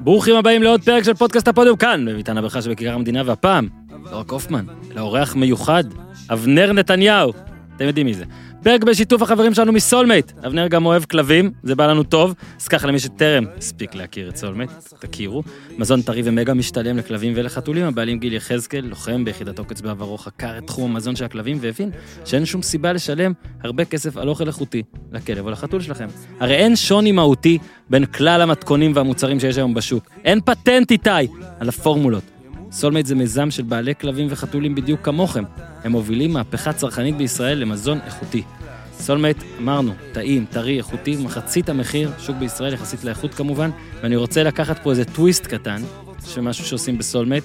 ברוכים הבאים לעוד פרק של פודקאסט הפודיום כאן, בביתן הברכה שבכיכר המדינה, והפעם, לא רק הופמן, אלא אורח מיוחד, אבנר נתניהו. אתם יודעים מי זה. פרק בשיתוף החברים שלנו מסולמייט. אבנר גם אוהב כלבים, זה בא לנו טוב. אז ככה למי שטרם הספיק להכיר את סולמייט, תכירו. מזון טרי ומגה משתלם לכלבים ולחתולים. הבעלים גיל יחזקאל, לוחם ביחידת עוקץ בעברו, חקר את תחום המזון של הכלבים והבין שאין שום סיבה לשלם הרבה כסף על אוכל איכותי לכלב או לחתול שלכם. הרי אין שוני מהותי בין כלל המתכונים והמוצרים שיש היום בשוק. אין פטנט אמיתי על הפורמולות. סולמייט זה מיזם של בעלי כלבים וחתולים בדיוק כמוכם. הם מובילים מהפכה צרכנית בישראל למזון איכותי. סולמייט, אמרנו, טעים, טרי, איכותי, מחצית המחיר, שוק בישראל יחסית לאיכות כמובן, ואני רוצה לקחת פה איזה טוויסט קטן, שמשהו שעושים בסולמייט.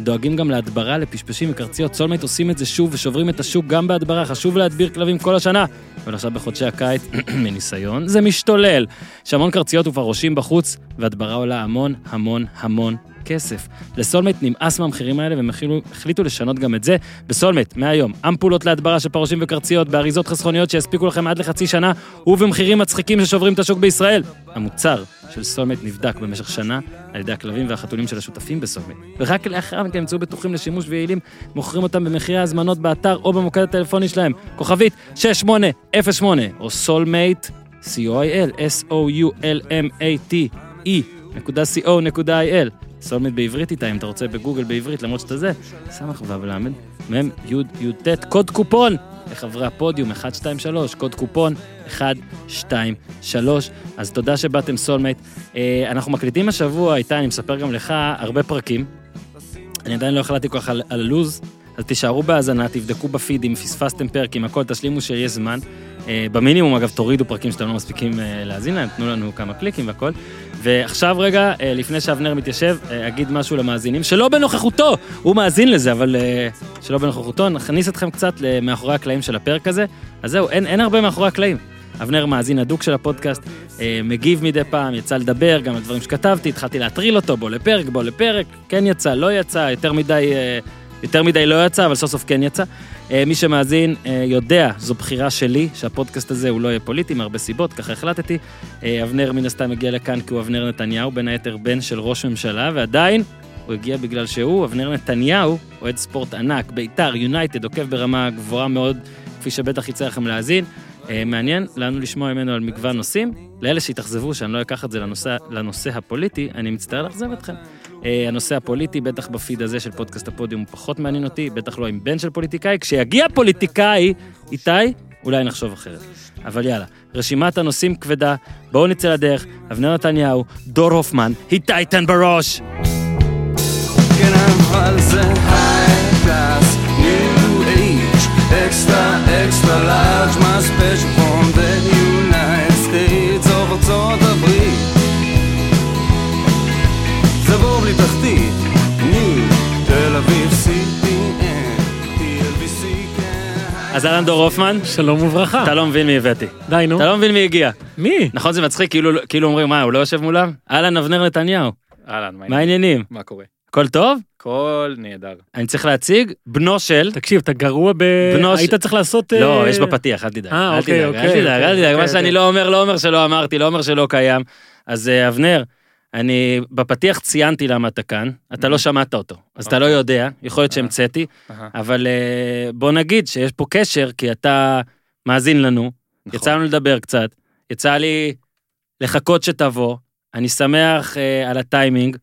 דואגים גם להדברה, לפשפשים וקרציות. סולמייט עושים את זה שוב ושוברים את השוק גם בהדברה, חשוב להדביר כלבים כל השנה. אבל עכשיו בחודשי הקיץ, מניסיון, זה משתולל. יש המון קרציות ופרעושים בחוץ, והדברה עולה המון המון המון כסף. לסולמייט נמאס מהמחירים האלה והם החליטו לשנות גם את זה. בסולמייט, מהיום, אמפולות להדברה של פרעושים וקרציות באריזות חסכוניות שיספיקו לכם עד לחצי שנה, ובמחירים מצחיקים ששוברים את השוק בישראל. המוצר של סולמייט נבדק במשך שנה על ידי הכלבים והחתולים של השותפים בסולמייט. ורק לאחר מכן נמצאו בטוחים לשימוש ויעילים, מוכרים אותם במחירי ההזמנות באתר או במוקד הטלפוני שלהם. כוכבית 6808, או סולמייט, co.il, s-o-u-l-m-a-t, e, נקודה co, סולמייט בעברית איתה, אם אתה רוצה בגוגל בעברית, למרות שאתה זה, סמך וו למד, מ' י' י' ט', קוד קופון לחברי הפודיום 123, קוד קופון 123. אז תודה שבאתם סולמייט. אה, אנחנו מקליטים השבוע, איתי, אני מספר גם לך, הרבה פרקים. אני עדיין לא החלטתי כל כך על, הלו"ז, אז תישארו בהאזנה, תבדקו בפיד אם פספסתם פרקים, הכל, תשלימו שיש זמן. אה, במינימום, אגב, תורידו פרקים שאתם לא מספיקים אה, להאזין להם, תנו לנו כמה קליקים והכל. ועכשיו רגע, אה, לפני שאבנר מתיישב, אה, אגיד משהו למאזינים, שלא בנוכחותו, הוא מאזין לזה, אבל אה, שלא בנוכחותו, נכניס אתכם קצת מאחורי הקלעים של הפרק הזה. אז זהו, אין, אין הרבה מאחורי הקלעים. אבנר מאזין הדוק של הפודקאסט, מגיב מדי פעם, יצא לדבר גם על דברים שכתבתי, התחלתי להטריל אותו, בוא לפרק, בוא לפרק, כן יצא, לא יצא, יותר מדי, יותר מדי לא יצא, אבל סוף סוף כן יצא. אה, מי שמאזין אה, יודע, זו בחירה שלי, שהפודקאסט הזה הוא לא יהיה פוליטי, מהרבה סיבות, ככה החלטתי. אה, אבנר מן הסתם הגיע לכאן כי הוא אבנר נתניהו, בין היתר בן של ראש ממשלה, ועדיין הוא הגיע בגלל שהוא, אבנר נתניהו, אוהד ספורט ענק, בית"ר, יונייטד, עוקב ברמה גבוהה מאוד, כפי שבטח יצא לכם להאזין. מעניין לנו לשמוע ממנו על מגוון נושאים. לאלה שהתאכזבו שאני לא אקח את זה לנושא, לנושא הפוליטי, אני מצטער לאכזב אתכם. אה, הנושא הפוליטי, בטח בפיד הזה של פודקאסט הפודיום, פחות מעניין אותי, בטח לא עם בן של פוליטיקאי. כשיגיע פוליטיקאי, איתי, אולי נחשוב אחרת. אבל יאללה, רשימת הנושאים כבדה, בואו נצא לדרך, אבנר נתניהו, דור הופמן, איתי תן בראש! כן, אבל זה high class, new age, extra, extra large, my אז אהלן דור הופמן, שלום וברכה. אתה לא מבין מי הבאתי. די, נו. אתה לא מבין מי הגיע. מי? נכון זה מצחיק, כאילו, כאילו אומרים, מה, הוא לא יושב מולם? אהלן אבנר נתניהו, אהלן, מה מה העניינים? מה קורה? הכל טוב? הכל נהדר. אני צריך להציג, בנו של... תקשיב, אתה גרוע ב... בנו ש- היית צריך לעשות... לא, אה, יש בפתיח, אל תדאג. אה, אל אוקיי, תדאג, אל אוקיי, תדאג, אל אוקיי, תדאג. מה אוקיי, שאני אוקיי. לא אומר, לא אומר שלא אמרתי, לא אומר שלא קיים. אז אה, אבנר, אני בפתיח ציינתי למה אתה כאן, אתה לא שמעת אותו, אז אתה לא אוקיי. יודע, יכול להיות. שהמצאתי, אבל אה, בוא נגיד שיש פה קשר, כי אתה מאזין לנו, נכון. יצא לנו לדבר קצת, יצא לי לחכות שתבוא, אני שמח אה, על הטיימינג,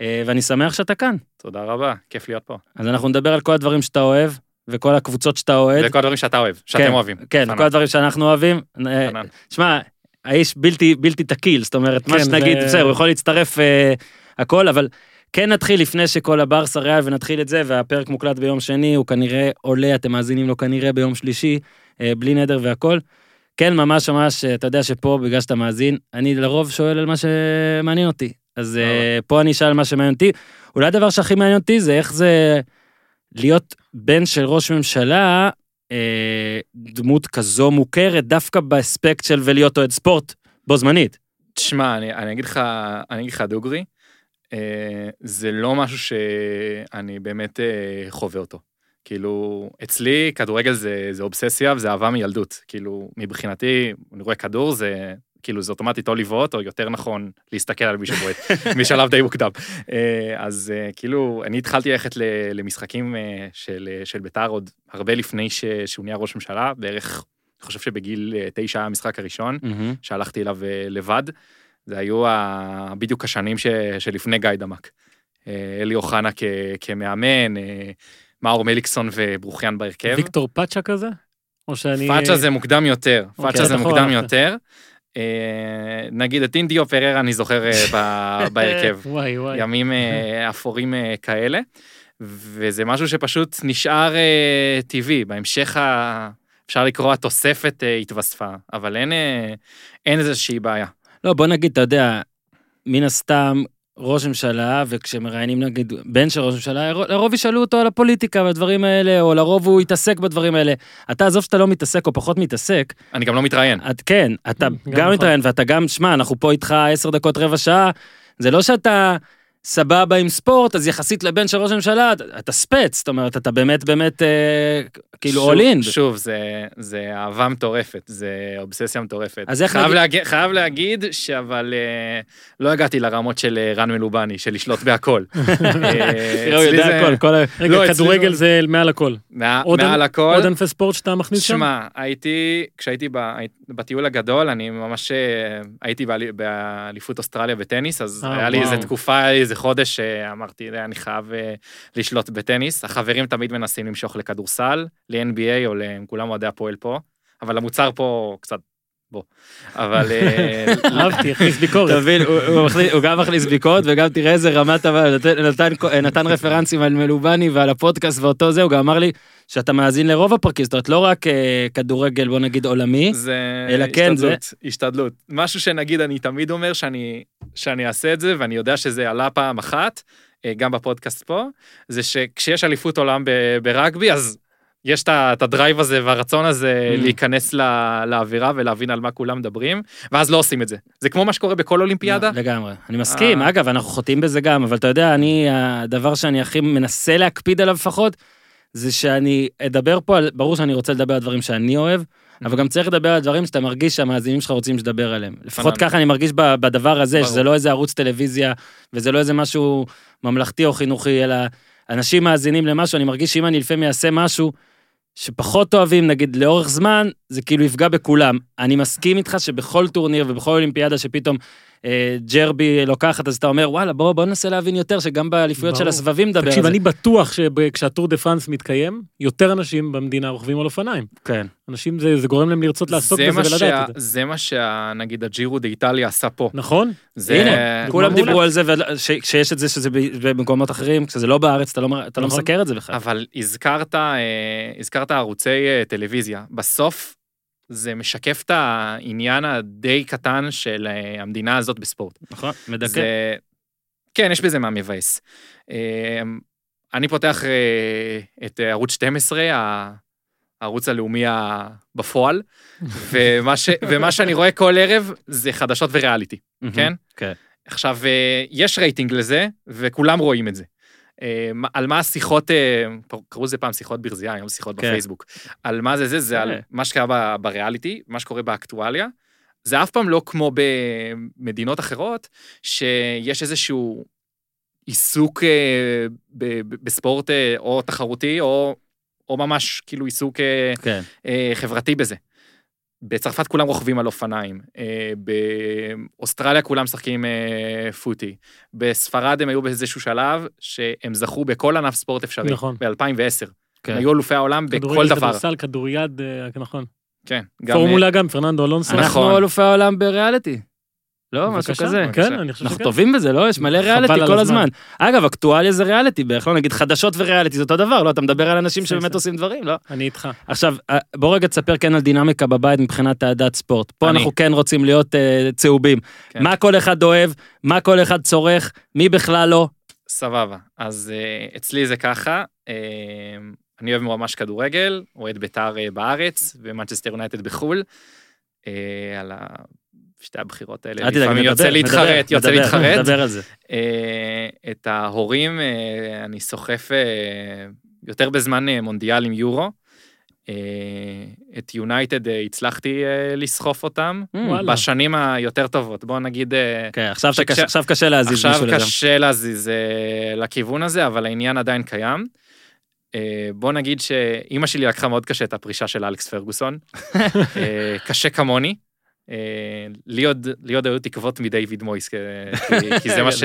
אה, ואני שמח שאתה כאן. תודה רבה, כיף להיות פה. אז אנחנו נדבר על כל הדברים שאתה אוהב, וכל הקבוצות שאתה אוהד. וכל הדברים שאתה אוהב, שאתם כן, אוהבים. כן, פנן, כל הדברים שאנחנו אוהבים. פנן. שמע, האיש בלתי, בלתי תקיל, זאת אומרת, מה כן, שנגיד, זה- בסדר, הוא יכול להצטרף אה, הכל, אבל כן נתחיל לפני שכל הברסה ריאל ונתחיל את זה, והפרק מוקלט ביום שני, הוא כנראה עולה, אתם מאזינים לו כנראה ביום שלישי, אה, בלי נדר והכל. כן, ממש ממש, אה, אתה יודע שפה, בגלל שאתה מאזין, אני לרוב שואל על מה שמעניין אותי. אז אה, פה אני אשאל מה שמעניין אותי. אולי הדבר שהכי מעניין אותי זה איך זה להיות בן של ראש ממשלה, דמות כזו מוכרת, דווקא באספקט של ולהיות אוהד ספורט בו זמנית. תשמע, אני, אני אגיד לך, אני אגיד לך דוגרי, אה, זה לא משהו שאני באמת אה, חווה אותו. כאילו, אצלי כדורגל זה, זה אובססיה וזה אהבה מילדות. כאילו, מבחינתי, אני רואה כדור, זה כאילו זה אוטומטית או לבעוט, או יותר נכון להסתכל על מי שבועט, משלב די מוקדם. אה, אז אה, כאילו, אני התחלתי ללכת למשחקים אה, של, של ביתר עוד הרבה לפני ש- שהוא נהיה ראש ממשלה, בערך, אני חושב שבגיל תשע היה המשחק הראשון, מהמם. שהלכתי אליו לבד. זה היו ה- בדיוק השנים ש- שלפני גיא דמק. אלי אוחנה כ- כמאמן, מאור מליקסון וברוכיאן בהרכב. ויקטור פאצ'ה כזה? או שאני... פאצ'ה זה מוקדם יותר, אוקיי, פאצ'ה זה אחורה, מוקדם. יותר. אה, נגיד את אינדיו פררה אני זוכר אה, בהרכב. וואי וואי. ימים אה, אפורים כאלה. וזה משהו שפשוט נשאר טבעי. בהמשך ה... אפשר לקרוא התוספת התווספה, אבל אין, אין איזושהי בעיה. לא, בוא נגיד, אתה יודע, מן הסתם, ראש ממשלה, וכשמראיינים נגיד בן של ראש ממשלה, לרוב ישאלו אותו על הפוליטיקה והדברים האלה, או לרוב הוא יתעסק בדברים האלה. אתה, עזוב שאתה לא מתעסק או פחות מתעסק, אני גם לא מתראיין. את כן, אתה גם גם נכון. מתראיין, ואתה גם, שמע, אנחנו פה איתך עשר דקות, רבע שעה, זה לא שאתה סבבה עם ספורט, אז יחסית לבן של ראש הממשלה, אתה- אתה ספץ, זאת אומרת, אתה באמת באמת, אה, כאילו, שוב- in. שוב, זה, זה אהבה מטורפת, זה אובססיה מטורפת. אז איך חייב, נגיד- להגיד, חייב להגיד שאבל אה, לא הגעתי לרמות של אה, רן מלובני, של לשלוט בהכל. אה, תראה, הוא יודע זה- הכל, כל ה... רגע, לא, כדורגל זה מעל הכל. מע- עוד מעל ענ- הכל. עוד ענפי ספורט שאתה מכניס שם? שמע, הייתי, כשהייתי ב- בטיול הגדול, אני ממש אה, הייתי באלי- באליפות אוסטרליה בטניס, אז היה לי איזה. תקופה, לי איזה חודש שאמרתי, "אה, אני חייב אה, לשלוט בטניס. החברים תמיד מנסים למשוך לכדורסל, ל-NBA או ל... כולם אוהדי הפועל פה, אבל המוצר פה קצת, בוא. אבל... אה, אהבתי, הכניס ביקורת. אתה מבין, הוא- גם מכניס ביקורת וגם תראה איזה רמת, נתן- רפרנסים על מלובני ועל הפודקאסט ואותו זה, הוא גם אמר לי שאתה מאזין לרוב הפרקים, זאת אומרת לא רק אה, כדורגל בוא נגיד עולמי, זה אלא כן, זה- השתדלות, השתדלות. משהו שנגיד אני תמיד אומר שאני, אעשה את זה, ואני יודע שזה עלה פעם אחת, אה, גם בפודקאסט פה, זה שכשיש אליפות עולם ברגבי, אז יש את הדרייב הזה והרצון הזה Mm. להיכנס ל- לאווירה ולהבין על מה כולם מדברים, ואז לא עושים את זה. זה כמו מה שקורה בכל אולימפיאדה. לגמרי, אני מסכים, אה. אגב אנחנו חוטאים בזה גם, אבל אתה יודע, אני, הדבר שאני הכי מנסה להקפיד עליו לפחות, זה שאני אדבר פה על, ברור שאני רוצה לדבר על דברים שאני אוהב, אבל גם צריך לדבר על דברים שאתה מרגיש שהמאזינים שלך רוצים שתדבר עליהם. לפחות. ככה אני מרגיש בדבר הזה, ברור. שזה לא איזה ערוץ טלוויזיה, וזה לא איזה משהו ממלכתי או חינוכי, אלא אנשים מאזינים למשהו, אני מרגיש שאם אני לפעמים אעשה משהו שפחות אוהבים, נגיד לאורך זמן, זה כאילו יפגע בכולם. אני מסכים איתך שבכל טורניר ובכל אולימפיאדה שפתאום ג'רבי לוקחת, אז אתה אומר, וואלה, בוא, בוא ננסה להבין יותר, שגם באליפויות של. הסבבים נדבר על תקשיב, זה. אני בטוח שכשהטור דה פרנס מתקיים, יותר אנשים במדינה רוכבים על אופניים. כן. אנשים, זה זה גורם להם לרצות לעסוק זה בזה מה שה- ולדעת את זה. זה מה שנגיד הג'ירו דאיטליה עשה פה. נכון? זה... הנה, כולם. דיברו על זה, ול- ש- שיש את זה שזה במקומות אחרים, כשזה לא בארץ, אתה לא אתה לא נכון. מסקר את זה בכלל. אבל הזכרת, אה, הזכרת ערוצי אה, טלוויזיה. בסוף זה משקף את העניין הדי קטן של אה, המדינה הזאת בספורט. נכון, מדכא. זה... כן, יש בזה מה מבאס. אה, אני פותח אה, את ערוץ 12, ה- הערוץ הלאומי בפועל, ומה, ש... ומה שאני רואה כל ערב זה חדשות וריאליטי. כן? כן. עכשיו, יש רייטינג לזה, וכולם רואים את זה. אה, על מה השיחות, אה, קראו לזה פעם שיחות ברזייה, היום שיחות כן. בפייסבוק. על מה זה זה, זה על כן. מה שקרה בריאליטי, מה שקורה באקטואליה. זה אף פעם לא כמו במדינות אחרות, שיש איזשהו עיסוק אה, בספורט או תחרותי, או, או ממש כאילו עיסוק כן. חברתי בזה. בצרפת כולם רוכבים על אופניים, אה, באוסטרליה כולם משחקים אה, פוטי, בספרד הם היו באיזשהו שלב שהם זכו בכל ענף ספורט אפשרי, נכון. ב-2010. כן. הם היו אלופי העולם בכל כדורגל, דבר. כדורסל, כדוריד, אה, נכון. כן, גם... פורמולה גם, פרננדו אלונסו. נכון. אנחנו אלופי העולם בריאליטי. לא, משהו. כזה. כן, אני חושב אנחנו שכן. טובים בזה, לא? יש מלא ריאליטי כל הזמן. אגב, אקטואליה זה ריאליטי בערך, לא נגיד חדשות וריאליטי זה אותו דבר, לא? אתה מדבר על אנשים. שבאמת עושים דברים, לא? אני איתך. עכשיו, אה, בוא רגע תספר כן על דינמיקה בבית מבחינת אהדת ספורט. פה. אנחנו כן רוצים להיות אה, צהובים. כן. מה כל אחד אוהב, מה כל אחד צורך, מי בכלל לא. סבבה. אז uh, אצלי זה ככה, אני אוהב ממש כדורגל, אוהד בית"ר בארץ ומנצ'סטר יונייטד בחו"ל. על. שתי הבחירות האלה, לפעמים נדבר, יוצא להתחרט, נדבר, יוצא נדבר, להתחרט. נדבר על זה. אה, את ההורים אה, אני סוחף אה, יותר בזמן מונדיאל עם יורו. את יונייטד הצלחתי לסחוף אותם Mm. בשנים היותר טובות. בוא נגיד, כן, עכשיו קשה- עכשיו קשה להזיז עכשיו מישהו לשם. קשה להזיז לכיוון הזה, אבל העניין עדיין קיים. בוא נגיד שאימא שלי לקחה מאוד קשה את הפרישה של אלכס פרגוסון. קשה כמוני. אה, לי עוד לי עוד היו תקוות מדייוויד מויס, כי- כי- זה מה ש...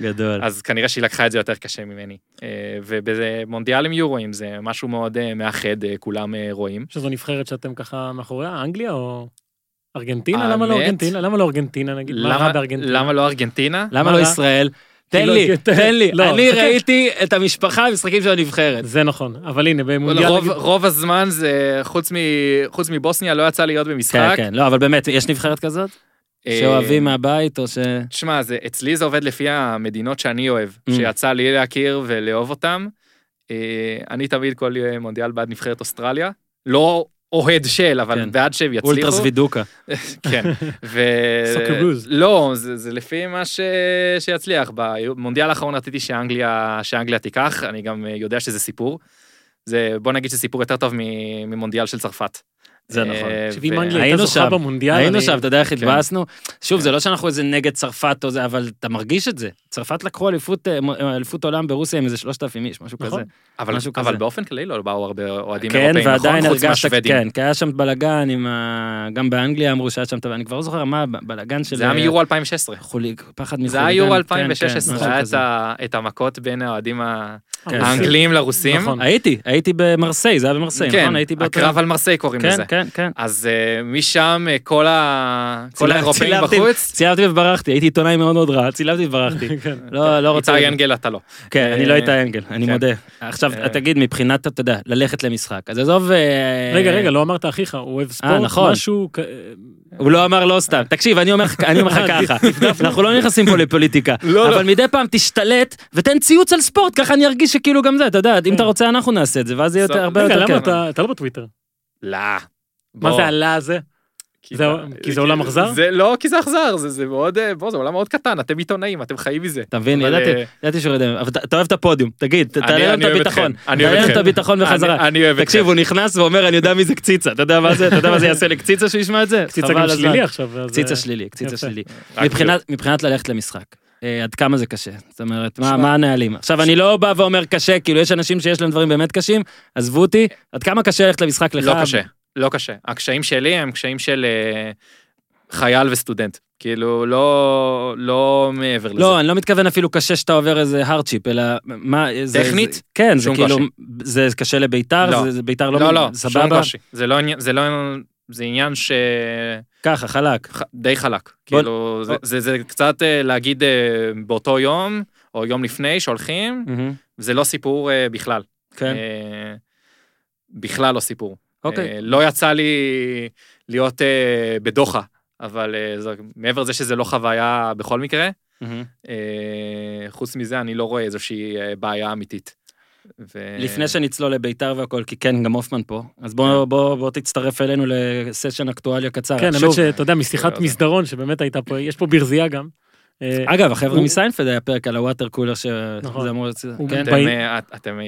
גדול. אז כנראה שהיא לקחה את זה יותר קשה ממני. אה, ובמונדיאלים יורואים זה משהו מאוד אה, מאחד, כולם רואים. שזו נבחרת שאתם ככה מאחוריה, אנגליה או ארגנטינה? למה לא? ארגנטינה? למה לא ארגנטינה נגיד? מה רע למה- בארגנטינה? למה לא ארגנטינה? למה מה לא? ישראל? תן לא, לי, תן- תן לי. לא, אני. ראיתי את המשפחה במשחקים של הנבחרת. זה נכון, אבל הנה, במונדיאל... רוב, הזמן זה, חוץ, מ, חוץ מבוסניה, לא יצא להיות כן, במשחק. כן. לא, אבל באמת, יש נבחרת כזאת? אה, שאוהבים מהבית או ש... תשמע, זה, אצלי זה עובד לפי המדינות שאני אוהב, Mm. שיצא לי להכיר ולאהוב אותם. אה, אני תמיד כל מונדיאל בעד נבחרת אוסטרליה. לא אוהד של, אבל כן. בעד שהם יצליחו. אולטרס וידוקה. כן. ו... Socceroos. לא, זה, זה לפי מה ש... שיצליח. במונדיאל האחרון רציתי שאנגליה, שאנגליה תיקח, אני גם אה, יודע שזה סיפור. זה, בוא נגיד שסיפור יותר טוב מ- ממונדיאל של צרפת. זה נכון. אה, תקשיב, אם ו- אנגליה היינו הייתה זוכה שם. במונדיאל, היינו שם, אתה יודע איך כן. התבאסנו? שוב, זה לא שאנחנו איזה נגד צרפת או זה, אבל אתה מרגיש את זה. צרפת לקחו אליפות אה, אליפות עולם ברוסיה עם איזה 3,000 איש, משהו נכון. כזה. אבל, משהו אבל כזה. באופן כללי לא באו הרבה אוהדים כן, אירופאים, ועדיין נכון? חוץ הרגשת, מהשוודים. כן, כי היה שם בלאגן עם ה... גם באנגליה אמרו שהיה שם, אני כבר לא זוכר מה, בלאגן של... זה היה מיורו 2016. חוליג, פחד מחוליגן. זה היה יורו כן, 2016, כן, היה את המכות בין האוהדים ה- הרוסים. האנגלים לרוסים. נכון. הייתי, הייתי במרסיי, זה היה במרסיי, כן, נכון? הייתי באותו... הקרב על מרסיי קוראים כן, לזה. כן, כן. אז אה, משם אה, כל ה- כל האירופאים צילמתי- בחוץ, צילמתי וברחתי, הייתי עיתונאי מאוד מאוד רע, צילמתי וברחתי. כן. לא, לא רוצה... איתי אנגל אתה לא. כן, אני לא איתי אנגל, אני כן. מודה. עכשיו, אה. תגיד, מבחינת, אתה יודע, ללכת למשחק, אז עזוב... אה, רגע, רגע, לא אמרת אחיך, הוא אוהב ספורט, נכון. משהו... הוא לא אמר לא סתם. תקשיב, אני אומר לך ככה, אנחנו לא נכנסים פה לפוליטיקה, לא, אבל מדי פעם תשתלט ותן ציוץ על ספורט, ככה אני ארגיש שכאילו גם זה, אתה יודע, אם אתה רוצה אנחנו נעשה את זה, ואז זה יהיה יותר-. הרבה רגע, יותר למה כיף. אתה לא בטוויטר? לא. מה. זה הלה הזה? כי זה- כי זה עולם אכזר? זה לא כי זה אכזר, זה זה מאוד, אה, בוא, זה עולם מאוד קטן, אתם עיתונאים, אתם חיים מזה. אבל, ידעתי, אה, ידעתי יודע, אבל אתה אוהב את הפודיום, תגיד, תעלה לנו את הביטחון, תעלה לנו את. הביטחון בחזרה. אני- אוהב אתכם. תקשיב, הוא נכנס ואומר, אני יודע מי זה קציצה, אתה יודע מה זה? אתה יודע מה זה יעשה לקציצה שהוא ישמע את זה? קציצה גם. שלילי עכשיו. קציצה אה, שלילי, קציצה. שלילי. מבחינת- ללכת למשחק, עד כמה זה קשה? זאת אומרת, מה מה הנהלים? עכשיו, אני לא בא ואומר קשה, כאילו, יש אנשים שיש להם דברים באמת קשים, עזבו אותי, עד כמה קשה ללכת למשחק לך? לא קשה, לא קשה. הקשיים שלי הם קשיים של אה, חייל וסטודנט. כאילו, לא לא מעבר לזה. לא, אני לא מתכוון אפילו קשה שאתה עובר איזה הרדשיפ, אלא מה... זה- טכנית? זה- כן, זה שום כאילו, קושי. זה קשה לביתר, לא. זה- זה ביתר לא... לא, לא, שום סבבה? קושי. זה לא זה לא, זה עניין ש... ככה, חלק. ח- די חלק. בוא- כאילו, זה- זה זה קצת אה, להגיד אה, באותו יום, או יום לפני שהולכים, מהמם, זה לא סיפור בכלל. כן, בכלל לא סיפור. אוקיי. אה, לא יצא לי להיות אה, בדוחה, אבל אה, זה- מעבר לזה שזה לא חוויה בכל מקרה. אה, חוץ מזה אני לא רואה איזושהי בעיה אמיתית. ו- לפני שנצלול לביתר והכל, כי כן, גם הופמן פה, אז בוא, בוא, בוא תצטרף אלינו לסשן אקטואליה קצר. כן, האמת שאתה יודע, משיחת לא, מסדרון שבאמת הייתה פה, יש פה ברזייה גם. אגב, החבר'ה מסיינפלד היה פרק על ה water cooler שזה נכון. אמור... כן, אתם, את- אתם,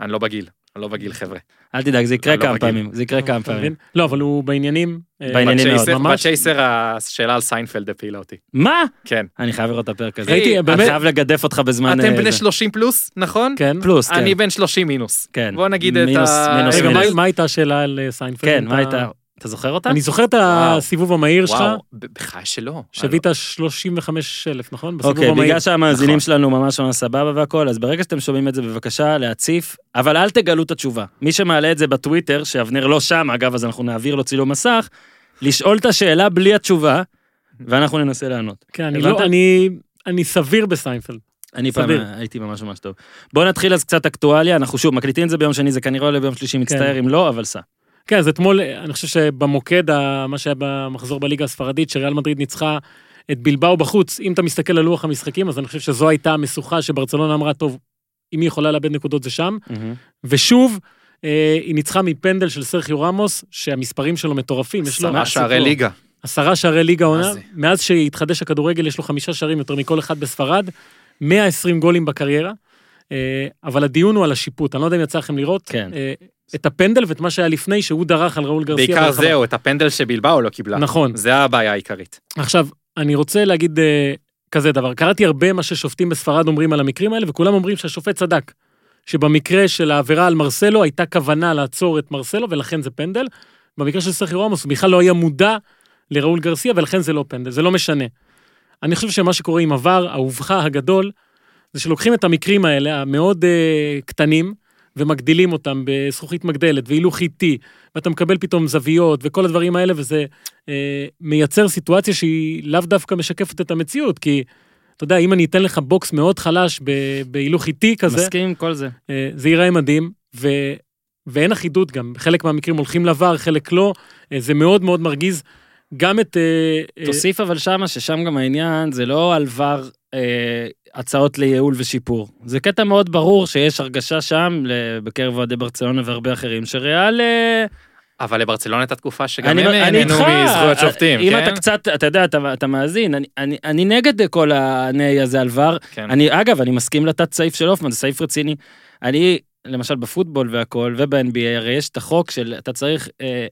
אני לא בגיל, לא בגיל חבר'ה. אל תדאג, זה יקרה אני לא כמה. פעמים, זה יקרה כמה פעמים. לא, אבל הוא בעניינים. אה, בעניינים מאוד, ממש. בצ'ייסר השאלה על סיינפלד הפילה אותי. מה? כן. אני חייב לראות את הפרק הזה. ראיתי, אני באמת- חייב לגדף אותך בזמן... אתם אה, בני זה. 30 פלוס, נכון? כן. פלוס, כן. אני בן 30 מינוס. כן. בוא נגיד את ה... מינוס- רגע, מינוס. מה- מה הייתה השאלה על אה, סיינפלד? כן, מה הייתה? אתה זוכר אותה? אני זוכר את. הסיבוב המהיר שלך, וואו, בחיי שלא. שהבאת 35 אלף, נכון? בסיבוב אוקיי, המהיר. בגלל שהמאזינים נכון. שלנו ממש ממש סבבה והכל, אז ברגע שאתם שומעים את זה, בבקשה להציף, אבל אל תגלו את התשובה. מי שמעלה את זה בטוויטר, שאבנר לא שם, אגב, אז אנחנו נעביר לו צילום מסך, לשאול את השאלה בלי התשובה, ואנחנו ננסה לענות. כן, אני? לא, סביר בסיינפלד. אני פעם. הייתי ממש ממש טוב. בואו נתחיל אז קצת אקטואליה, אנחנו שוב מקליטים את זה ביום שני, זה כנראה עולה ביום שלישי, מצטער אם לא, אבל סע. כן, אז אתמול, אני חושב שבמוקד, מה שהיה במחזור בליגה הספרדית, שריאל מדריד ניצחה את בלבאו בחוץ, אם אתה מסתכל על לוח המשחקים, אז אני חושב שזו הייתה המשוכה שברצלונה אמרה, טוב, אם היא יכולה לאבד נקודות זה שם. ושוב, אה, היא ניצחה מפנדל של סרחיו רמוס, שהמספרים שלו מטורפים. עשרה שערי. ליגה. עשרה שערי ליגה עונה? מאז שהתחדש הכדורגל יש לו חמישה שערים יותר מכל אחד בספרד, 120 גולים בקריירה, אה, אבל הדיון הוא על השיפוט, אני לא יודע אם יצא לכם לראות. כן. את הפנדל ואת מה שהיה לפני, שהוא דרך על ראול גרסיה. בעיקר ברחבה. זהו, את הפנדל שבלבאו לא קיבלה. נכון. זה הבעיה העיקרית. עכשיו, אני רוצה להגיד אה, כזה דבר. קראתי הרבה מה ששופטים בספרד אומרים על המקרים האלה, וכולם אומרים שהשופט צדק. שבמקרה של העבירה על מרסלו, הייתה כוונה לעצור את מרסלו, ולכן זה פנדל. במקרה של סרחי רמוס, הוא בכלל לא היה מודע לראול גרסיה, ולכן זה לא פנדל, זה לא משנה. אני חושב שמה שקורה עם עבר, האובכה הגדול, זה שלוקחים את המקרים האלה, המאוד אה, קטנים, ומגדילים אותם בזכוכית מגדלת, והילוך איטי, ואתה מקבל פתאום זוויות, וכל הדברים האלה, וזה אה, מייצר סיטואציה שהיא לאו דווקא משקפת את המציאות, כי, אתה יודע, אם אני אתן לך בוקס מאוד חלש ב- בהילוך איטי כזה, מסכים עם כל זה. אה, זה ייראה מדהים, ו... ואין אחידות גם, חלק מהמקרים הולכים ל VAR, חלק לא, אה, זה מאוד מאוד מרגיז. גם את... אה, אה, תוסיף אבל שמה, ששם גם העניין, זה לא על VAR אה, הצעות לייעול ושיפור. זה קטע מאוד ברור שיש הרגשה שם, בקרב אוהדי ברצלונה והרבה אחרים, שריאל... אה, אבל לברצלונה הייתה תקופה שגם אני, הם נהנו מזכויות שופטים, אם כן? אתה קצת, אתה יודע, אתה, אתה מאזין, אני, אני, אני נגד כל הנהי הזה על ור. כן. אני, אגב, אני מסכים לתת סעיף של הופמן, זה סעיף רציני. אני, למשל בפוטבול והכל, וב-NBA, הרי יש את החוק של, אתה צריך אה,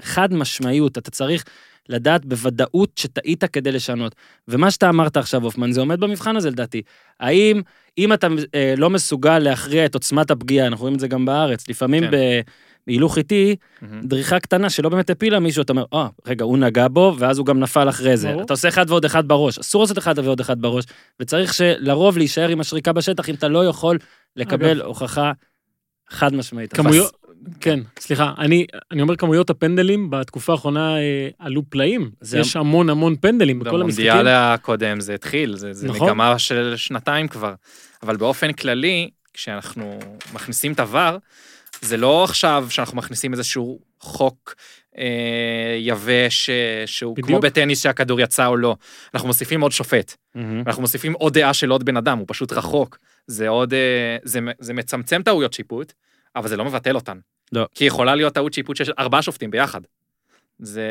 חד משמעיות, אתה צריך לדעת בוודאות שטעית כדי לשנות. ומה שאתה אמרת עכשיו, הופמן, זה עומד במבחן הזה לדעתי. האם, אם אתה אה, לא מסוגל להכריע את עוצמת הפגיעה, אנחנו רואים את זה גם בארץ, לפעמים כן. בהילוך איטי, מהמם. דריכה קטנה שלא באמת הפילה מישהו, אתה אומר, אה, רגע, הוא נגע בו, ואז הוא גם נפל אחרי זה. ברור. אתה עושה אחד ועוד אחד בראש, אסור לעשות אחד ועוד אחד בראש, וצריך שלרוב להישאר עם השריקה בשטח אם אתה לא יכול לקבל הוכחה חד משמעית. כמויות, כן, סליחה, אני, אני אומר כמויות הפנדלים בתקופה האחרונה אה, עלו פלאים. זה- יש המון המון פנדלים בכל המשחקים. במונדיאל הקודם זה התחיל, זה, זה נכון. מגמה של שנתיים כבר. אבל באופן כללי, כשאנחנו מכניסים את הוואר, זה לא עכשיו שאנחנו מכניסים איזשהו חוק אה, יבש, אה, שהוא בדיוק. כמו בטניס שהכדור יצא או לא. אנחנו מוסיפים עוד שופט, מהמם. אנחנו מוסיפים עוד דעה של עוד בן אדם, הוא פשוט רחוק. זה עוד, אה, זה, זה מצמצם טעויות שיפוט, אבל זה לא מבטל אותן. לא. כי יכולה להיות טעות שיפוט של ארבעה שופטים ביחד. זה,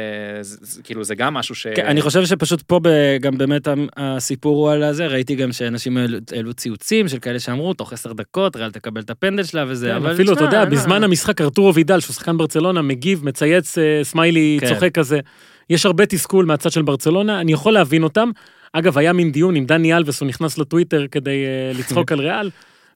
זה, זה כאילו זה גם משהו ש... כן, אני חושב שפשוט פה ב- גם באמת הסיפור הוא על הזה, ראיתי גם שאנשים העלו- ציוצים של כאלה שאמרו, תוך עשר דקות, ריאל תקבל את הפנדל שלה וזה, כן, אבל אפילו, אתה תשמע, יודע, מה- בזמן המשחק ארתורו וידל, שהוא שחקן ברצלונה, מגיב, מצייץ אה, סמיילי, כן. צוחק כזה. יש הרבה תסכול מהצד של ברצלונה, אני יכול להבין אותם. אגב, היה מין דיון עם דני אלבס, הוא נכנס לטוויטר כדי אה, לצחוק על ריאל,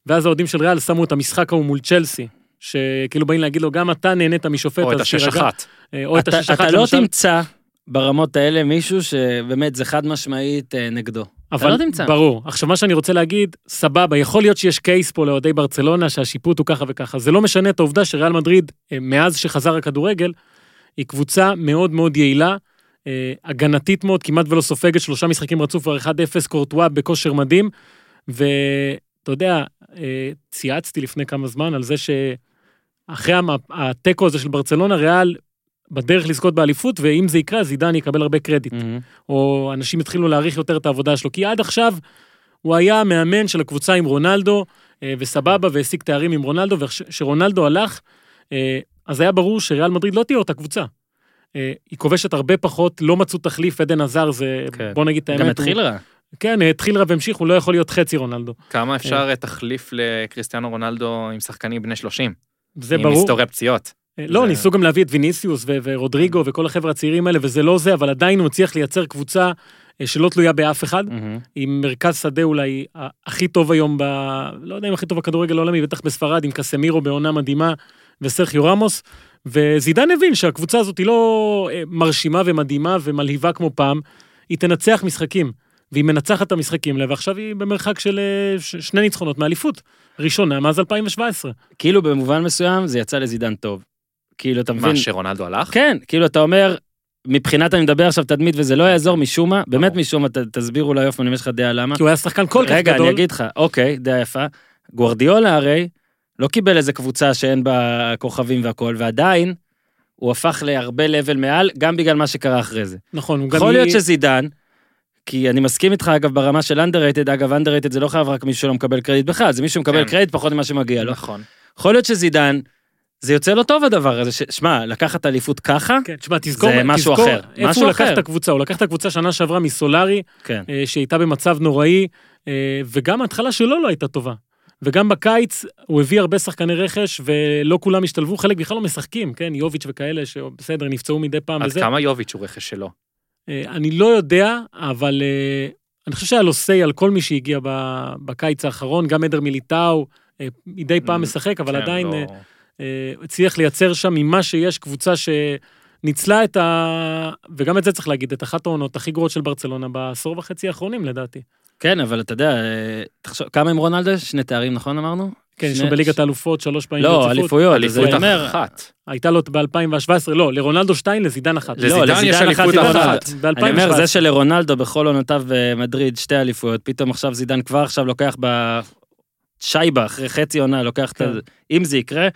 ואז האוהדים של ריאל שמו את המשחק ההוא מול צ'לסי. שכאילו באים להגיד לו, גם אתה נהנית משופט, או את השש תירגע." אחת. אה, או את השש אחת, אתה לא. תמצא ברמות האלה מישהו שבאמת זה חד משמעית אה, נגדו. אבל לא תמצא. ברור. עכשיו, מה שאני רוצה להגיד, סבבה, יכול להיות שיש קייס פה לאוהדי ברצלונה שהשיפוט הוא ככה וככה. זה לא משנה את העובדה שריאל מדריד, אה, מאז שחזר הכדורגל, היא קבוצה מאוד מאוד יעילה, הגנתית מאוד, כמעט ולא סופגת, שלושה משחקים רצוף כבר 1-0, קורטואה בכושר מדהים. ואתה יודע, צייצתי לפני כמה זמן על זה שאחרי התיקו הזה של ברצלונה, ריאל בדרך לזכות באליפות, ואם זה יקרה, אז עידן יקבל הרבה קרדיט. מהמם. או אנשים התחילו להעריך יותר את העבודה שלו, כי עד עכשיו הוא היה מאמן של הקבוצה עם רונלדו, אה, וסבבה, והשיג תארים עם רונלדו, וכשרונלדו הלך, אה, אז היה ברור שריאל מדריד לא תהיה אותה קבוצה. אה, היא כובשת הרבה פחות, לא מצאו תחליף, עדן עזר זה, כן. בוא נגיד את האמת. גם הוא- התחיל רע. כן, התחיל רע והמשיך, הוא לא יכול להיות חצי רונלדו. כמה אפשר תחליף לקריסטיאנו רונלדו עם שחקנים בני 30? זה עם ברור. היסטוריה פציעות. אה, לא, זה- ניסו גם להביא את ויניסיוס ו- ורודריגו וכל החבר'ה הצעירים האלה, וזה לא זה, אבל עדיין הוא הצליח לייצר קבוצה אה, שלא תלויה באף אחד. עם מרכז שדה אולי הכי טוב היום ב... לא יודע אם הכי טוב בכדורגל העולמי, בטח בספרד, עם קסמירו בעונה מדהימה וסרחיו רמוס. וזידן הבין שהקבוצה הזאת היא לא אה, מרשימה ומדהימה ומלהיבה כמו פעם, היא תנצח משחקים. והיא מנצחת את המשחקים האלה, ועכשיו היא במרחק של אה, ש- שני ניצחונות מאליפות. ראשונה מאז 2017. כאילו במובן מסוים זה יצא לזידן טוב. כאילו, אתה מבין? מה, שרונלדו הלך? כן, כאילו אתה אומר, מבחינת אני מדבר עכשיו תדמית וזה לא יעזור משום מה, באמת. משום מה, ת- תסבירו אופן אם יש לך דעה למה. כי הוא היה שחקן כל כך רגע, גדול. אני אגיד לך, אוקיי, דעה יפה. גוורדיולה הרי לא קיבל איזה קבוצה שאין בה כוכבים והכול, ועדיין הוא הפך להרבה לבל מעל, גם בגלל מה שקרה אחרי זה. נכון, הוא גם... יכול להיות שזידן, כי אני מסכים איתך אגב ברמה של underrated, אגב underrated זה לא חייב רק מישהו שלא מקבל קרדיט בכלל, זה מישהו שמקבל כן. קרדיט פחות ממה שמגיע לו. נכון. יכול להיות שזידן, זה יוצא לו טוב הדבר הזה, שמע, לקחת אליפות ככה, כן, תשמע, תזכור, זה משהו תזכור אחר, איפה משהו הוא לקח אחר. את הקבוצה, הוא לקח את הקבוצה שנה שעברה מסולארי, כן. אה, שהייתה במצב נוראי, אה, וגם ההתחלה שלו לא הייתה טובה. וגם בקיץ הוא הביא הרבה שחקני רכש, ולא כולם השתלבו, חלק בכלל לא משחקים, כן, יוביץ' וכאלה, שבסדר, נפצעו מדי פעם עד וזה. כמה יוביץ' הוא רכש שלו? אה, אני לא יודע, אבל אה, אני חושב שהיה לו say על כל מי שהגיע בקיץ האחרון, גם עדר מיליטאו, אה, מדי פעם Mm, משחק, אבל כן, עדיין לא- הצליח לייצר שם ממה שיש קבוצה שניצלה את ה... וגם את זה צריך להגיד, את אחת העונות הכי גרועות של ברצלונה בעשור וחצי האחרונים לדעתי. כן, אבל אתה יודע, תחשוב, כמה עם רונלדו? שני תארים, נכון אמרנו? כן, יש לו בליגת האלופות שלוש פעמים לא, ברציפות. אליפויות. אז אליפות אחת. הייתה לו ב-2017, לא, לרונלדו שתיים, לזידן אחת. לזידן לא, יש אליפות אחת, אני אומר, ב-2017. זה שלרונלדו בכל עונותיו במדריד שתי אליפויות, פתאום עכשיו זידן כבר עכשיו לוקח בשייבה, אחרי חצי עונה, לוקח את ה... כן. אם זה יקרה, אה,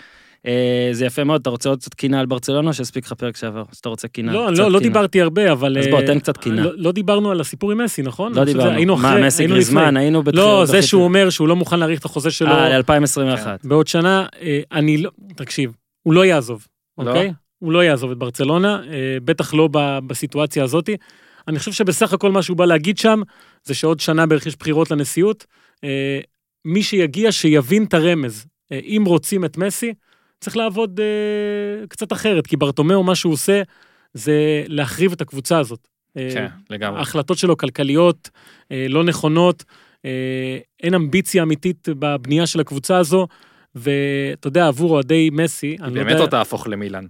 זה יפה מאוד. אתה רוצה עוד קצת קינה על ברצלונה, שהספיק לך פרק שעבר, אז אתה רוצה קינה. לא, לא, לא. דיברתי הרבה, אבל... אז בוא, אה, תן קצת קינה. לא- לא דיברנו על הסיפור עם מסי, נכון? לא דיברנו. היינו מה, מסי גריזמן. היינו לא, זה בתחילת- שהוא אומר שהוא לא מוכן להאריך את החוזה שלו אה, ל-2021. בעוד שנה, אה, אני לא... תקשיב, הוא לא יעזוב, לא? אוקיי? הוא לא יעזוב את ברצלונה, אה, בטח לא בסיטואציה הזאת. אני חושב שבסך הכל מה שהוא בא להגיד שם, זה שעוד שנה בערך יש בחירות לנשיאות. אה, מי שיגיע, שיבין את הרמז. אה, אם רוצים את מסי, צריך לעבוד אה, קצת אחרת, כי ברטומיאו, מה שהוא עושה, זה להחריב את הקבוצה הזאת. אה, כן, לגמרי. ההחלטות שלו כלכליות, אה, לא נכונות, אה, אין אמביציה אמיתית בבנייה של הקבוצה הזו, ואתה יודע, עבור אוהדי מסי, אני לא באמת יודע, עוד תהפוך למילאן.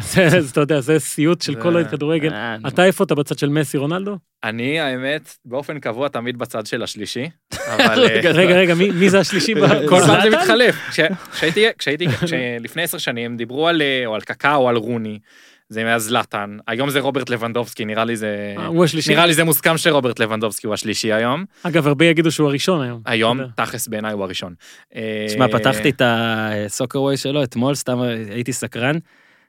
זה- זה, אתה יודע, זה סיוט של כל אוהד כדורגל. אה, אתה איפה אתה בצד של מסי, רונלדו? אני, האמת, באופן קבוע תמיד בצד של השלישי, אבל... אה, רגע, רגע, מי זה השלישי? כל פעם זה זלאטן? מתחלף. כש- כשהייתי, לפני עשר שנים דיברו על, אה, או על קקאו או על רוני, זה מהזלטן, היום זה רוברט לבנדובסקי, נראה לי זה... הוא השלישי. נראה לי זה מוסכם שרוברט לבנדובסקי הוא השלישי היום. אגב, הרבה יגידו שהוא הראשון היום. היום. תכלס בעיניי הוא הראשון. אה, שמע, פתחתי את ה Soccerway שלו אתמול, סתם הייתי סקרן.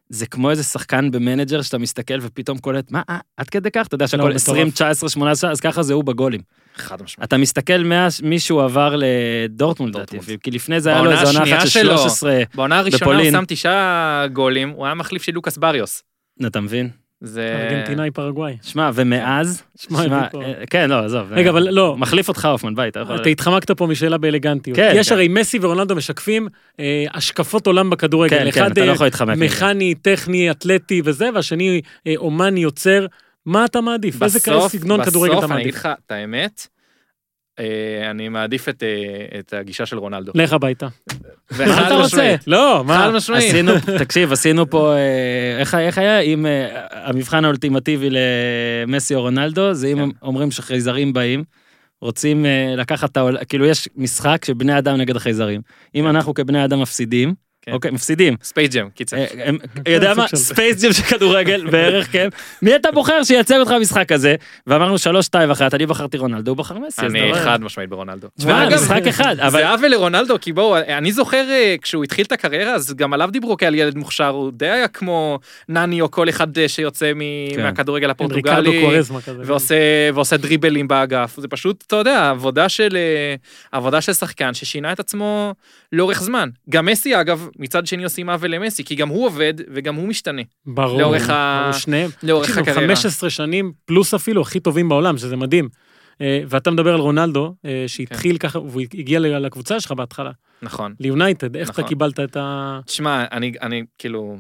זה כמו איזה שחקן במנג'ר שאתה מסתכל ופתאום קולט, מה, אה, עד כדי כך? אתה יודע שהכל מטורף. 20, 19, 18, אז ככה זה הוא בגולים. חד משמעית. אתה מסתכל מישהו עבר לדורטמונד, לדעתי. כי לפני זה היה לו איזה עונה אחת של השנייה שלו. 13, בעונה הראשונה הוא בפולין. שם תשעה גולים, הוא היה מחליף של לוקאס באריוס. אתה מבין? זה... ארגנטינאי פרגוואי. שמע, ומאז, שמע. אה, כן, לא, עזוב. רגע, אה, אבל לא. מחליף אותך הופמן, ביי, אתה יכול... אתה התחמקת פה משאלה באלגנטיות. כן, יש כן. הרי מסי ורונלדו משקפים אה, השקפות עולם בכדורגל. כן, כן, אחד אתה לא יכול להתחמק מזה. מכני, טכני, אתלטי וזה, והשני אומני, יוצר. מה אתה מעדיף? איזה בסוף, סגנון כדורגל אתה בסוף אני אגיד מעדיף? לך את האמת, אני מעדיף את, אה, את הגישה של רונלדו. לך הביתה. מה אתה רוצה? לא, חד מה? משמעית. עשינו, תקשיב, עשינו פה, אה, איך, איך היה? אם אה, המבחן האולטימטיבי למסי או רונלדו, זה אם כן. אומרים שחייזרים באים, רוצים אה, לקחת את העולם, כאילו יש משחק שבני אדם נגד החייזרים. אם אנחנו כבני אדם מפסידים, כן. אוקיי, מפסידים. ספייס ג'ם, קיצר. אה, הם- יודע מה? סוג של- ספייס ג'ם של כדורגל בערך, כן? מי אתה בוחר שייצג אותך במשחק הזה? ואמרנו שלוש, שתיים, אחת, אני בחרתי רונלדו, הוא בחר מסי. אני. חד משמעית ברונלדו. תשמע, משחק אחד, אבל... זה עוול לרונלדו, כי בואו, אני זוכר אה, כשהוא התחיל את הקריירה, אז גם עליו דיברו כעל ילד מוכשר, הוא די היה כמו נני או כל אחד אה, שיוצא כן. מהכדורגל הפורטוגלי. ועושה, דריבלים באגף, זה פשוט, אתה יודע, עבודה של, אה, עבודה של שחקן ששינה את עצמו לאורך זמן. גם מסי, אגב, מצד שני עושים עוול למסי, כי גם הוא עובד וגם הוא משתנה ברור. לאורך ה- ברור, שניהם. לאורך הקריירה. 15 שנים פלוס אפילו הכי טובים בעולם, שזה מדהים. אה, ואתה מדבר על רונלדו, אה, שהתחיל כן. ככה, והוא הגיע לקבוצה שלך בהתחלה, נכון. ליונייטד, איך אתה נכון. קיבלת את ה... תשמע, אני, אני כאילו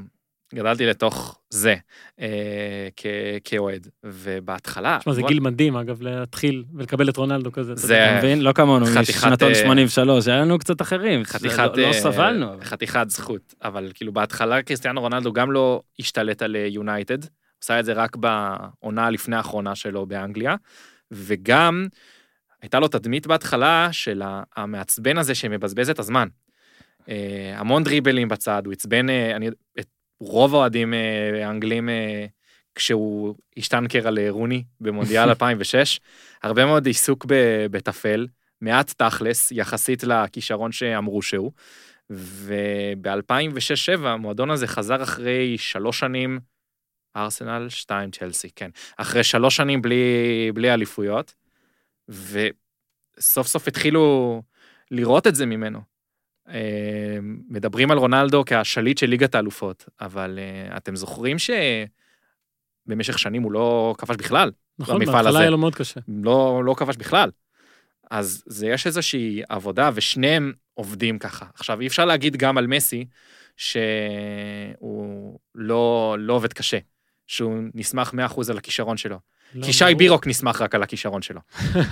גדלתי לתוך זה אה, כ, כאוהד, ובהתחלה... תשמע, זה גיל מדהים, אגב, להתחיל ולקבל את רונלדו כזה. זה-. אתה מבין? לא כמונו, חתיכת, משנתון אה, 83, היה לנו קצת אחרים. חתיכת, לא- לא אה, סבלנו. אבל- חתיכת זכות, אבל כאילו בהתחלה קריסטיאנו רונלדו גם לא השתלט על אה, יונייטד, עשה את זה רק בעונה הלפני האחרונה שלו באנגליה, וגם הייתה לו תדמית בהתחלה של המעצבן הזה שמבזבז את הזמן. אה, המון דריבלים בצד, הוא עצבן, אה, אני, את רוב האוהדים אה, האנגלים אה, כשהוא השטנקר על אה, רוני במונדיאל 2006, הרבה מאוד עיסוק בטפל, מעט תכלס יחסית לכישרון שאמרו שהוא. וב-2006-2007 המועדון הזה חזר אחרי שלוש שנים, ארסנל, שתיים צ'לסי, כן. אחרי שלוש שנים בלי, בלי אליפויות, וסוף סוף התחילו לראות את זה ממנו. אה, מדברים על רונלדו כהשליט של ליגת האלופות, אבל אה, אתם זוכרים שבמשך שנים הוא לא כבש בכלל? נכון, בהתחלה. היה לו מאוד קשה. לא, לא כבש בכלל. אז זה יש איזושהי עבודה, ושניהם עובדים ככה. עכשיו, אי אפשר להגיד גם על מסי, שהוא לא, לא עובד קשה, שהוא נסמך 100% על הכישרון שלו. לא, כי שי ברור. בירוק נסמך רק על הכישרון שלו.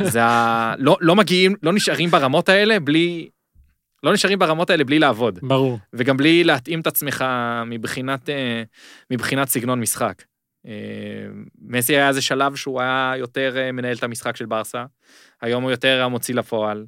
זה ה... לא, לא מגיעים, לא נשארים ברמות האלה בלי... לא נשארים ברמות האלה בלי לעבוד, ברור. וגם בלי להתאים את עצמך מבחינת, אה, מבחינת סגנון משחק. אה, מסי היה איזה שלב שהוא היה יותר אה, מנהל את המשחק של ברסה, היום הוא יותר המוציא לפועל.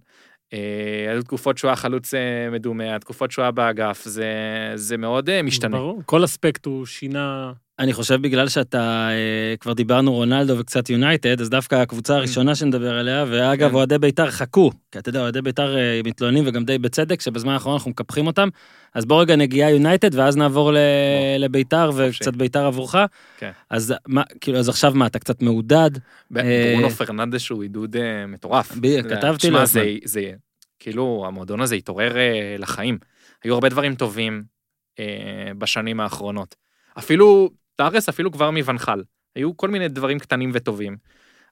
היו תקופות שהוא היה חלוץ מדומה, התקופות שהוא היה באגף, זה, זה מאוד משתנה. ברור. כל אספקט הוא שינה... אני חושב בגלל שאתה, אה, כבר דיברנו רונלדו וקצת יונייטד, אז דווקא הקבוצה הראשונה שנדבר עליה, ואגב, כן. אוהדי בית"ר חכו, כי אתה יודע, אוהדי בית"ר אה, מתלוננים וגם די בצדק, שבזמן האחרון אנחנו מקפחים אותם, אז בוא רגע נגיעה יונייטד, ואז נעבור לבית"ר, וקצת בית"ר עבורך. כן. אז מה, כאילו, אז עכשיו מה, אתה קצת מעודד? אה, ברונו פרננדס הוא עידוד מטורף. כתבתי לו זה, הזמן. זה, כאילו, המועדון הזה התעורר לחיים. היו הרבה דברים טובים בשנים האחרונות. אפילו, תארס אפילו כבר מבנחל. היו כל מיני דברים קטנים וטובים.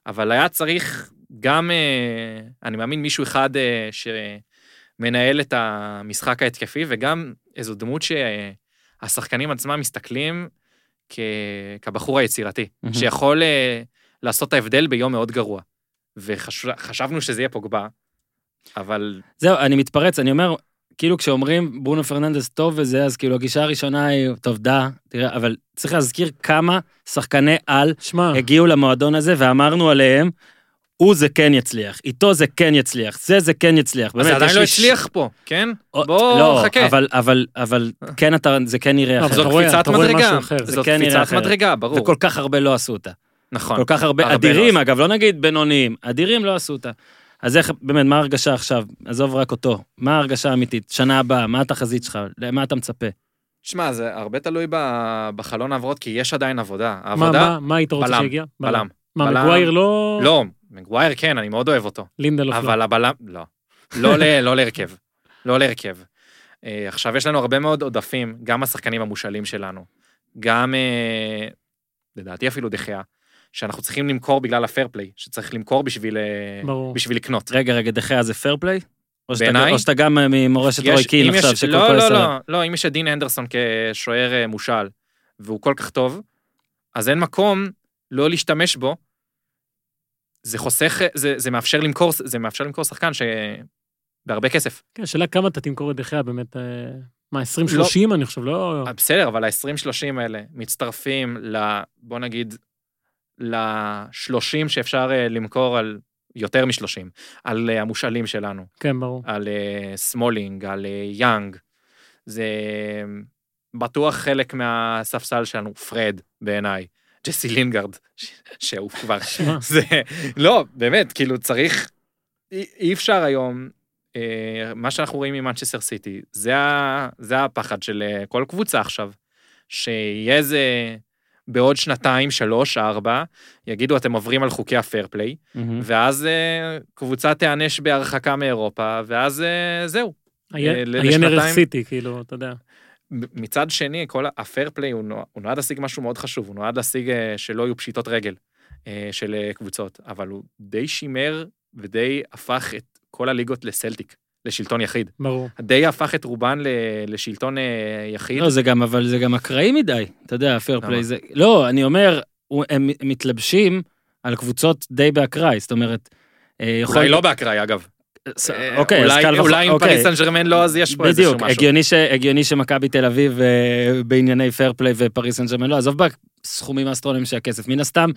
אבל היה צריך גם, אה, אני מאמין, מישהו אחד אה, שמנהל את המשחק ההתקפי, וגם איזו דמות שהשחקנים עצמם מסתכלים כ... כבחור היצירתי, מהמם. שיכול אה, לעשות את ההבדל ביום מאוד גרוע. וחשבנו שזה יהיה פוגבה, אבל זהו, אני מתפרץ, אני אומר, כאילו כשאומרים ברונו פרננדס טוב וזה, אז כאילו הגישה הראשונה היא, טוב, דה, תראה, אבל צריך להזכיר כמה שחקני על שמע, הגיעו למועדון הזה ואמרנו עליהם, הוא זה כן יצליח, איתו זה כן יצליח, זה זה כן יצליח. אז באמת, זה עדיין לא לי הצליח פה, כן? או- בוא, לא, חכה. אבל, אבל, אבל כן אתה, זה כן יראה לא, אחרת. זאת קפיצת מדרגה. זאת כן קפיצת. מדרגה, ברור. וכל כך הרבה לא עשו אותה. נכון. כל כך הרבה, הרבה אדירים לא אגב, לא נגיד בינוניים, אדירים לא עשו אותה. אז איך, באמת, מה ההרגשה עכשיו? עזוב רק אותו. מה ההרגשה האמיתית? שנה הבאה, מה התחזית שלך? למה אתה מצפה? שמע, זה הרבה תלוי ב- בחלון העברות, כי יש עדיין עבודה. מה, העבודה, מה, מה היית רוצה שיגיע? בלם. מה. מגווייר לא... לא, מגווייר כן, אני מאוד אוהב אותו. לינדלוף לא. אבל הבלם, לא. לא לא להרכב. לא להרכב. אה, עכשיו, יש לנו הרבה מאוד עודפים, גם השחקנים המושאלים שלנו, גם, אה, לדעתי אפילו דחיה, שאנחנו צריכים למכור בגלל הפייר פליי, שצריך למכור בשביל, אה, ברור. בשביל לקנות. רגע, רגע, דחיה זה פייר פליי? או שאתה- בעיניי- או שאתה גם ממורשת יש- רוי קין אם יש- עכשיו, שכל לא, כל לא, הסרט. לא, לא, אם יש את דין הנדרסון כשוער אה, מושאל, והוא כל כך טוב, אז אין מקום לא להשתמש בו. זה חוסך, זה, זה מאפשר למכור, זה מאפשר למכור שחקן ש... בהרבה כסף. כן, השאלה כמה אתה תמכור את דחיה באמת, אה, מה, 20-30 אני חושב, לא... אה, בסדר, אבל ה-20-30 האלה מצטרפים ל... בוא נגיד, ל-30 שאפשר אה, למכור על יותר מ-30, על אה, המושאלים שלנו, כן, ברור. על אה, סמולינג, על יאנג. זה בטוח חלק מהספסל שלנו, פרד, בעיניי. ג'סי לינגארד, ש- שהוא כבר... זה... לא, באמת, כאילו, צריך... אי, אי אפשר היום, אה, מה שאנחנו רואים ממנצ'סטר סיטי, זה, ה, זה הפחד של כל קבוצה עכשיו, שיהיה איזה... בעוד שנתיים, שלוש, ארבע, יגידו, אתם עוברים על חוקי הפייר פליי, מהמם. ואז אה, קבוצה תיענש בהרחקה מאירופה, ואז אה, זהו. לשנתיים. סיטי, כאילו, אתה יודע. מצד שני, כל הפייר פליי הוא, נוע- הוא נועד להשיג משהו מאוד חשוב, הוא נועד להשיג אה, שלא יהיו פשיטות רגל אה, של אה, קבוצות, אבל הוא די שימר ודי הפך את כל הליגות לסלטיק, לשלטון יחיד. ברור. די הפך את רובן ל- לשלטון אה, יחיד. לא, זה גם, אבל זה גם אקראי מדי, אתה יודע, פייר למה? פליי זה... לא, אני אומר, הם מתלבשים על קבוצות די באקראי, זאת אומרת, אה, יכול... אולי לא באקראי, אגב. אה, אוקיי, אז קל וחומר, אולי אם אוקיי. פריס סן ג'רמן לא, אז יש פה איזשהו בדיוק, משהו. ש, הגיוני שמכבי תל אביב בענייני פייר פליי ופריס סן ג'רמן לא, עזוב בסכומים האסטרוניים של הכסף, מן הסתם,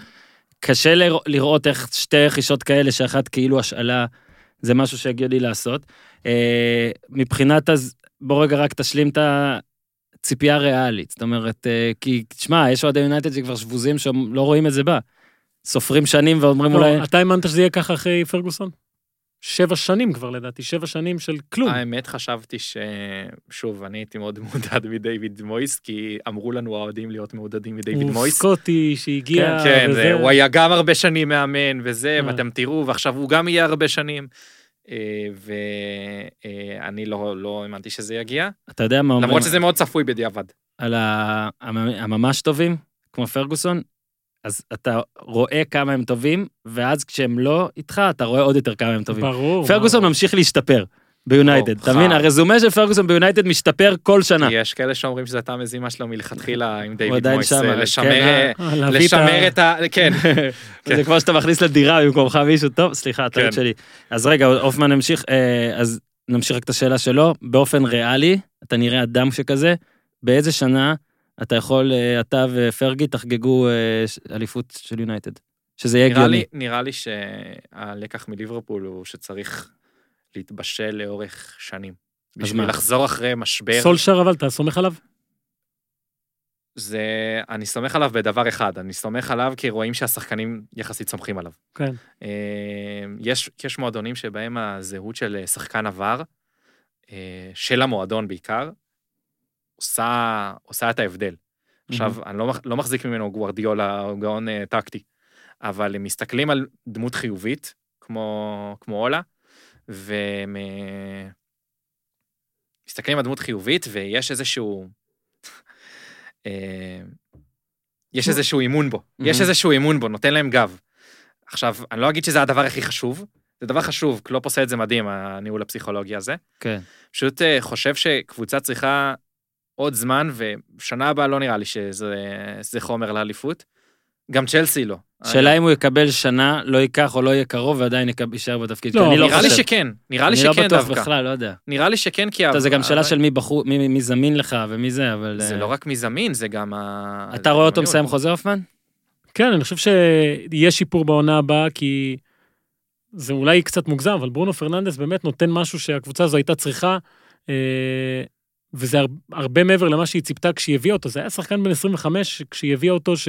קשה לרא- לראות איך שתי רכישות כאלה, שאחת כאילו השאלה, זה משהו שהגיוני לעשות. אה, מבחינת אז, בוא רגע רק תשלים את הציפייה הריאלית, זאת אומרת, אה, כי, תשמע, יש אוהדי יונייטד שכבר שבוזים שלא רואים את זה בא. סופרים שנים ואומרים אולי... לא, אתה האמנת שזה יהיה ככה אחרי פרגוסון? שבע שנים כבר לדעתי, שבע שנים של כלום. האמת חשבתי ש... שוב, אני הייתי מאוד מעודד מדיוויד מויס, כי אמרו לנו האוהדים להיות מעודדים מדיוויד הוא מויס. סקוטי שהגיע, כן, וזה... זה, הוא היה גם הרבה שנים מאמן וזה, אה. ואתם תראו, ועכשיו הוא גם יהיה הרבה שנים. ואני לא, לא האמנתי שזה יגיע, אתה יודע מה אומרים? למרות שזה מאוד צפוי בדיעבד. על הממש טובים, כמו פרגוסון, אז אתה רואה כמה הם טובים, ואז כשהם לא איתך, אתה רואה עוד יותר כמה הם טובים. ברור. פרגוסון ממשיך להשתפר ביונייטד, אתה מבין? הרזומה של פרגוסון ביונייטד משתפר כל שנה. יש כאלה שאומרים שזו הייתה המזימה שלו מלכתחילה עם דיוויד מויס, אה, כן, לשמר אה, אה, את ה-. כן. כן. זה כמו שאתה מכניס לדירה במקומך מישהו טוב, סליחה, טעות כן. שלי. אז רגע, הופמן המשיך, אז נמשיך רק את השאלה שלו. באופן ריאלי, אתה נראה אדם שכזה, באיזה שנה אתה יכול, אה, אתה ופרגי תחגגו אה, אליפות של יונייטד? שזה יהיה הגיוני. נראה לי שהלקח מליברפול הוא שצריך להתבשל לאורך שנים. בשביל? לחזור אחרי משבר, סולשר אבל, אתה סומך עליו? זה, אני סומך עליו בדבר אחד, אני סומך עליו כי רואים שהשחקנים יחסית סומכים עליו. כן. אה, יש, יש מועדונים שבהם הזהות של שחקן עבר, של המועדון בעיקר, עושה, עושה את ההבדל. עכשיו, אני לא, לא מחזיק ממנו גוורדיולה או גאון אה, טקטי, אבל הם מסתכלים על דמות חיובית, כמו, כמו אולה, והם אה, מסתכלים על דמות חיובית, ויש איזשהו... אה, יש איזשהו אימון בו, יש Mhm. איזשהו אימון בו, נותן להם גב. עכשיו, אני לא אגיד שזה הדבר הכי חשוב, זה דבר חשוב, קלופ עושה את זה מדהים, הניהול הפסיכולוגי הזה. כן. פשוט חושב שקבוצה צריכה עוד זמן, ושנה הבאה לא נראה לי שזה זה חומר לאליפות. גם צ'לסי לא. שאלה אם הוא יקבל שנה, לא ייקח או לא יהיה קרוב, ועדיין יישאר בתפקיד. לא, לא נראה לי. שכן, נראה לי אני לא שכן בטוח דווקא. בכלל, לא יודע. נראה לי שכן, כי... טוב, זה גם שאלה של מי בחור, מי מי זמין לך ומי זה, אבל... זה אה, לא רק מי זמין, זה גם ה... אתה רואה אותו. מסיים חוזה, הופמן? כן, אני חושב שיהיה שיפור בעונה הבאה, כי זה אולי קצת מוגזם, אבל ברונו פרננדס באמת נותן משהו שהקבוצה הזו הייתה צריכה, אה, וזה הר- הרבה מעבר למה שהיא ציפתה כשהיא הביאה אותו. זה היה שחקן בן 25 כשהיא הביאה אותו, ש...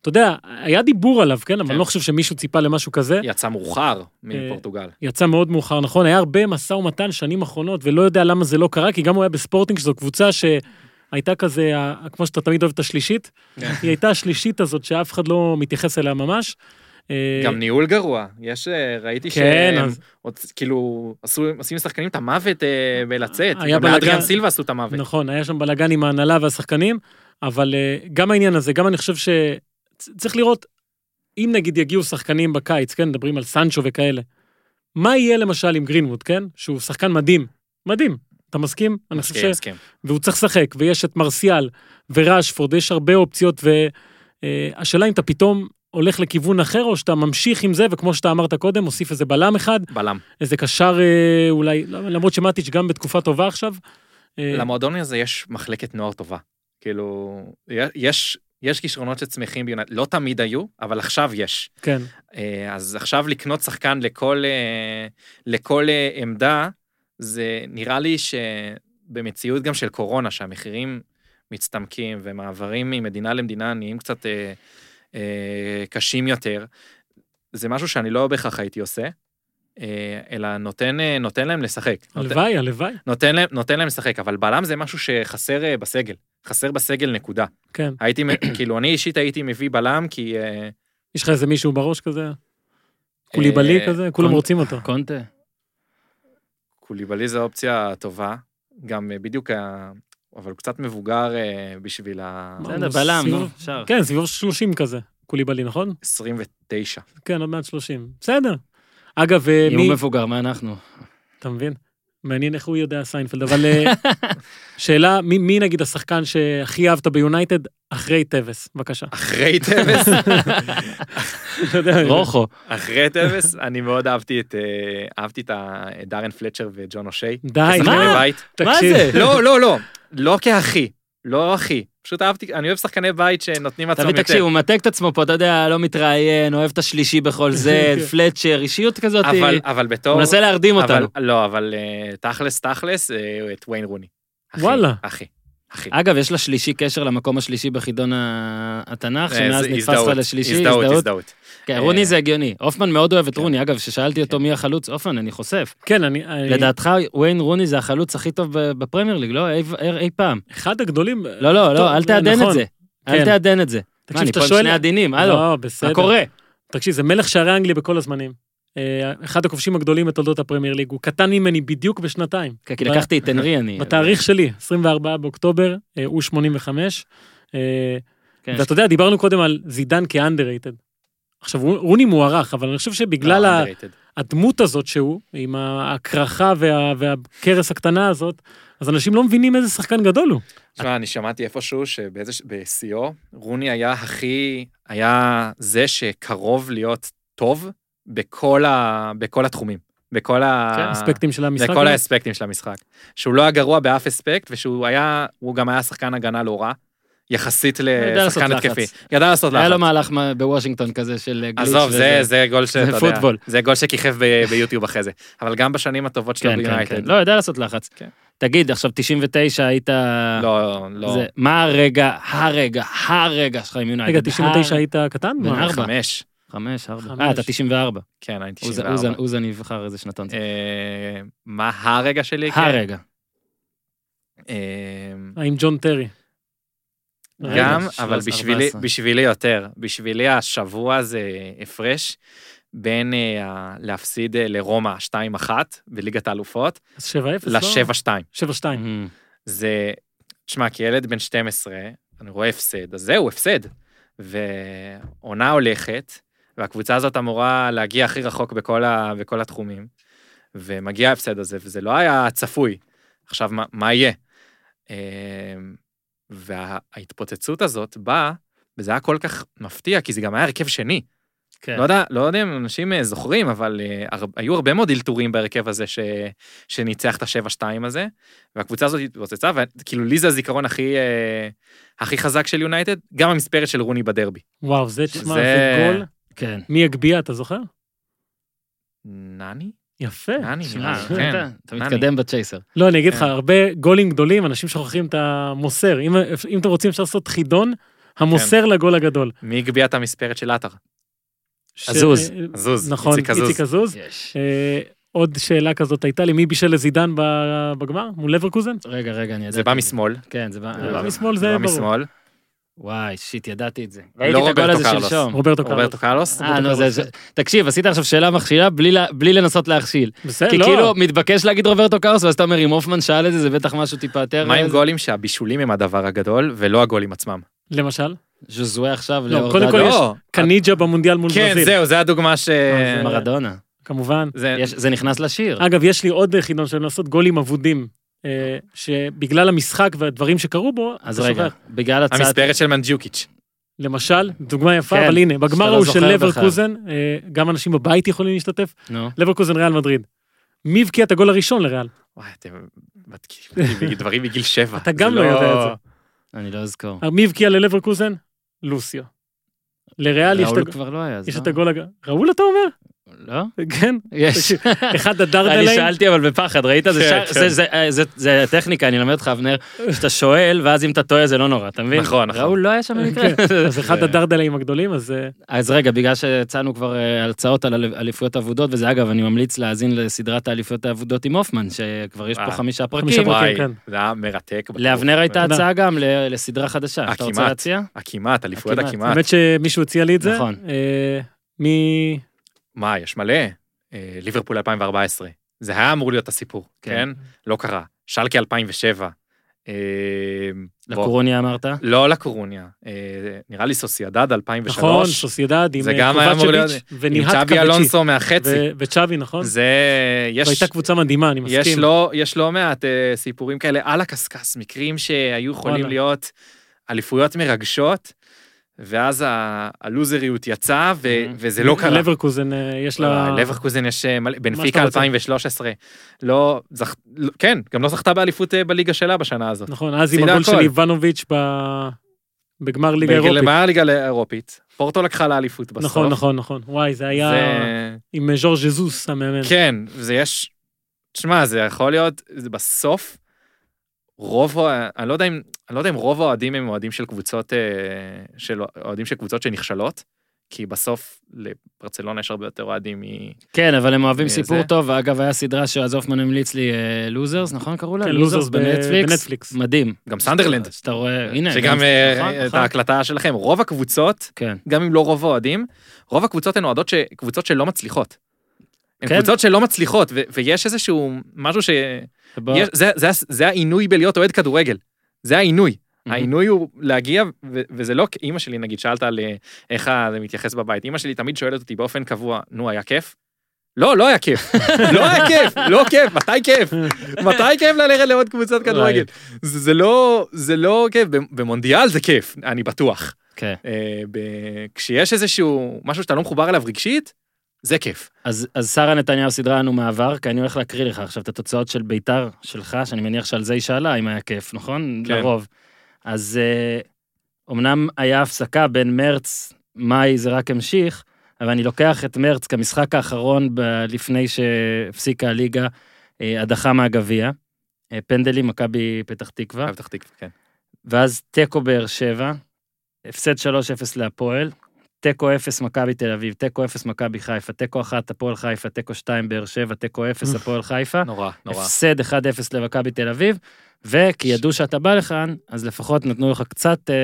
אתה יודע, היה דיבור עליו, כן? אבל כן. אני לא חושב שמישהו ציפה למשהו כזה. יצא מאוחר מפורטוגל. יצא מאוד מאוחר, נכון? היה הרבה משא ומתן שנים אחרונות, ולא יודע למה זה לא קרה, כי גם הוא היה בספורטינג, שזו קבוצה שהייתה כזה, כמו שאתה תמיד אוהב את השלישית, כן. היא הייתה השלישית הזאת שאף אחד לא מתייחס אליה ממש. אה, גם ניהול גרוע. יש, אה, ראיתי כן, שהם אז- עוד, כאילו, עשו, עושים לשחקנים את המוות אה, בלצאת. גם בלגן. לאדריאן סילבה עשו את המוות. נכון, היה שם בלאגן עם ההנהלה והשחקנים, אבל גם העניין הזה, גם אני חושב שצריך לראות, אם נגיד יגיעו שחקנים בקיץ, כן, מדברים על סנצ'ו וכאלה, מה יהיה למשל עם גרינווד, כן? שהוא שחקן מדהים, מדהים. אתה מסכים? אני חושב ש... מסכים. והוא צריך לשחק, ויש את מרסיאל וראשפורד, יש הרבה אופציות, והשאלה אם אתה פתאום הולך לכיוון אחר, או שאתה ממשיך עם זה, וכמו שאתה אמרת קודם, מוסיף איזה בלם אחד, בלם. איזה קשר אה, אולי, למרות שמטיץ' גם בתקופה טובה עכשיו. אה, למועדון הזה יש מחלקת נוער טובה. כאילו, יש, יש כישרונות שצמחים ביונייטד, לא תמיד היו, אבל עכשיו יש. כן, אה, אז עכשיו לקנות שחקן לכל, אה, לכל עמדה, זה נראה לי שבמציאות גם של קורונה, שהמחירים מצטמקים ומעברים ממדינה למדינה נהיים קצת אה, קשים יותר, זה משהו שאני לא בהכרח הייתי עושה, אה, אלא נותן, אה, נותן להם לשחק. נותן, הלוואי, הלוואי, נותן, להם, נותן להם לשחק, אבל בלם זה משהו שחסר אה, בסגל. חסר בסגל נקודה. כן. הייתי, כאילו, אני אישית הייתי מביא בלם, כי... אה, יש לך איזה מישהו בראש כזה? קוליבלי כזה? כולם רוצים אותו. קונטה. קוליבלי זו אופציה טובה, גם בדיוק. אבל הוא קצת מבוגר אה, בשביל ה... בסדר, בלם, נו, אפשר. כן, סביב 30 כזה, קוליבלי, נכון? 29. כן, עוד מעט 30. בסדר. אגב, אה, אם מי... הוא מבוגר, מה אנחנו? אתה מבין? מעניין איך הוא יודע סיינפלד, אבל אה, שאלה, מי, מי נגיד השחקן שהכי אהבת ביונייטד אחרי טבס? בבקשה. אחרי טבס, רוחו. אחרי טווס, אני מאוד אהבתי את, אה, אהבתי את דארן פלצ'ר וג'ון אושי. די, מה? מה. זה? לא, לא, לא, לא כאחי, לא אחי. פשוט אהבתי, אני אוהב שחקני בית שנותנים עצמם יותר. תקשיב, הוא מתק את עצמו פה, אתה יודע, לא מתראיין, אוהב את השלישי בכל זה, פלצ'ר, אישיות כזאת. אבל, אבל בתור... הוא מנסה להרדים אותנו. לא, אבל אה, תכלס, תכלס, אה, את ויין רוני. וואלה. אחי, אחי. אגב, יש לשלישי קשר למקום השלישי בחידון התנ"ך, אה, שמאז נתפס לך לשלישי, הזדהות, הזדהות. הזדהות. כן, אה, רוני זה הגיוני. הופמן מאוד אוהב את כן. רוני, אגב, כששאלתי אותו מי החלוץ, הופמן, אני חושף. כן, אני... לדעתך, וויין רוני זה החלוץ הכי טוב ב- בפרמייר ליג, לא? אי- פעם. אחד הגדולים... לא, לא, לא, אל תעדן את נכון. זה. אל כן. תעדן את זה. מה, אני פה עם. שני עדינים, הלו, לא, בסדר. מה קורה? תקשיב, זה מלך שערי אנגליה בכל הזמנים. אה, אחד הכובשים הגדולים בתולדות הפרמייר ליג, הוא קטן ממני בדיוק בשנתיים. כן, כי לקחתי את הנרי, אני... בתאריך שלי, 24 באוקטובר, אה, הוא 85. אה, כן. ואתה יודע, דיברנו קודם על זידן כ-underrated. עכשיו, רוני מוערך, אבל אני חושב שבגלל לא. הדמות הזאת שהוא, עם ההקרחה וה- והכרס הקטנה הזאת, אז אנשים לא מבינים איזה שחקן גדול הוא. תשמע, אני שמעתי איפשהו שבאיזה, בשיאו, רוני היה הכי, היה זה שקרוב להיות טוב בכל, ה, בכל התחומים. בכל ה... כן, אספקטים של המשחק. בכל האספקטים של המשחק. שהוא לא היה גרוע באף אספקט, ושהוא היה, הוא גם היה שחקן הגנה לא רע, יחסית לשחקן. התקפי. ידע לעשות לחץ. היה לו מהלך מה- בוושינגטון כזה של גליץ' עזוב, זה, וזה. זה גול שאתה יודע, פוטבול. זה גול שכיכב ביוטיוב אחרי זה. אבל גם בשנים הטובות שלו כן, כן, כן. ביונייטד. לא, יודע לעשות לחץ. כן. תגיד, עכשיו 99 היית... לא, לא. זה- מה הרגע, הרגע, הרגע שלך עם יונייטד? רגע, 99 היית קטן? בן מה? ארבע. חמש. חמש, ארבע. אה, אתה 94. כן, אני עוז- 94. עוז- עוז אני אבחר איזה שנתון. זה. אה, מה הרגע שלי? כן. הרגע. אה, האם ג'ון טרי? גם, אבל 13, בשבילי, 14. בשבילי יותר. בשבילי השבוע זה הפרש בין אה, ה- להפסיד לרומא 2-1 בליגת האלופות, אז 7-0? לא? ל-7-2. 7-2. אמ, זה, תשמע, כילד בן 12, אני רואה הפסד, אז זהו, הפסד. ועונה הולכת, והקבוצה הזאת אמורה להגיע הכי רחוק בכל, ה, בכל התחומים, ומגיע ההפסד הזה, וזה לא היה צפוי. עכשיו, מה, מה יהיה? אה, וההתפוצצות הזאת באה, וזה היה כל כך מפתיע, כי זה גם היה הרכב שני. כן. לא יודע, לא יודע אם אנשים אה, זוכרים, אבל אה, הר- היו הרבה מאוד אלתורים בהרכב הזה ש... שניצח את ה-7-2 הזה, והקבוצה הזאת התפוצצה, וכאילו לי זה הזיכרון הכי, אה, הכי חזק של יונייטד, גם המספרת של רוני בדרבי. וואו, זה, תשמע, זה- זה גול. כן. מי יגביה, אתה זוכר? נני? יפה. נני, שמע, נראה לי, כן. אתה-. מתקדם בצ'ייסר. לא, אני אגיד לך, כן. הרבה גולים גדולים, אנשים שוכחים את המוסר. אם, אם אתם רוצים אפשר לעשות חידון, המוסר לגול הגדול. מי הגביה את המספרת של עטר? עזוז. אה, עזוז, נכון, איציק עזוז. אה, עוד שאלה כזאת הייתה לי, מי בישל לזידן ב- בגמר? מול לברקוזן? רגע, רגע, אני ידעתי. זה בא משמאל. כן, זה בא... זה בא משמאל, זה בא ברור. וואי, shit, ידעתי את זה. לא ראיתי את הגול רוברטו הזה קרלוס. שלשום. רוברטו קרלוס. רוברטו קרלוס? אה, נו, זה... תקשיב, עשית עכשיו שאלה מכשילה בלי לנסות להכשיל. בסדר, כי לא. כאילו מתבקש להגיד רוברטו קרלוס, ואז אתה אומר, אם הופמן שאל את זה, זה בטח משהו טיפה יותר... מה עם אה, גולים שהבישולים הם הדבר הגדול, ולא הגולים עצמם? למשל? ז'וזואה עכשיו, לא, קודם כל. יש- קניג'ה במונדיאל מול כן, ברזיל. זהו, זה הדוגמה ש... זה- מרדונה. כמובן. זה- נכנס לשיר. אגב, יש לי עוד חידון של לעשות גולים אבודים, אה, שבגלל המשחק והדברים שקרו בו, אז רגע, שוכח. בגלל הצעת... המספרת של מנג'וקיץ'. למשל, דוגמה יפה, כן, אבל הנה, בגמר שאתה לא ההוא של לברקוזן, אה, גם אנשים בבית יכולים להשתתף, נו. לברקוזן ריאל מדריד. מי הבקיע את הגול הראשון לריאל? וואי, אתם מתקיפים דברים מגיל שבע. אתה גם זה לא יודע את זה. אני לא אזכור. מי הבקיע ללברקוזן? לוסיו. לריאל יש את ראול הג- כבר לא היה, אז יש לא. את הגול הג... ראול אתה אומר? לא? כן. יש. אחד אני הדרדלים. שאלתי אבל בפחד, ראית? זה כן, כן. זה- זה- אה, זה- זה טכניקה, אני אלמד אותך, אבנר, שאתה שואל, ואז אם אתה טועה זה לא נורא, אתה מבין? נכון, נכון. ראול לא היה שם במקרה. כן, אז אחד הדרדלים הגדולים, אז אה, אז רגע, בגלל שהצענו כבר אה, הרצאות על אל- אליפויות אבודות, וזה אגב, אני ממליץ להאזין לסדרת האליפויות האבודות עם הופמן, שכבר יש פה אה, חמישה פרקים. חמישה פרקים. כן. זה היה מרתק. לאבנר הייתה. הצעה גם ל- לסדרה חדשה. אתה רוצה. להציע? הכמעט, אליפויות הכמעט. הכמעט. האמת שמישהו הציע לי את זה. נכון. מה, יש מלא. אה, ליברפול 2014. זה היה אמור להיות הסיפור, כן. כן? לא קרה. שלקה 2007. אה. לקורוניה אמרת? לא לקורוניה. אה, נראה לי סוסיידד 2003. נכון, סוסיידד עם זה אה, גם היה אמור להיות- קובצ'ביץ' עם צ'אבי קבצ'י. אלונסו מהחצי. וצ'אבי, נכון? זה, יש, והייתה קבוצה מדהימה, אני מסכים. יש לא, יש לא מעט סיפורים כאלה על הקשקש, מקרים שהיו יכולים. להיות אליפויות מרגשות, ואז הלוזריות יצאה, ו-. וזה לא קרה. לברקוזן, אה, יש לה... לברקוזן יש אה, מלא, בנפיקה שאתה רוצה. 2013, לא, זכ... לא- כן, גם לא זכתה באליפות אה, בליגה שלה בשנה הזאת. נכון, אז עם הגול של. איבנוביץ' ב- בגמר ליגה אירופית. בגמר הליגה האירופית, פורטו לקחה לאליפות בסוף. נכון, נכון, נכון. וואי, זה היה זה... עם אה, ז'ורג' ז'זוס המאמן. כן, זה יש, תשמע, זה יכול להיות, זה בסוף, רוב, אני לא יודע אם, אני לא יודע אם רוב האוהדים הם אוהדים של קבוצות, אה, של אוהדים של קבוצות שנכשלות, כי בסוף לברצלונה יש הרבה יותר אוהדים מ... כן, אבל הם אוהבים אה, סיפור זה? טוב, ואגב, היה סדרה שאז הופמן המליץ לי, Losers, נכון קראו לה? כן, Losers בנטפליקס. בנטפליקס. מדהים. גם סנדרלנד, אז אתה רואה, הנה. שגם גם- אה, נכון, את נכון. ההקלטה שלכם, רוב הקבוצות, כן. גם אם לא רוב האוהדים, רוב הקבוצות הן אוהדות ש... קבוצות שלא מצליחות. הן כן. קבוצות שלא מצליחות, ו- ויש איזשהו משהו ש... יש, זה, זה, זה העינוי בלהיות אוהד כדורגל. זה העינוי. העינוי הוא להגיע, ו- וזה לא, אימא שלי נגיד, שאלת על אה, איך זה מתייחס בבית, אימא שלי תמיד שואלת אותי באופן קבוע, נו, היה כיף? לא, לא היה כיף, לא היה כיף, לא כיף, מתי כיף? מתי כיף ללכת לעוד קבוצת כדורגל? זה זה לא, זה לא כיף, במונדיאל זה כיף, אני בטוח. כן. אה, ב- כשיש איזשהו משהו שאתה לא מחובר אליו רגשית, זה כיף. אז, אז שרה נתניהו סידרה לנו מעבר, כי אני הולך להקריא לך עכשיו את התוצאות של ביתר שלך, שאני מניח שעל זה היא שאלה, אם היה כיף, נכון? כן. לרוב. אז uh, אמנם היה הפסקה בין מרץ, מאי זה רק המשיך, אבל אני לוקח את מרץ כמשחק האחרון ב- לפני שהפסיקה הליגה, uh, הדחה מהגביע, uh, פנדלים, מכבי פתח תקווה, פתח תקווה, כן. ואז תיקו באר שבע, הפסד 3-0 להפועל, תיקו 0 מכבי תל אביב, תיקו 0 מכבי חיפה, תיקו 1 הפועל חיפה, תיקו 2 באר שבע, תיקו 0 הפועל חיפה, נורא, נורא. הפסד 1-0 למכבי תל אביב, וכי ידעו שאתה בא לכאן, אז לפחות נתנו לך קצת אה,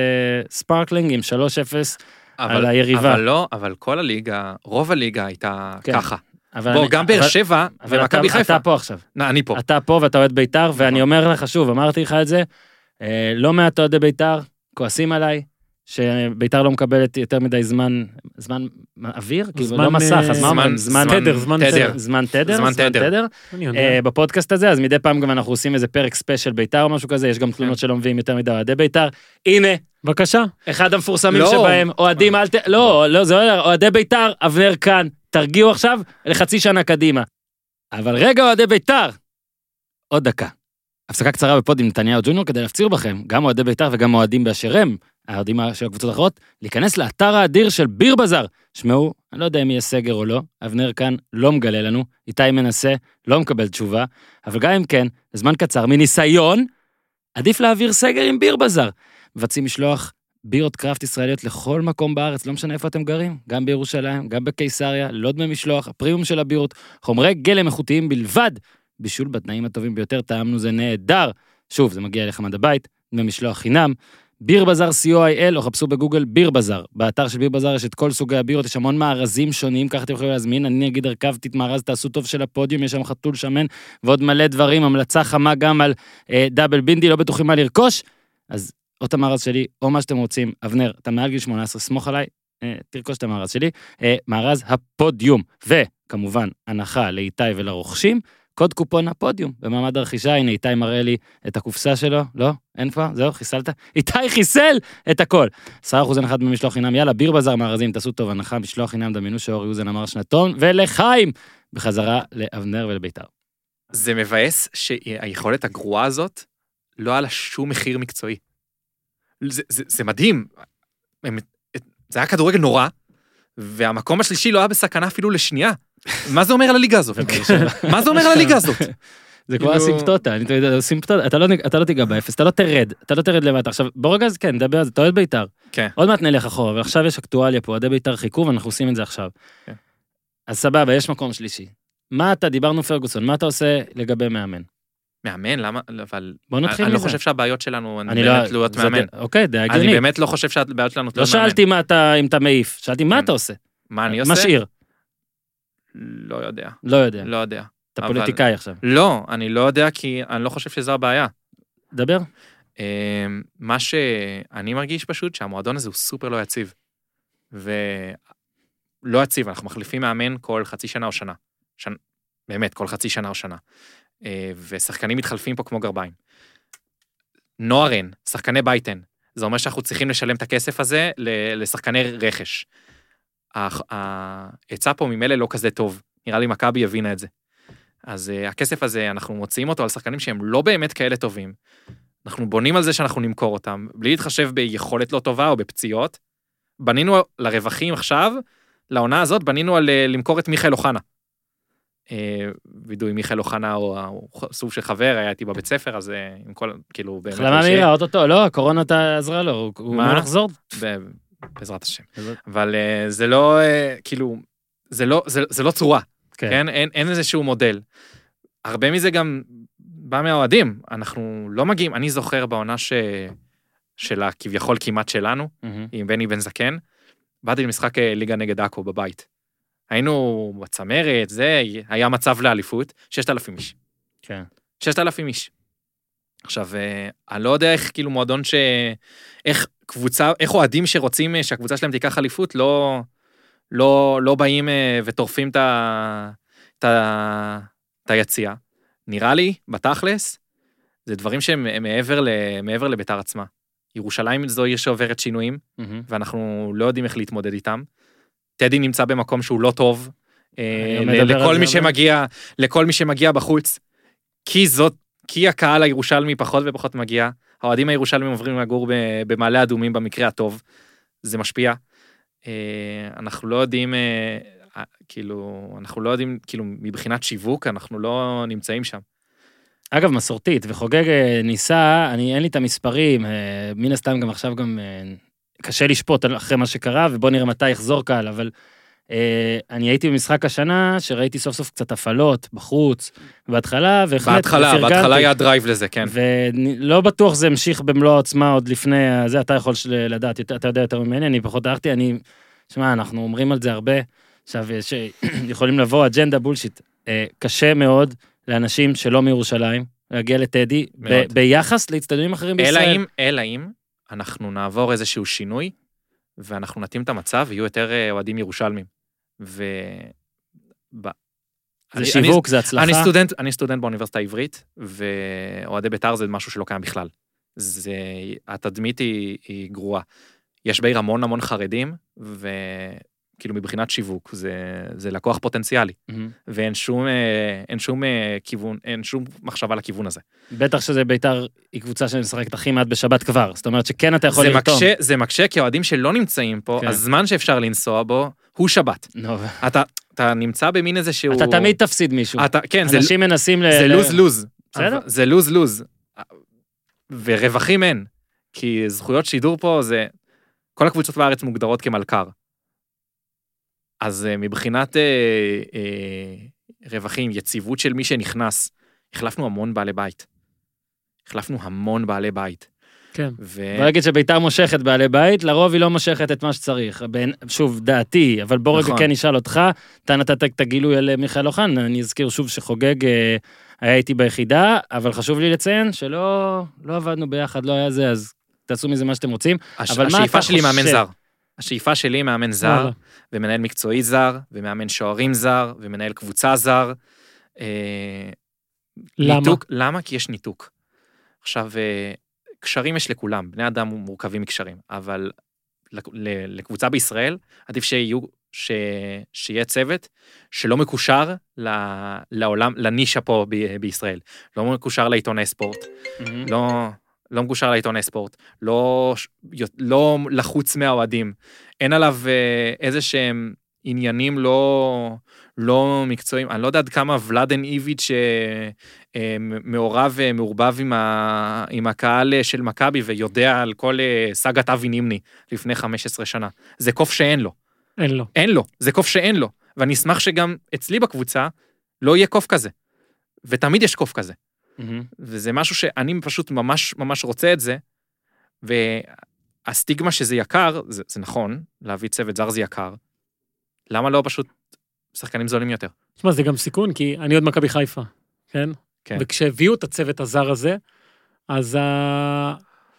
sparkling עם 3-0, אבל- היריבה. אבל לא, אבל כל הליגה, רוב הליגה הייתה כן. ככה. אבל בוא, אני- גם באר שבע ומכבי חיפה. אתה פה עכשיו, נא, אני פה. אתה פה ואתה אוהד בית"ר, ואני נכון. אומר לך שוב, אמרתי לך את זה, אה, לא מעט אוהדי בית"ר כועסים עליי, שבית"ר לא מקבלת יותר מדי זמן, זמן אוויר? כאילו, זמן, לא מסך, אז אה, מה אומרים? זמן- זמן תדר, זמן תדר. זמן תדר? זמן תדר. אה, בפודקאסט הזה, אז מדי פעם גם אנחנו עושים איזה פרק ספיישל בית"ר או משהו כזה, יש גם תלונות שלא מביאים יותר מדי אוהדי בית"ר. הנה, בבקשה. אחד המפורסמים לא. שבהם, אוהדים אל ת... לא, לא, זה לא, אוהדי בית"ר, אבנר כאן, תרגיעו עכשיו לחצי שנה קדימה. אבל רגע, אוהדי בית"ר, עוד דקה. הפסקה קצרה בפוד עם נתניהו ג'וניור כדי להפציר בכם, גם אוהדי בית"ר וגם אוהדים באשר הם, האוהדים של הקבוצות האחרות, להיכנס לאתר האדיר של ביר בזאר. שמעו, אני לא יודע אם יהיה סגר או לא, אבנר כאן לא מגלה לנו, איתי מנסה, לא מקבל תשובה, אבל גם אם כן, לזמן קצר, מניסיון, עדיף להעביר סגר עם ביר בזאר. מבצעים משלוח בירות קראפט ישראליות לכל מקום בארץ, לא משנה איפה אתם גרים, גם בירושלים, גם בקיסריה, לא דמי משלוח, הפרימיום של הבירות, חומרי גלם איכותיים בלבד, בישול בתנאים הטובים ביותר, טעמנו זה נהדר. שוב, זה מגיע אליכם עד הבית, דמי משלוח חינם. ביר בזאר co.il או חפשו בגוגל ביר בזאר. באתר של ביר בזאר יש את כל סוגי הבירות, יש המון מארזים שונים, ככה אתם יכולים להזמין. אני נגיד הרכבתי את מארז תעשו טוב של הפודיום, יש שם חתול שמן ועוד מלא דברים, המלצה חמה גם על אה, דאבל בינדי, לא בטוחים מה לרכוש. אז או את המארז שלי, או מה שאתם רוצים. אבנר, אתה מעל גיל 18, סמוך עליי, אה, תרכוש את המארז שלי. אה, מארז הפודיום. וכמובן, הנחה לאיתי ולרוכשים, קוד קופון הפודיום. במעמד הרכישה, הנה איתי מראה לי את הקופסה שלו. לא? אין פה? זהו, חיסלת? איתי חיסל את הכל. 10% הנחה במשלוח חינם, יאללה, ביר בזאר מארזים, תעשו טוב, הנחה, משלוח חינם, דמיינו שאורי אוזן אמר שנתון, ולחיים! בחזרה לאבנר ולביתר. זה מבאס שהיכולת הגרועה הזאת, לא היה שום מחיר מקצועי. זה, זה, זה מדהים. זה היה כדורגל נורא, והמקום השלישי לא היה בסכנה אפילו לשנייה. מה זה אומר על הליגה הזאת? מה זה אומר על הליגה הזאת? זה כבר כאילו- אסימפטוטה, אני תמיד, אסימפטוטה, אתה לא, אתה לא תיגע באפס, אתה לא תרד, אתה לא תרד למטה. עכשיו, בוא רגע, כן, נדבר על זה, אתה אוהד בית"ר. כן. עוד מעט נלך אחורה, אבל עכשיו יש אקטואליה פה, אוהדי בית"ר חיכו ואנחנו עושים את זה עכשיו. כן. אז סבבה, יש מקום שלישי. מה אתה, דיברנו פרגוסון, מה אתה עושה לגבי מאמן? מאמן, למה? אבל... בוא נתחיל אני לא מזה. חושב שהבעיות שלנו הן אני לא, באמת תלויות זה מאמן. ד- אוקיי, אני הגיוני. באמת לא חושב שהבעיות שלנו לא תלויות מאמן. שאלתי מה אתה, אם אתה מעיף, שאלתי מה כן. אתה עושה. מה אני עושה? משאיר, לא יודע. לא יודע, לא יודע. אתה פוליטיקאי עכשיו. לא, אני לא יודע כי אני לא חושב שזו הבעיה. דבר. אה, מה שאני מרגיש פשוט שהמועדון הזה הוא סופר לא יציב. ולא יציב, אנחנו מחליפים מאמן כל חצי שנה או שנה. שנ... באמת, כל חצי שנה או שנה. אה, ושחקנים מתחלפים פה כמו גרביים. נוערן, שחקני בייטן, זה אומר שאנחנו צריכים לשלם את הכסף הזה לשחקני רכש. ההיצע פה ממילא לא כזה טוב, נראה לי מכבי הבינה את זה. אז uh, הכסף הזה, אנחנו מוציאים אותו על שחקנים שהם לא באמת כאלה טובים. אנחנו בונים על זה שאנחנו נמכור אותם, בלי להתחשב ביכולת לא טובה או בפציעות. בנינו לרווחים עכשיו, לעונה הזאת, בנינו על uh, למכור את מיכאל אוחנה. Uh, וידוי מיכאל אוחנה הוא, סוג של חבר, היה איתי בבית ספר, אז uh, עם כל, כאילו, באמת... החלמה מהירה, אוטוטו, לא, הקורונה אתה עזרה לו, הוא-? אמור לחזור. ב- בעזרת השם. אבל uh, זה לא, כאילו, זה לא, זה, זה לא צורה. כן. כן, אין, אין איזשהו מודל. הרבה מזה גם בא מהאוהדים, אנחנו לא מגיעים, אני זוכר בעונה ש... של הכביכול כמעט שלנו, מהמם. עם בני בן זקן, באתי למשחק אה, ליגה נגד עכו בבית. היינו בצמרת, זה, היה מצב לאליפות, 6,000 איש. כן. 6,000 איש. עכשיו, אה, אני לא יודע איך כאילו מועדון ש... איך קבוצה, איך אוהדים שרוצים אה, שהקבוצה שלהם תיקח אליפות, לא, לא, לא באים אה, וטורפים את ה- את ה- את היציאה. נראה לי, בתכלס, זה דברים שהם הם מעבר, ל, מעבר לביתר עצמה. ירושלים זו עיר שעוברת שינויים, מהמם. ואנחנו לא יודעים איך להתמודד איתם. טדי נמצא במקום שהוא לא טוב. אה, לכל מי שמגיע, לכל מי שמגיע בחוץ, כי זאת, כי הקהל הירושלמי פחות ופחות מגיע, האוהדים הירושלמים עוברים לגור במעלה אדומים במקרה הטוב, זה משפיע. אה, אנחנו לא יודעים, אה, כאילו, אנחנו לא יודעים, כאילו, מבחינת שיווק, אנחנו לא נמצאים שם. אגב, מסורתית, וחוגג ניסה, אני, אין לי את המספרים, מן הסתם גם עכשיו גם קשה לשפוט אחרי מה שקרה, ובוא נראה מתי יחזור קהל, אבל אה, אני הייתי במשחק השנה, שראיתי סוף סוף קצת הפעלות בחוץ, בהתחלה, בהחלט, בהתחלה, ופרגנתי. בהתחלה היה drive לזה, כן. ולא בטוח זה המשיך במלוא העוצמה עוד לפני זה, אתה יכול של- לדעת, אתה יודע יותר ממני, אני פחות אהבתי, אני, שמע, אנחנו אומרים על זה הרבה, עכשיו, שיכולים לבוא אג'נדה בולשיט. אה, קשה מאוד לאנשים שלא מירושלים להגיע לטדי, ב-. ביחס לאצטדיונים אחרים אלא בישראל. אם, אלא אם אנחנו נעבור איזשהו שינוי, ואנחנו נתאים את המצב, ויהיו יותר אה, אוהדים ירושלמים. ו... ב... זה אני- שיווק, זה הצלחה. אני סטודנט, אני סטודנט באוניברסיטה העברית, ואוהדי בית"ר זה משהו שלא קיים בכלל. זה, התדמית היא, היא גרועה. יש בעיר המון המון חרדים, וכאילו מבחינת שיווק, זה, זה לקוח פוטנציאלי, מהמם. ואין שום, אה, אין שום אה, כיוון, אין שום מחשבה לכיוון הזה. בטח שזה בית"ר, היא קבוצה שמשחקת הכי מעט בשבת כבר, זאת אומרת שכן אתה יכול זה לרתום. מקשה, זה מקשה כי האוהדים שלא נמצאים פה, כן. הזמן שאפשר לנסוע בו הוא שבת. נו, אתה, אתה נמצא במין איזה שהוא... אתה תמיד תפסיד מישהו. אתה, כן, זה, אנשים מנסים ל... זה ל- לוז לוז. בסדר. זה לוז לוז. ורווחים אין. כי זכויות שידור פה זה... כל הקבוצות בארץ מוגדרות כמלכ"ר. אז אה, מבחינת אה, אה, רווחים, יציבות של מי שנכנס, החלפנו המון בעלי בית. החלפנו המון בעלי בית. כן. ו... בוא נגיד שביתר מושכת בעלי בית, לרוב היא לא מושכת את מה שצריך. בין, שוב, דעתי, אבל בוא רגע נכון. כן נשאל אותך, אתה נתת את הגילוי על אה, מיכאל אוחנה, אני אזכיר שוב שחוגג אה, היה איתי ביחידה, אבל חשוב לי לציין שלא לא עבדנו ביחד, לא היה זה, אז תעשו מזה מה שאתם רוצים. הש... אבל השאיפה שלי מאמן? זר. השאיפה שלי מאמן זר. ומנהל מקצועי זר, ומאמן שוערים זר, ומנהל קבוצה זר. אה, למה? ניתוק, למה? כי יש ניתוק. עכשיו, אה, קשרים יש לכולם, בני אדם מורכבים מקשרים, אבל לקבוצה בישראל, עדיף שיהיו, ש... שיהיה צוות שלא מקושר ל... לעולם, לנישה פה ב... בישראל. לא מקושר לעיתוני ספורט, לא, לא מקושר לעיתוני ספורט, לא, לא לחוץ מהאוהדים, אין עליו אה, איזה שהם עניינים לא, לא מקצועיים. אני לא יודע עד כמה ולאדן איביץ' אה, אה, מעורב ומעורבב עם, ה, עם הקהל של מכבי ויודע על כל סאגת אבי נימני לפני 15 שנה. זה קוף שאין לו. אין לו. אין לו, זה קוף שאין לו. ואני אשמח שגם אצלי בקבוצה לא יהיה קוף כזה. ותמיד יש קוף כזה. מהמם. וזה משהו שאני פשוט ממש ממש רוצה את זה, והסטיגמה שזה יקר, זה, זה נכון, להביא צוות זר זה יקר, למה לא פשוט שחקנים זולים יותר? תשמע, זה גם סיכון, כי אני עוד מכבי חיפה, כן? כן. וכשהביאו את הצוות הזר הזה, אז ה...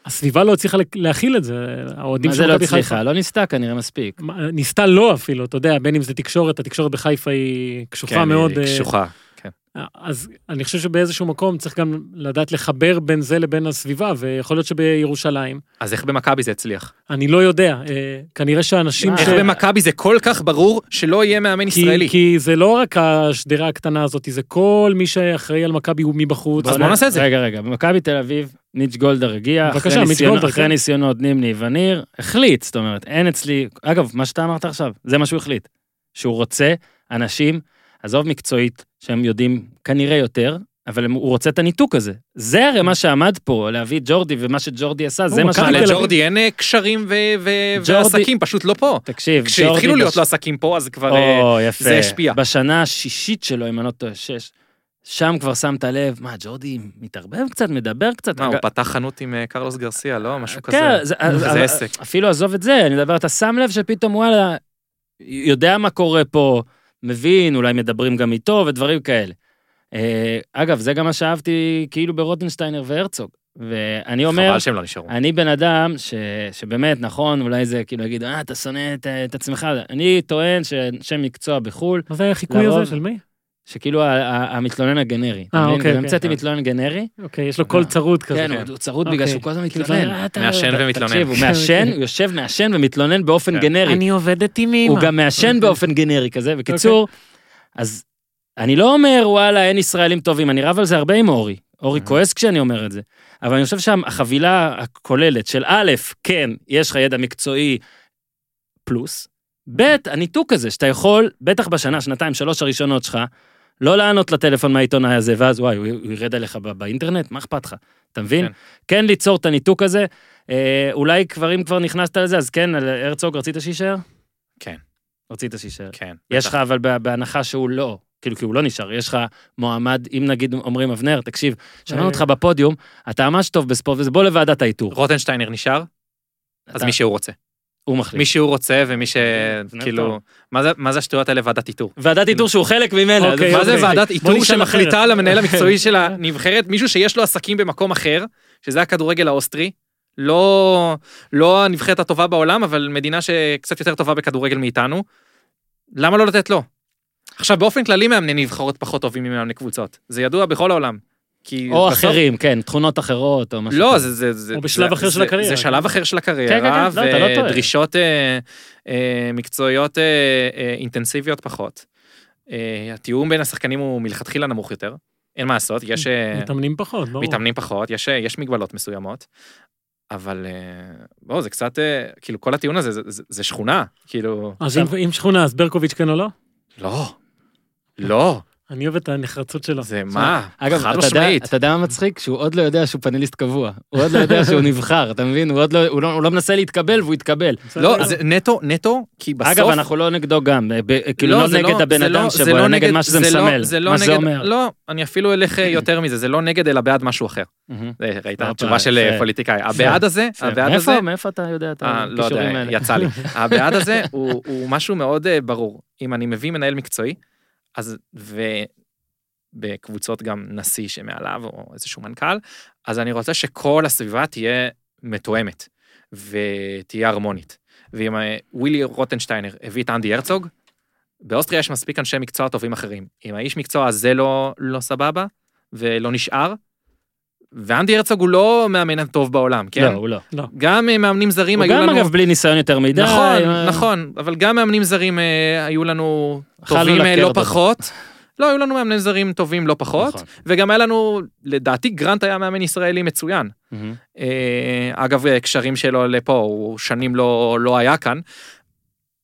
הסביבה לא הצליחה להכיל את זה, האוהדים מה של זה לא מכבי חיפה. הצליחה? לא ניסתה כנראה מספיק. מה, ניסתה לא אפילו, אתה יודע, בין אם זה תקשורת, התקשורת בחיפה היא קשוחה כן, מאוד. היא אה, קשוחה. כן. אז אני חושב שבאיזשהו מקום צריך גם לדעת לחבר בין זה לבין הסביבה, ויכול להיות שבירושלים, אז איך במכבי זה הצליח? אני לא יודע, אה, כנראה שאנשים מה, ש... איך במכבי זה כל כך ברור שלא יהיה מאמן כי, ישראלי? כי זה לא רק השדרה הקטנה הזאת, זה כל מי שאחראי על מכבי הוא מבחוץ. אז בוא נעשה את זה. רגע, רגע, במכבי תל אביב, מיץ' גולדהר הגיע, בבקשה, אחרי ניסיונות- גולדהר, אחרי כן. ניסיונות נימני וניר, החליט, זאת אומרת, אין אצלי, אגב, מה שאתה אמרת עכשיו, זה מה שהוא החליט. שהוא רוצה אנשים, עזוב מקצועית, שהם יודעים כנראה יותר, אבל הוא רוצה את הניתוק הזה. זה הרי מה שעמד פה, להביא את ג'ורדי, ומה שג'ורדי עשה, זה מה. אביב. לג'ורדי אין אה, קשרים ועסקים, פשוט לא פה. תקשיב, כשהתחילו ג'ורדי להיות בש- לו עסקים פה, אז כבר... אה. זה השפיע. בשנה השישית שלו, אם אני לא טועה, שש, שם כבר שמת לב, מה, ג'ורדי מתערבב קצת, מדבר קצת. מה, הוא פתח חנות עם אה, קרלוס גרסיה, לא? משהו כזה. כן, זה, עסק. אפילו עזוב את זה, אני מדבר, אתה שם לב שפתאום וואלה, יודע מה קורה פה, מבין, אולי מדברים גם איתו ודברים כאלה. אה, אגב, זה גם מה שאהבתי כאילו ברוטנשטיינר והרצוג. ואני אומר, חבל שהם לא נשארו. אני בן אדם ש, שבאמת, נכון, אולי זה כאילו להגיד, אה, אתה שונא את, את עצמך. אני טוען שאנשי מקצוע בחו"ל, מה זה החיקוי לרוב- הזה של מי? שכאילו המתלונן הגנרי. אה? אוקיי, כאילו, אוקיי. המצאתי מתלונן גנרי. אוקיי, יש לו קול צרוד כזה. כן, הוא- צרוד בגלל אוקיי. שהוא כל הזמן מתלונן. אה, מעשן ומתלונן. תקשיב, הוא כן, מעשן. הוא יושב מעשן ומתלונן באופן כן. גנרי. אני עובדת עם אמא. הוא גם מעשן אוקיי. באופן גנרי כזה. בקיצור, אז אני לא אומר, וואלה, אין ישראלים טובים, אני רב על זה הרבה עם אורי. אורי. כועס כשאני אומר את זה. אבל אני חושב שהחבילה הכוללת של א', כן, יש לך ידע מקצועי פלוס, ב', הניתוק הזה, שאתה יכול, בטח בשנה, שנתיים, שלוש הראשונות שלך, לא לענות לטלפון מהעיתונאי הזה, ואז וואי, הוא ירד עליך באינטרנט, מה אכפת לך? אתה מבין? כן. כן ליצור את הניתוק הזה. אה, אולי כבר, אם כבר נכנסת לזה, אז כן, על הרצוג, רצית שיישאר? כן. רצית שיישאר. כן. יש. לך, אבל בהנחה שהוא לא, כאילו, כי הוא לא נשאר, יש לך מועמד, אם נגיד אומרים, אבנר, תקשיב, שמענו אה. אותך בפודיום, אתה ממש טוב בספורט, וזה בוא לוועדת האיתור. רוטנשטיינר נשאר, אז אתה- מי שהוא רוצה. הוא מחליט. מי שהוא רוצה ומי ש... אבנר כאילו, טוב. מה זה- מה זה השטויות האלה ועדת איתור? ועדת איתור שהוא חלק ממנה. אוקיי, מה זה אוקיי. ועדת איתור שמחליטה. על המנהל המקצועי של הנבחרת, מישהו שיש לו עסקים במקום אחר, שזה הכדורגל האוסטרי, לא, לא הנבחרת הטובה בעולם, אבל מדינה שקצת יותר טובה בכדורגל מאיתנו, למה לא לתת לו? עכשיו, באופן כללי מאמני נבחרות פחות טובים ממאמני קבוצות, זה ידוע בכל העולם. כי או בסוף- אחרים, כן, תחונות אחרות, או משהו לא. זה, זה, זה, או בשלב זה, אחר של זה, הקריירה. זה שלב אחר של כן, כן, הקריירה, כן, לא, אתה לא טועה. ודרישות אה, אה, מקצועיות אה, אה, אינטנסיביות פחות. אה, התיאום בין השחקנים הוא מלכתחילה נמוך יותר, אין מה לעשות, יש אה, מתאמנים פחות, ברור. מתאמנים פחות, יש, אה, יש מגבלות מסוימות, אבל אה, בוא, זה קצת, כאילו כל הטיעון הזה, זה, זה, זה שכונה, כאילו, אז אם- אם שכונה, אז ברקוביץ' כן או לא? לא, לא, אני אוהב את הנחרצות שלו. זה מה, אגב, חד אתה יודע, משמעית. אתה יודע מה מצחיק? שהוא עוד לא יודע שהוא פאנליסט קבוע. הוא עוד לא יודע שהוא נבחר, אתה מבין? הוא עוד לא, הוא לא, הוא לא מנסה להתקבל והוא יתקבל. לא. זה נטו, נטו, כי בסוף... אגב, אנחנו לא נגדו גם, ב- כאילו לא זה נגד הבן זה אדם לא- שבו, אלא לא נגד מה שזה זה לא- מסמל. זה לא מה זה אומר. לא, אני אפילו אלך אה, יותר מזה, זה לא נגד אלא בעד משהו אחר. ראית, התשובה של אה. פוליטיקאי. הבעד הזה. הבעד הזה, מאיפה, אתה יודע את אה, לא יודע, הכישורים האלה? יצא לי. הבעד הזה הוא משהו מאוד אה, ברור. אם אני מביא מנהל מקצועי, אז, ובקבוצות גם נשיא שמעליו, או איזשהו מנכ"ל, אז אני רוצה שכל הסביבה תהיה מתואמת, ותהיה הרמונית. ואם אה, ווילי רוטנשטיינר הביא את אנדי הרצוג, באוסטריה יש מספיק אנשי מקצוע טובים אחרים. אם האיש מקצוע הזה לא, לא סבבה, ולא נשאר, ואנדי הרצוג הוא לא מאמן הטוב בעולם, כן? לא, הוא לא. גם אה, מאמנים זרים הוא היו גם לנו... אגב בלי ניסיון יותר מדי. נכון, אה, נכון, אבל גם מאמנים זרים אה, היו לנו טובים לא אותו. פחות. לא, היו לנו מאמנים זרים טובים לא פחות, נכון. וגם היה לנו, לדעתי גרנט היה מאמן ישראלי מצוין. אה, אגב, קשרים שלו לפה, הוא שנים לא, לא היה כאן.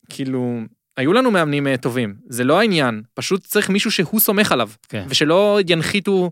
כאילו, היו לנו מאמנים טובים, זה לא העניין, פשוט צריך מישהו שהוא סומך עליו, כן. ושלא ינחיתו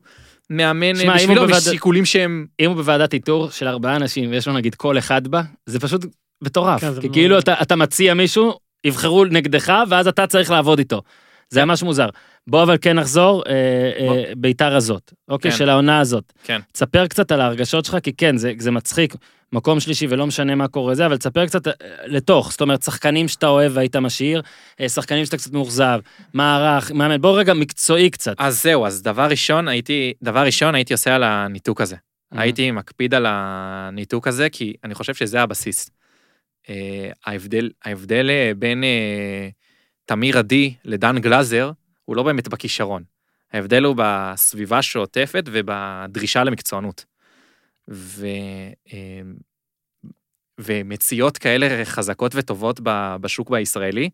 מאמן בשבילו בוועד- משיקולים שהם... אם הוא בוועדת איתור של ארבעה אנשים ויש לו נגיד קול אחד בה, זה פשוט מטורף. כן, כי כאילו אתה, אתה מציע מישהו, יבחרו נגדך, ואז אתה צריך לעבוד איתו. זה ממש מוזר. בוא אבל כן נחזור, אה. אה, ביתר הזאת, אוקיי, כן. של העונה הזאת. כן. תספר קצת על ההרגשות שלך, כי כן, זה, זה מצחיק, מקום שלישי ולא משנה מה קורה זה, אבל תספר קצת אה, לתוך, זאת אומרת, שחקנים שאתה אוהב והיית משאיר, אה, שחקנים שאתה קצת מאוכזב, מערך, מאמן, בוא רגע מקצועי קצת. אז זהו, אז דבר ראשון הייתי, דבר ראשון הייתי עושה על הניתוק הזה. אה. הייתי מקפיד על הניתוק הזה, כי אני חושב שזה הבסיס. אה, ההבדל, ההבדל אה, בין אה, תמיר עדי לדן גלאזר, הוא לא באמת בכישרון. ההבדל הוא בסביבה שעוטפת ובדרישה למקצוענות. ו, אה, ומציאות כאלה חזקות וטובות בשוק הישראלי,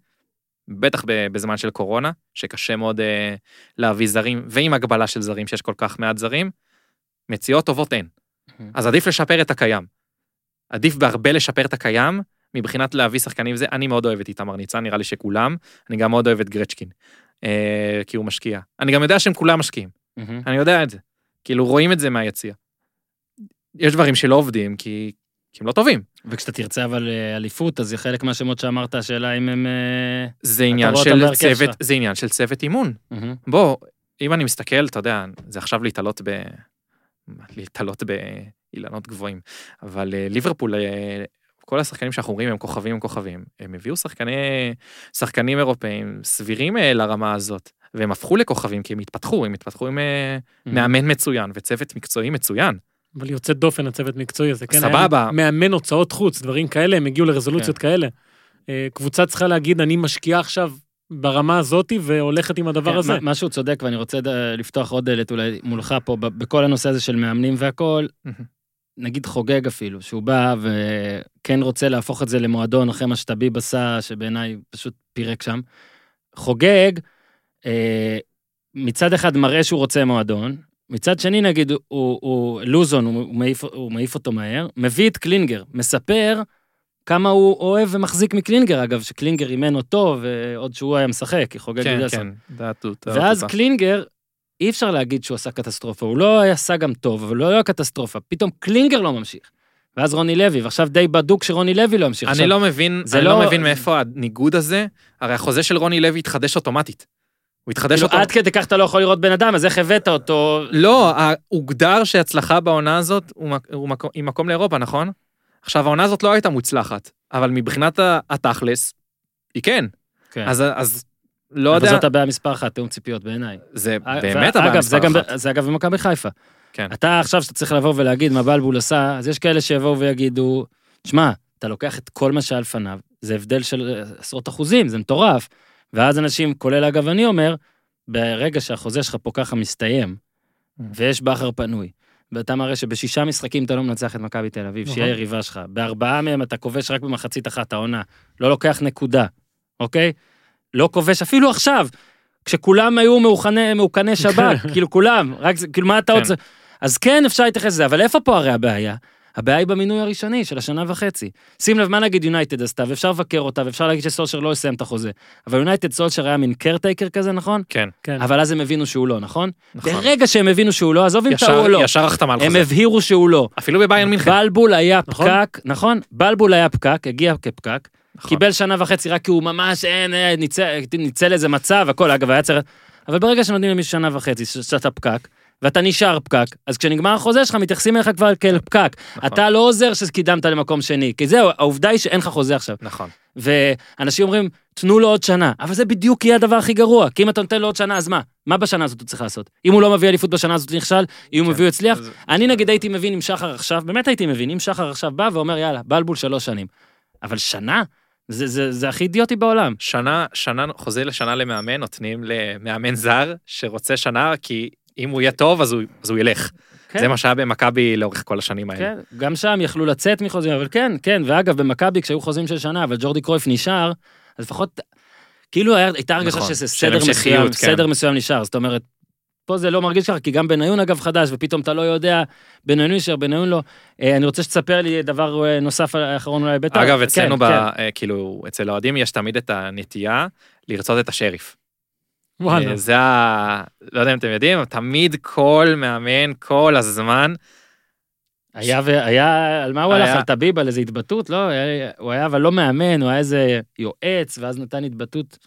בטח בזמן של קורונה, שקשה מאוד אה, להביא זרים, ועם הגבלה של זרים, שיש כל כך מעט זרים, מציאות טובות אין. אז עדיף לשפר את הקיים. עדיף בהרבה לשפר את הקיים, מבחינת להביא שחקנים זה, אני מאוד אוהב את איתמר ניצן, נראה לי שכולם, אני גם מאוד אוהב את גרצ'קין, כי הוא משקיע. אני גם יודע שהם כולם משקיעים. אני יודע את זה. כאילו רואים את זה מהיציע. יש דברים שלא עובדים, כי, כי הם לא טובים. וכשאתה תרצה אבל אה, אליפות, אז חלק מהשמות שאמרת, השאלה אם הם... אה, זה עניין של צוות. זה עניין של צוות אימון. מהמם. בוא, אם אני מסתכל, אתה יודע, זה עכשיו להתעלות ב... להתעלות באילנות גבוהים, אבל אה, ליברפול, אה, כל השחקנים שאנחנו רואים הם כוכבים, הם כוכבים. הם הביאו שחקני, שחקנים אירופאים סבירים אה, לרמה הזאת. והם הפכו לכוכבים כי הם התפתחו, הם התפתחו עם אה, מאמן מצוין וצוות מקצועי מצוין. אבל יוצא דופן הצוות מקצועי הזה, כן? סבבה. מאמן הוצאות חוץ, דברים כאלה, הם הגיעו לרזולוציות כן. כאלה. אה, קבוצה צריכה להגיד, אני משקיעה עכשיו ברמה הזאתי והולכת עם הדבר כן, הזה. שהוא צודק, ואני רוצה לפתוח עוד דלת אולי מולך פה, בכל הנושא הזה של מאמנים מהמם. נגיד חוגג אפילו, שהוא בא וכן רוצה להפוך את זה למועדון אחרי מה שטביב עשה, שבעיניי פשוט פירק שם. חוגג, אה, מצד אחד מראה שהוא רוצה מועדון, מצד שני נגיד הוא, הוא, הוא לוזון, הוא, הוא, מעיף, הוא מעיף אותו מהר, מביא את קלינגר, מספר כמה הוא אוהב ומחזיק מקלינגר, אגב, שקלינגר אימן אותו, ועוד שהוא היה משחק, כי חוגג כן, כן, דעתות. ואז קלינגר, אי אפשר להגיד שהוא עשה קטסטרופה, הוא לא עשה גם טוב, אבל לא היה קטסטרופה, פתאום קלינגר לא ממשיך. ואז רוני לוי, ועכשיו די בדוק שרוני לוי לא ממשיך. אני עכשיו, לא מבין, אני לא- לא מבין מאיפה הניגוד הזה, הרי החוזה של רוני לוי התחדש אוטומטית. הוא התחדש כאילו, אוטומטית. עד כדי כך אתה לא יכול לראות בן אדם, אז איך הבאת אותו? לא, הוגדר שהצלחה בעונה הזאת הוא הוא מקום- היא מקום לאירופה, נכון? עכשיו, העונה הזאת לא הייתה מוצלחת, אבל מבחינת התכלס, היא כן. כן. אז, אז לא אבל יודע, זאת הבעיה מספר אחת, תיאום ציפיות בעיניי. זה באמת הבעיה אגב, זה מספר גם, אחת. זה אגב במכבי חיפה. כן. אתה עכשיו שאתה צריך לבוא ולהגיד מה בלבול עשה, אז יש כאלה שיבואו ויגידו, שמע, אתה לוקח את כל מה שהיה לפניו, זה הבדל של אה, עשרות אחוזים, זה מטורף. ואז אנשים, כולל אגב אני אומר, ברגע שהחוזה שלך פה ככה מסתיים, Mm. ויש בכר פנוי, ואתה מראה שבשישה משחקים אתה לא מנצח את מכבי תל אביב, שהיא נכון. היריבה שלך, בארבעה מהם אתה כובש רק במחצית אחת העונה, לא לוקח נקודה, אוקיי? לא כובש אפילו עכשיו, כשכולם היו מאוכני- מאוכני שבת, כאילו כולם, רק זה, כאילו מה אתה כן. רוצה? אז כן, אפשר להתייחס לזה, אבל איפה פה הרי הבעיה? הבעיה היא במינוי הראשוני של השנה וחצי. שים לב מה נגיד יונייטד עשתה, ואפשר לבקר אותה, ואפשר להגיד שסולשר לא יסיים את החוזה. אבל יונייטד סולשר היה מין קרטייקר כזה, נכון? כן, כן. אבל אז הם הבינו שהוא לא, נכון? נכון. ברגע שהם הבינו שהוא לא, עזוב אם טעו או ישר, לא, ישר החתמה על הם חוזה. הבהירו שהוא לא. אפילו בביין מינכן. בלבול היה נכון. פקק, נכון? בלבול היה פקק, הגיע כפקק, נכון. קיבל שנה וחצי רק כי הוא ממש אין, אין, ניצל, ניצל איזה מצב, הכל, אגב, היה צריך... אבל ברגע שנותנים למישהו שנה וחצי, שאתה פקק, ואתה נשאר פקק, אז כשנגמר החוזה שלך, מתייחסים אליך כבר כאל פקק. נכון. אתה לא עוזר שקידמת למקום שני, כי זהו, העובדה היא שאין לך חוזה עכשיו. נכון. ואנשים אומרים, תנו לו עוד שנה, אבל זה בדיוק יהיה הדבר הכי גרוע, כי אם אתה נותן לו עוד שנה, אז מה? מה בשנה הזאת הוא צריך לעשות? אם הוא לא מביא אליפות בשנה הזאת, נכשל, אם הוא כן. מביא? אז- אני נגיד הייתי מבין אם שחר עכשיו, באמת הייתי מבין, אם שחר עכשיו בא ואומר, יאללה, בלבול שלוש שנים. אבל שנה? זה, זה, זה הכי אידיוטי בעולם. שנה, שנה, חוזה לשנה למאמן, נותנים למאמן זר שרוצה שנה, כי אם הוא יהיה טוב, אז הוא, אז הוא ילך. כן. זה מה שהיה במכבי לאורך כל השנים האלה. כן, גם שם יכלו לצאת מחוזים, אבל כן, כן, ואגב, במכבי כשהיו חוזים של שנה, אבל ג'ורדי קרויף נשאר, אז לפחות, כאילו היה- הייתה הרגשה נכון, שזה סדר מסוים, כן. סדר מסוים נשאר, זאת אומרת, פה זה לא מרגיש ככה, כי גם בניון אגב חדש, ופתאום אתה לא יודע, בניון נשאר, בניון לא. אה, אני רוצה שתספר לי דבר אה, נוסף האחרון אולי בית"ר. אגב, כן, אצלנו, ב, כן. אה, כאילו, אצל האוהדים יש תמיד את הנטייה לרצות את השריף. וואלה. זה ה... לא יודע אם אתם יודעים, תמיד כל מאמן, כל הזמן, היה, ו- היה, על מה הוא הלך? היה- על טביב, על איזה התבטאות? לא, היה- הוא היה אבל לא מאמן, הוא היה איזה יועץ, ואז נתן התבטאות.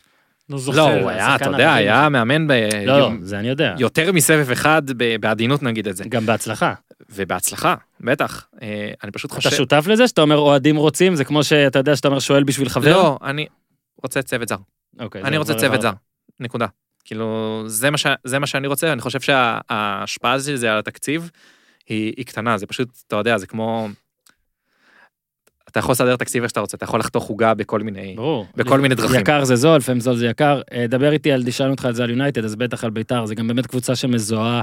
לא זוכר. לא, הוא היה, אתה יודע. היה מאמן ב... לא, לא, זה אני יודע. יותר מסבב אחד, בעדינות נגיד את זה. גם בהצלחה. ובהצלחה, בטח. אה, אני פשוט חושב... אתה שותף לזה שאתה אומר אוהדים רוצים? זה כמו שאתה יודע שאתה אומר שואל בשביל חבר? לא, אני רוצה צוות זר. אוקיי, אני רוצה כבר צוות זר. נקודה. כאילו, זה מה, ש... זה מה שאני רוצה, אני חושב שההשפעה של זה על התקציב היא, היא קטנה, זה פשוט, אתה יודע, זה כמו... אתה יכול לסדר תקציב איך שאתה רוצה, אתה יכול לחתוך עוגה בכל מיני... ברור. בכל מיני דרכים. יקר זה זול, לפעמים זול זה יקר. אה, דבר איתי על, שאלנו אותך על זה על יונייטד, אז בטח על בית"ר, זה גם באמת קבוצה שמזוהה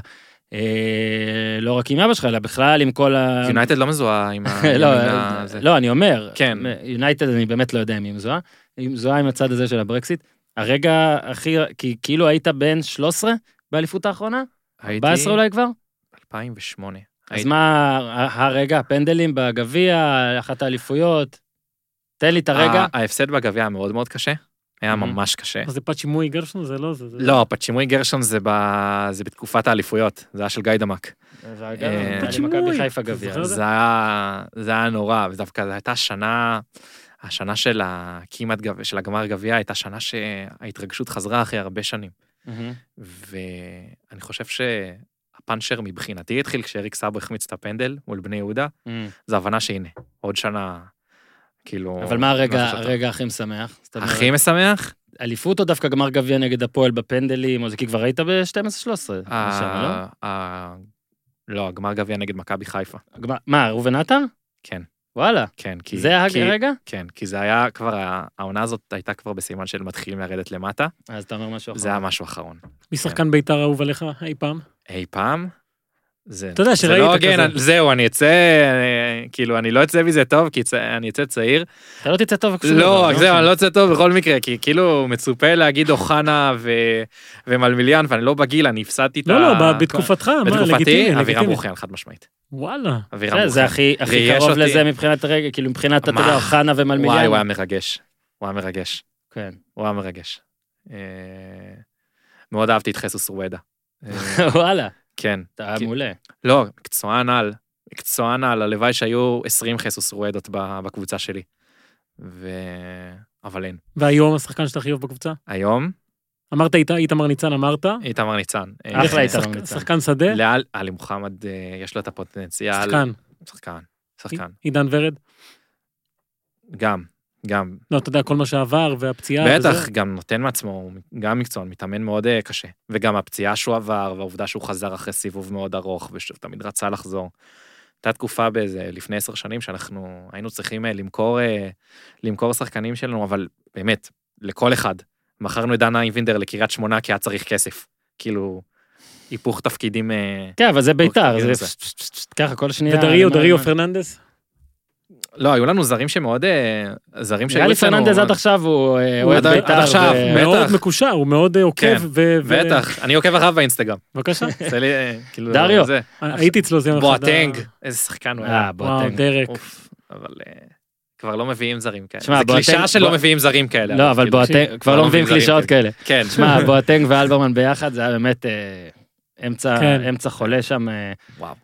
אה, לא רק עם אבא שלך, אלא בכלל עם כל ה... יונייטד לא מזוהה עם ה... לא, אה. לא, אני אומר, כן. יונייטד אני באמת לא יודע אם היא מזוהה, היא מזוהה עם הצד הזה של הברקסיט. הרגע הכי, כי כאילו היית בן 13 באליפות האחרונה? הייתי... 14 אולי כבר? 2008. אז מה ה- הרגע, פנדלים בגביע, אחת האליפויות? תן לי את הרגע. ה- ההפסד בגביע היה מאוד מאוד קשה, היה. ממש קשה. אז זה פאצ'ימוי גרשון? זה לא זה. לא, פצ'ימוי גרשון זה ב- זה בתקופת האליפויות, זה היה של גיא דמק. זה אה, היה? זה היה, נורא, ודווקא זו הייתה שנה, השנה של הכמעט גביע, של הגמר גביע הייתה שנה שההתרגשות חזרה אחרי הרבה שנים. ואני חושב שהפאנצ'ר מבחינתי התחיל כשאריק סאבו החמיץ את הפנדל מול בני יהודה, מהמם. זו הבנה שהנה, עוד שנה כאילו... אבל מה הרגע, לא. הרגע הכי משמח? הכי משמח? אליפות או דווקא גמר גביע נגד הפועל בפנדלים, או זה כי כבר היית ב-12-13. ה- ה- לא, הגמר גביע נגד מכבי חיפה. לא? מה, ראובן עטר? כן, וואלה. כן. כי- זה כי- הרגע? כן, כי זה היה כבר, העונה הזאת הייתה כבר בסימן של מתחילים לרדת למטה, אז אתה אומר משהו אחר. זה היה משהו אחרון. מי שחקן בית"ר אהוב עליך אי פעם? אי פעם? זה, אתה יודע זה שראית לא הוגן, כזה. זהו, אני אצא, אה, כאילו, אני לא אצא מזה טוב, כי צא- אני אצא צעיר. אתה לא תצא טוב לא, דבר, זהו, אני לא אצא טוב בכל מקרה, כי כאילו מצופה להגיד אוחנה ו- ומלמיליאן, ואני לא בגיל, אני הפסדתי את ה... לא, לא, בתקופתך, מה, בתקופתי, לגיטימי, אבירם לגיטימי. ברוכיאן, חד משמעית. וואלה. אבירם זה- זה ברוכיאן. הכי הכי קרוב אותי- לזה מבחינת הרגע, כאילו מבחינת, אתה יודע? אוחנה וואי, ומלמיליאן. הוא היה מרגש. הוא היה מרגש. כן. הוא היה מרגש. אה, מאוד אהבתי את חסוס רואדה. אה, וואלה, כן. אתה כי- מעולה. לא, מקצוען על. מקצוען על, הלוואי שהיו 20 חסוס רואדות ב- בקבוצה שלי. ו... אבל אין. והיום השחקן שאתה הכי אוהב בקבוצה? היום, אמרת איתה, איתמר ניצן, אמרת. איתמר ניצן. אה, אחלה איתמר שחק- ניצן. שחקן שדה? לאל, עלי מוחמד, אה, יש לו את הפוטנציאל. שחקן. שחקן. שחקן. עידן ורד? גם, גם. לא, אתה יודע, כל מה שעבר והפציעה. בטח, וזה. גם נותן מעצמו, גם מקצוען, מתאמן מאוד אה, קשה. וגם הפציעה שהוא עבר, והעובדה שהוא חזר אחרי סיבוב מאוד ארוך, ושהוא תמיד רצה לחזור. הייתה תקופה באיזה, לפני עשר שנים, שאנחנו היינו צריכים אה, למכור, אה, למכור שחקנים שלנו, אבל באמת, לכל אחד. מכרנו את דנה אינבינדר לקריית שמונה כי היה צריך כסף. כאילו, היפוך תפקידים... כן, אבל זה בית"ר, זה. ככה כל שנייה. ודריו, דריו פרננדס? לא, היו לנו זרים שמאוד... אה, זרים שהיו נראה לי אצלנו- פרננדז עד עכשיו הוא אה, אוהד עד- בית"ר. עד עכשיו, בטח. מאוד מקושר, הוא מאוד אה, עוקב. כן, בטח, אני עוקב אחריו באינסטגרם. בבקשה. עושה לי, אה, כאילו, דריו. זה. הייתי אצלו זה יום אחד. בואטנג, אה, איזה שחקן הוא היה. אה, בואטנג. דרק. אבל אה, כבר לא מביאים זרים כאלה. שמע, זה בואטנג- קלישאה שלא בוא- מביאים זרים כאלה. לא, אבל כאילו, בואטנג, כבר לא לא מביאים קלישאות כאלה. כן, שמע, בואטנג ואלברמן ביחד, זה היה באמת אה, אמצע כן. אמצע חולה שם. אה, וואו.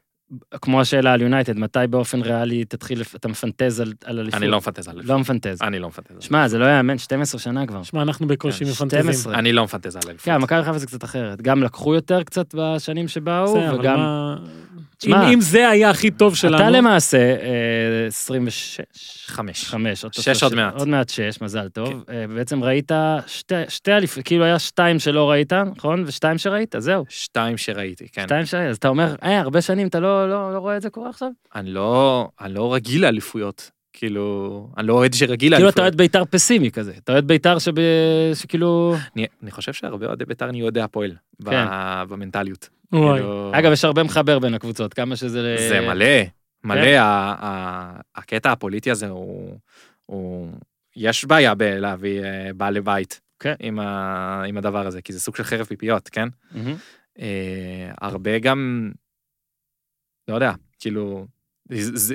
כמו השאלה על יונייטד, מתי באופן ריאלי תתחיל, אתה מפנטז על על אליפות? אני לא מפנטז על לא מפנטז. אני לא מפנטז שמע, זה לא יאמן, 12 שנה כבר. שמע, אנחנו בקושי כן, מפנטזים. 12. אני לא מפנטז על אליפות. כן, מכבי חיפה זה קצת אחרת. גם לקחו יותר קצת בשנים שבאו, וגם... תשמע, אם אם זה היה הכי טוב שלנו, אתה למעשה אה, 26, חמש. 5, עוד שש עוד מעט. עוד מעט 6, מזל טוב. אה, בעצם ראית שתי- שתי אליפות, כאילו היה שתיים שלא ראית, נכון? ושתיים שראית, זהו. שתיים שראיתי, כן. שתיים שראית, אז אתה אומר, אה, הרבה שנים אתה לא לא- לא רואה את זה קורה עכשיו? אני לא אני לא רגיל לאליפויות. כאילו, אני לא אוהד שרגיל כאילו. אתה אוהד בית"ר פסימי כזה, אתה אוהד בית"ר שב- שכאילו... אני- אני חושב שהרבה אוהדי בית"ר נהיו אוהדי הפועל. כן. במנטליות. כאילו, אגב, יש הרבה מחבר בין הקבוצות, כמה שזה... זה מלא, מלא, כן. ה- ה- הקטע הפוליטי הזה הוא, הוא, יש בעיה בלהביא אה, בעלי בית כן. עם, ה, עם הדבר הזה, כי זה סוג של חרב פיפיות, כן? מהמם. אה, הרבה גם, לא יודע, כאילו,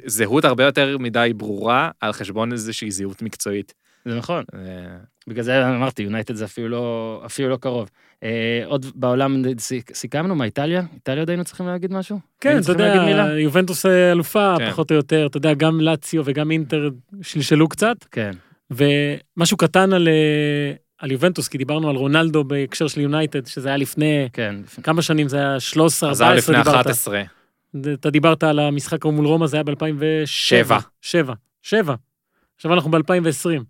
זהות הרבה יותר מדי ברורה על חשבון איזושהי זהות מקצועית. זה נכון. אה, בגלל זה אמרתי, יונייטד זה אפילו לא, אפילו לא קרוב. אה, עוד בעולם סיכמנו מה איטליה? איטליה עוד היינו צריכים להגיד משהו? כן, אתה יודע, מילה? יובנטוס אה, אלופה, כן. פחות או יותר, אתה יודע, גם לאציו וגם אינטר שלשלו קצת, כן. ומשהו קטן על, על יובנטוס, כי דיברנו על רונלדו בהקשר של יונייטד, שזה היה לפני, כן. כמה שנים זה היה? 13, אז זה היה 14 לפני דיברת. 11. אתה דיברת על המשחק מול רומא, זה היה ב-2007. שבע. שבע. שבע. עכשיו אנחנו ב-2020.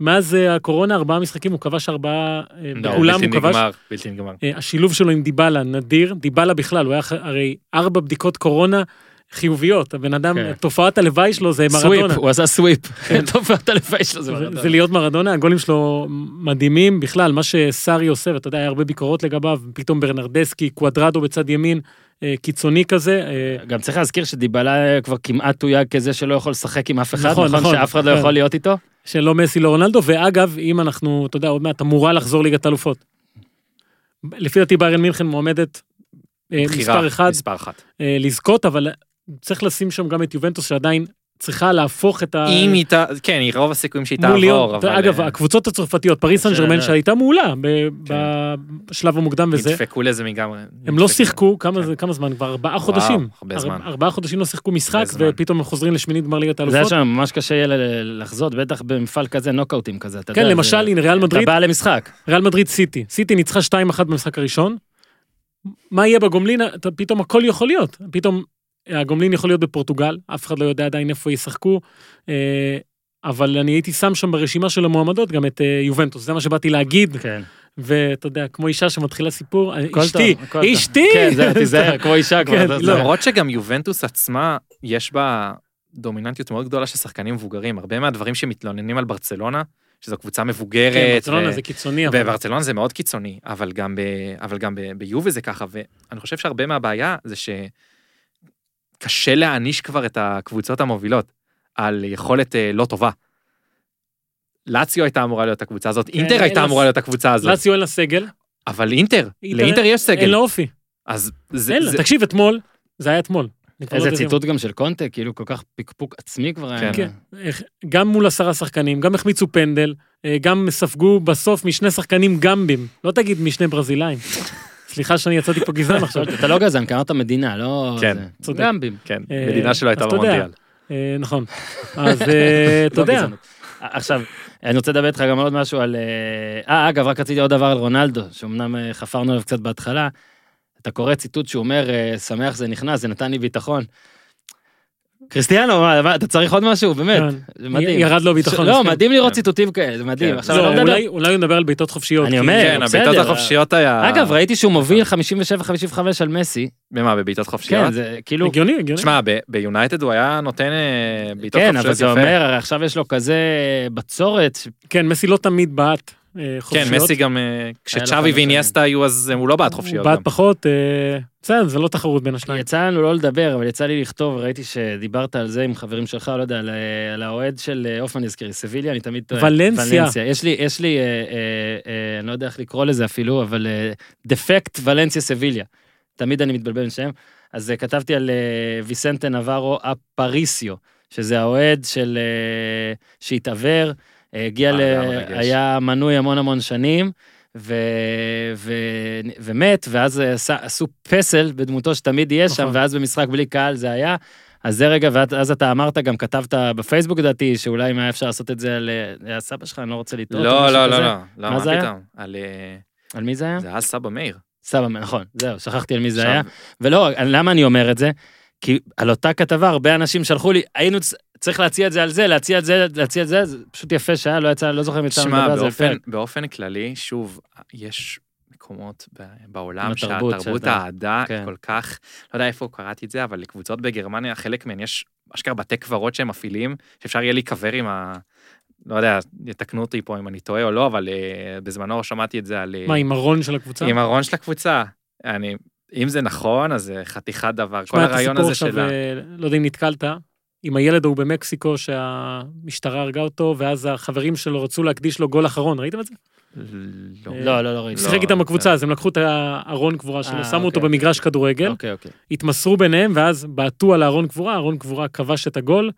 מאז אה, הקורונה, ארבעה משחקים, הוא כבש ארבעה, אה, לא, בכולם הוא כבש. נגמר, בלתי נגמר. אה, השילוב שלו עם דיבלה נדיר, דיבלה בכלל, הוא היה הרי ארבע בדיקות קורונה חיוביות, הבן אדם, כן. תופעת הלוואי שלו זה מרדונה. סוויפ, הוא עשה סוויפ. כן. תופעת הלוואי שלו זה מרדונה. זה להיות מרדונה, הגולים שלו מדהימים בכלל, מה שסארי עושה, ואתה יודע, היה הרבה ביקורות לגביו, פתאום ברנרדסקי, קוואדרדו בצד ימין, קיצוני כזה. אה, גם צריך להזכיר שדיבלה כבר כמעט תויג כזה שלא יכול לשחק עם אף אחד, נכון, נכון? נכון, שאף אחד לא כן. יכול להיות איתו? שלא מסי לא רונלדו, ואגב, אם אנחנו, אתה יודע, עוד מעט אמורה לחזור ליגת אלופות. לפי דעתי ביירן מינכן מועמדת אה, בחירה, מספר אחד מספר אחת. אה, לזכות, אבל צריך לשים שם גם את יובנטוס שעדיין צריכה להפוך את ה... אם היא, ת- כן, היא רוב הסיכויים שהיא תעבור, ליון. אבל... אגב, אה, הקבוצות הצרפתיות, פריס סן ג'רמן שהייתה מעולה ב- כן. בשלב המוקדם וזה, נדפקו לזה לגמרי. הם לא. שיחקו, כמה כן. כמה זמן? כבר ארבעה חודשים. הרבה זמן. ארבעה חודשים לא שיחקו משחק. ופתאום הם חוזרים לשמינית גמר ליגת זה היה האלופות. שם ממש קשה יהיה לחזות, בטח במפעל כזה, נוקאוטים כזה, אתה יודע. כן, זה- למשל, הנה ריאל אתה מדריד, בא למשחק. ריאל מדריד סיטי. סיטי ניצחה 2-1 במשחק הראשון. מה יהיה בגומלין? אתה- פתאום הכל יכול להיות. פתאום הגומלין יכול להיות בפורטוגל, אף אחד לא יודע עדיין איפה ישחקו. אה, אבל אני הייתי שם שם ברשימה של המועמדות גם את אה, יובנטוס, זה מה שבאתי להגיד, כן. ואתה יודע, כמו אישה שמתחילה סיפור, הכל אשתי. אשתי! כן, זה, תיזהר, כמו אישה כבר. כן, לא. למרות שגם יובנטוס עצמה, יש בה דומיננטיות מאוד גדולה של שחקנים מבוגרים. הרבה מהדברים שמתלוננים על ברצלונה, שזו קבוצה מבוגרת. כן, ברצלונה ו- זה קיצוני. בברצלונה זה מאוד קיצוני, אבל גם, ב, אבל גם ב, ביובה זה ככה, ואני חושב שהרבה מהבעיה זה שקשה להעניש כבר את הקבוצות המובילות על יכולת אה, לא טובה. לאציו הייתה אמורה להיות הקבוצה הזאת, כן, אינטר אין הייתה אמורה להיות הקבוצה הזאת, לאציו אין לה סגל, אבל אינטר, אינטר- לאינטר יש אין סגל, לה אופי. אז זה, אין לה. זה, תקשיב, אתמול, זה היה אתמול. לא איזה אם- ציטוט גם של קונטה, כאילו כל כך פקפוק עצמי כבר היה. כן, איך- גם מול עשרה שחקנים, גם החמיצו פנדל, אה, גם ספגו בסוף משני שחקנים גמבים, לא תגיד משני ברזילאים. סליחה שאני יצאתי פה גזען עכשיו. אתה לא גזען, כי אמרת מדינה, לא... כן. צודק. גמבים. כן, אה, מדינה שלא הייתה. במונדיאל. אה, נכון. אז אתה לא יודע, גזענות. עכשיו, אני רוצה לדבר איתך גם על עוד משהו על... אה, אה, אגב, רק רציתי עוד דבר על רונלדו, שאומנם חפרנו עליו קצת בהתחלה. אתה קורא ציטוט שהוא אומר, שמח זה נכנס, זה נתן לי ביטחון. קריסטיאנו, מה, מה, אתה צריך עוד משהו? באמת, כן. זה מדהים. ירד לו ביטחון. לא. מדהים לראות כן. ציטוטים כאלה, זה מדהים. כן. לא, לא. אולי- אולי הוא מדבר על בעיטות חופשיות. אני אומר, כן, בסדר. הבעיטות החופשיות היה... אגב, ראיתי שהוא מוביל 57-55 על מסי. במה, בבעיטות חופשיות? כן, זה כאילו... הגיוני, הגיוני. תשמע, ב- ביונייטד הוא היה נותן אה, בעיטות כן, חופשיות אבל זה יפה. אומר, הרי עכשיו יש לו כזה בצורת, כן, מסי לא תמיד בעט אה, כן, חופשיות. מסי גם, אה, כשצ'אבי ואיניאסטה היו, אז הוא לא בעט חופשיות הוא בעט. פחות, אה, בסדר, זה לא תחרות בין השניים. יצא לנו לא לדבר, אבל יצא לי לכתוב, ראיתי שדיברת על זה עם חברים שלך, לא יודע, על, אה, על האוהד של אה, הופמן הזכיר, סביליה, אני תמיד טועה. ולנסיה. ולנסיה. יש לי, יש לי, אה, אה, אה, אני לא יודע איך לקרוא לזה אפילו, אבל דפקט ולנסיה סביליה. תמיד אני מתבלבל עם שם. אז אה, כתבתי על אה, ויסנטה נברו אפריסיו, שזה האוהד של, אה, שהתעוור, אה, הגיע, אה, ל... היה מנוי המון המון שנים. ו... ו... ומת, ואז עשה, עשו פסל בדמותו שתמיד יהיה שם, נכון. ואז במשחק בלי קהל זה היה. אז זה רגע, ואז אתה אמרת, גם כתבת בפייסבוק לדעתי, שאולי אם היה אפשר לעשות את זה על אה, הסבא שלך, אני לא רוצה לטעות. לא, לא. לא, לא, לא, מה זה היה? על... אה, על מי זה היה? זה היה סבא מאיר. סבא, נכון, זהו, שכחתי על מי זה היה. ולא, למה אני אומר את זה? כי על אותה כתבה הרבה אנשים שלחו לי, היינו, צריך להציע את זה על זה, להציע את זה, להציע את זה, זה פשוט יפה שהיה, לא יצא, לא זוכר אם יצא לנו לדבר על זה בפרק. באופן כללי, שוב, יש מקומות בעולם התרבות שהתרבות האהדה כן. כל כך, לא יודע איפה קראתי את זה, אבל לקבוצות בגרמניה, חלק מהן יש אשכרה בתי קברות שהם מפעילים, שאפשר יהיה להיקבר עם ה... לא יודע, יתקנו אותי פה אם אני טועה או לא, אבל uh, בזמנו שמעתי את זה על... אה, מה, עם ארון של הקבוצה? עם ארון של הקבוצה. אני, אם זה נכון, אז זה חתיכת דבר. כל שמע, את הרעיון הסיפור הזה עכשיו, של... ה- אה, לא יודע אם נתקלת, עם הילד ההוא במקסיקו שהמשטרה הרגה אותו, ואז החברים שלו רצו להקדיש לו גול אחרון, ראיתם את זה? לא. לא, לא, לא ראיתי. שיחק איתם בקבוצה, אז הם לקחו את הארון קבורה שלו, אה, שמו אותו אוקיי, במגרש כדורגל, אוקיי, אוקיי. התמסרו ביניהם, ואז בעטו על הארון קבורה, הארון קבורה כבש את הגול,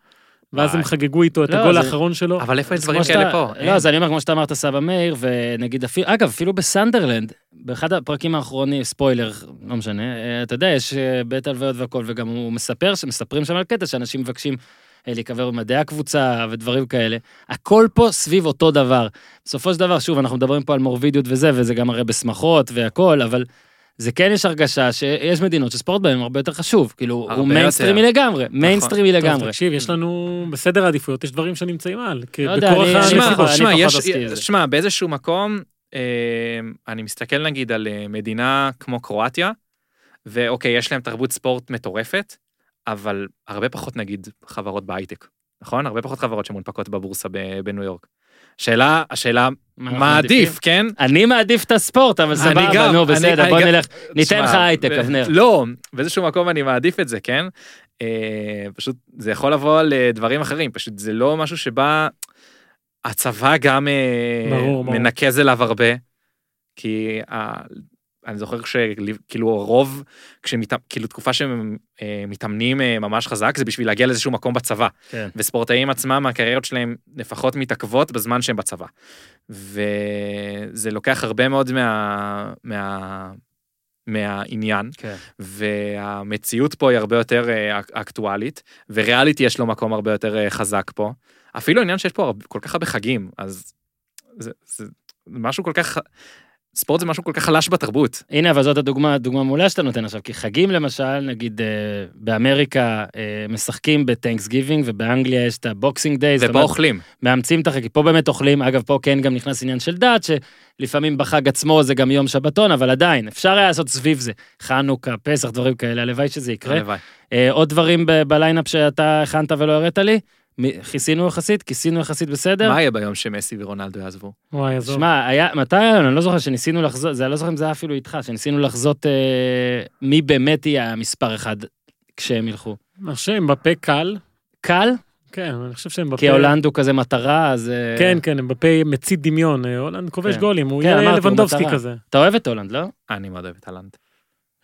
ואז. הם חגגו איתו את לא, הגול האחרון שלו. אבל איפה יש דברים כאלה פה? לא, אז אני אומר, כמו שאתה אמרת, סבא מאיר, ונגיד אפילו, אגב, אפילו בסנדרלנד, באחד הפרקים האחרונים, ספוילר, לא משנה, אה, אתה יודע, יש אה, בית הלוויות והכל, וגם הוא מספר, שמספרים שם על קטע שאנשים מבקשים אה, להיקבר במדעי הקבוצה ודברים כאלה. הכל פה סביב אותו דבר. בסופו של דבר, שוב, אנחנו מדברים פה על מורבידיות וזה, וזה גם הרי בשמחות והכל, אבל זה כן יש הרגשה שיש מדינות שספורט בהן הרבה יותר חשוב, כאילו, הרבה הוא. מיינסטרימי לגמרי, מיינסטרימי טוב, לגמרי. תקשיב, יש לנו בסדר העדיפויות, יש דברים שנמצאים על. כי לא יודע, בכורח אני- ה- אני שמע, פחות- זה. שמע, באיזשהו מקום, אה, אני מסתכל נגיד על אה, מדינה כמו קרואטיה, ואוקיי, יש להם תרבות ספורט מטורפת, אבל הרבה פחות נגיד חברות בהייטק, נכון? הרבה פחות חברות שמונפקות בבורסה בניו יורק. שאלה, השאלה, מה עדיף, כן? אני מעדיף את הספורט, אבל סבבה, נו, בסדר, בוא נלך, ניתן לך הייטק, אבנר. לא, באיזשהו מקום אני מעדיף את זה, כן? אה, פשוט זה יכול לבוא על אה, דברים אחרים, פשוט זה לא משהו שבא... הצבא גם אה, ברור. מנקז אליו הרבה, כי אני זוכר שכאילו הרוב, כשמת... כאילו תקופה שהם אה, אה, ממש חזק, זה בשביל להגיע לאיזשהו מקום בצבא. כן. וספורטאים עצמם, הקריירות שלהם לפחות מתעכבות בזמן שהם בצבא. וזה לוקח הרבה מאוד מה... מה... מהעניין, כן. והמציאות פה היא הרבה יותר אה, אק- אקטואלית, וריאליטי יש לו מקום הרבה יותר חזק פה. אפילו העניין שיש פה הרבה- כל כך הרבה חגים, אז זה, זה משהו כל כך... ספורט זה משהו כל כך חלש בתרבות. הנה, אבל זאת הדוגמה, דוגמה מעולה שאתה נותן עכשיו, כי חגים למשל, נגיד אה, באמריקה אה, משחקים ב Thanksgiving, ובאנגליה יש את ה Boxing Days, ופה אוכלים. מאמצים את החגים, פה באמת אוכלים, אגב, פה כן גם נכנס עניין של דת, שלפעמים בחג עצמו זה גם יום שבתון, אבל עדיין, אפשר היה לעשות סביב זה, חנוכה, פסח, דברים כאלה, הלוואי שזה יקרה. הלוואי. אה, עוד דברים ב lineup שאתה הכנת ולא הראית לי? כיסינו יחסית? כיסינו יחסית בסדר? מה יהיה ביום שמסי ורונלדו יעזבו? וואי, עזוב. שמע, היה, מתי היה לנו? אני לא זוכר שניסינו לחזות, זה, אני לא זוכר אם זה היה אפילו איתך, שניסינו לחזות אה, מי באמת יהיה המספר אחד כשהם ילכו. אני חושב אמבפה קל. קל? כן, אני חושב שאמבפה... כי הולנד הוא כזה מטרה, אז... אה, כן, כן, אמבפה מצית דמיון. אה, הולנד כובש כן. גולים, הוא כן, יהיה לבנדובסקי. כזה. אתה אוהב את הולנד, לא? אני מאוד אוהב את הלנד.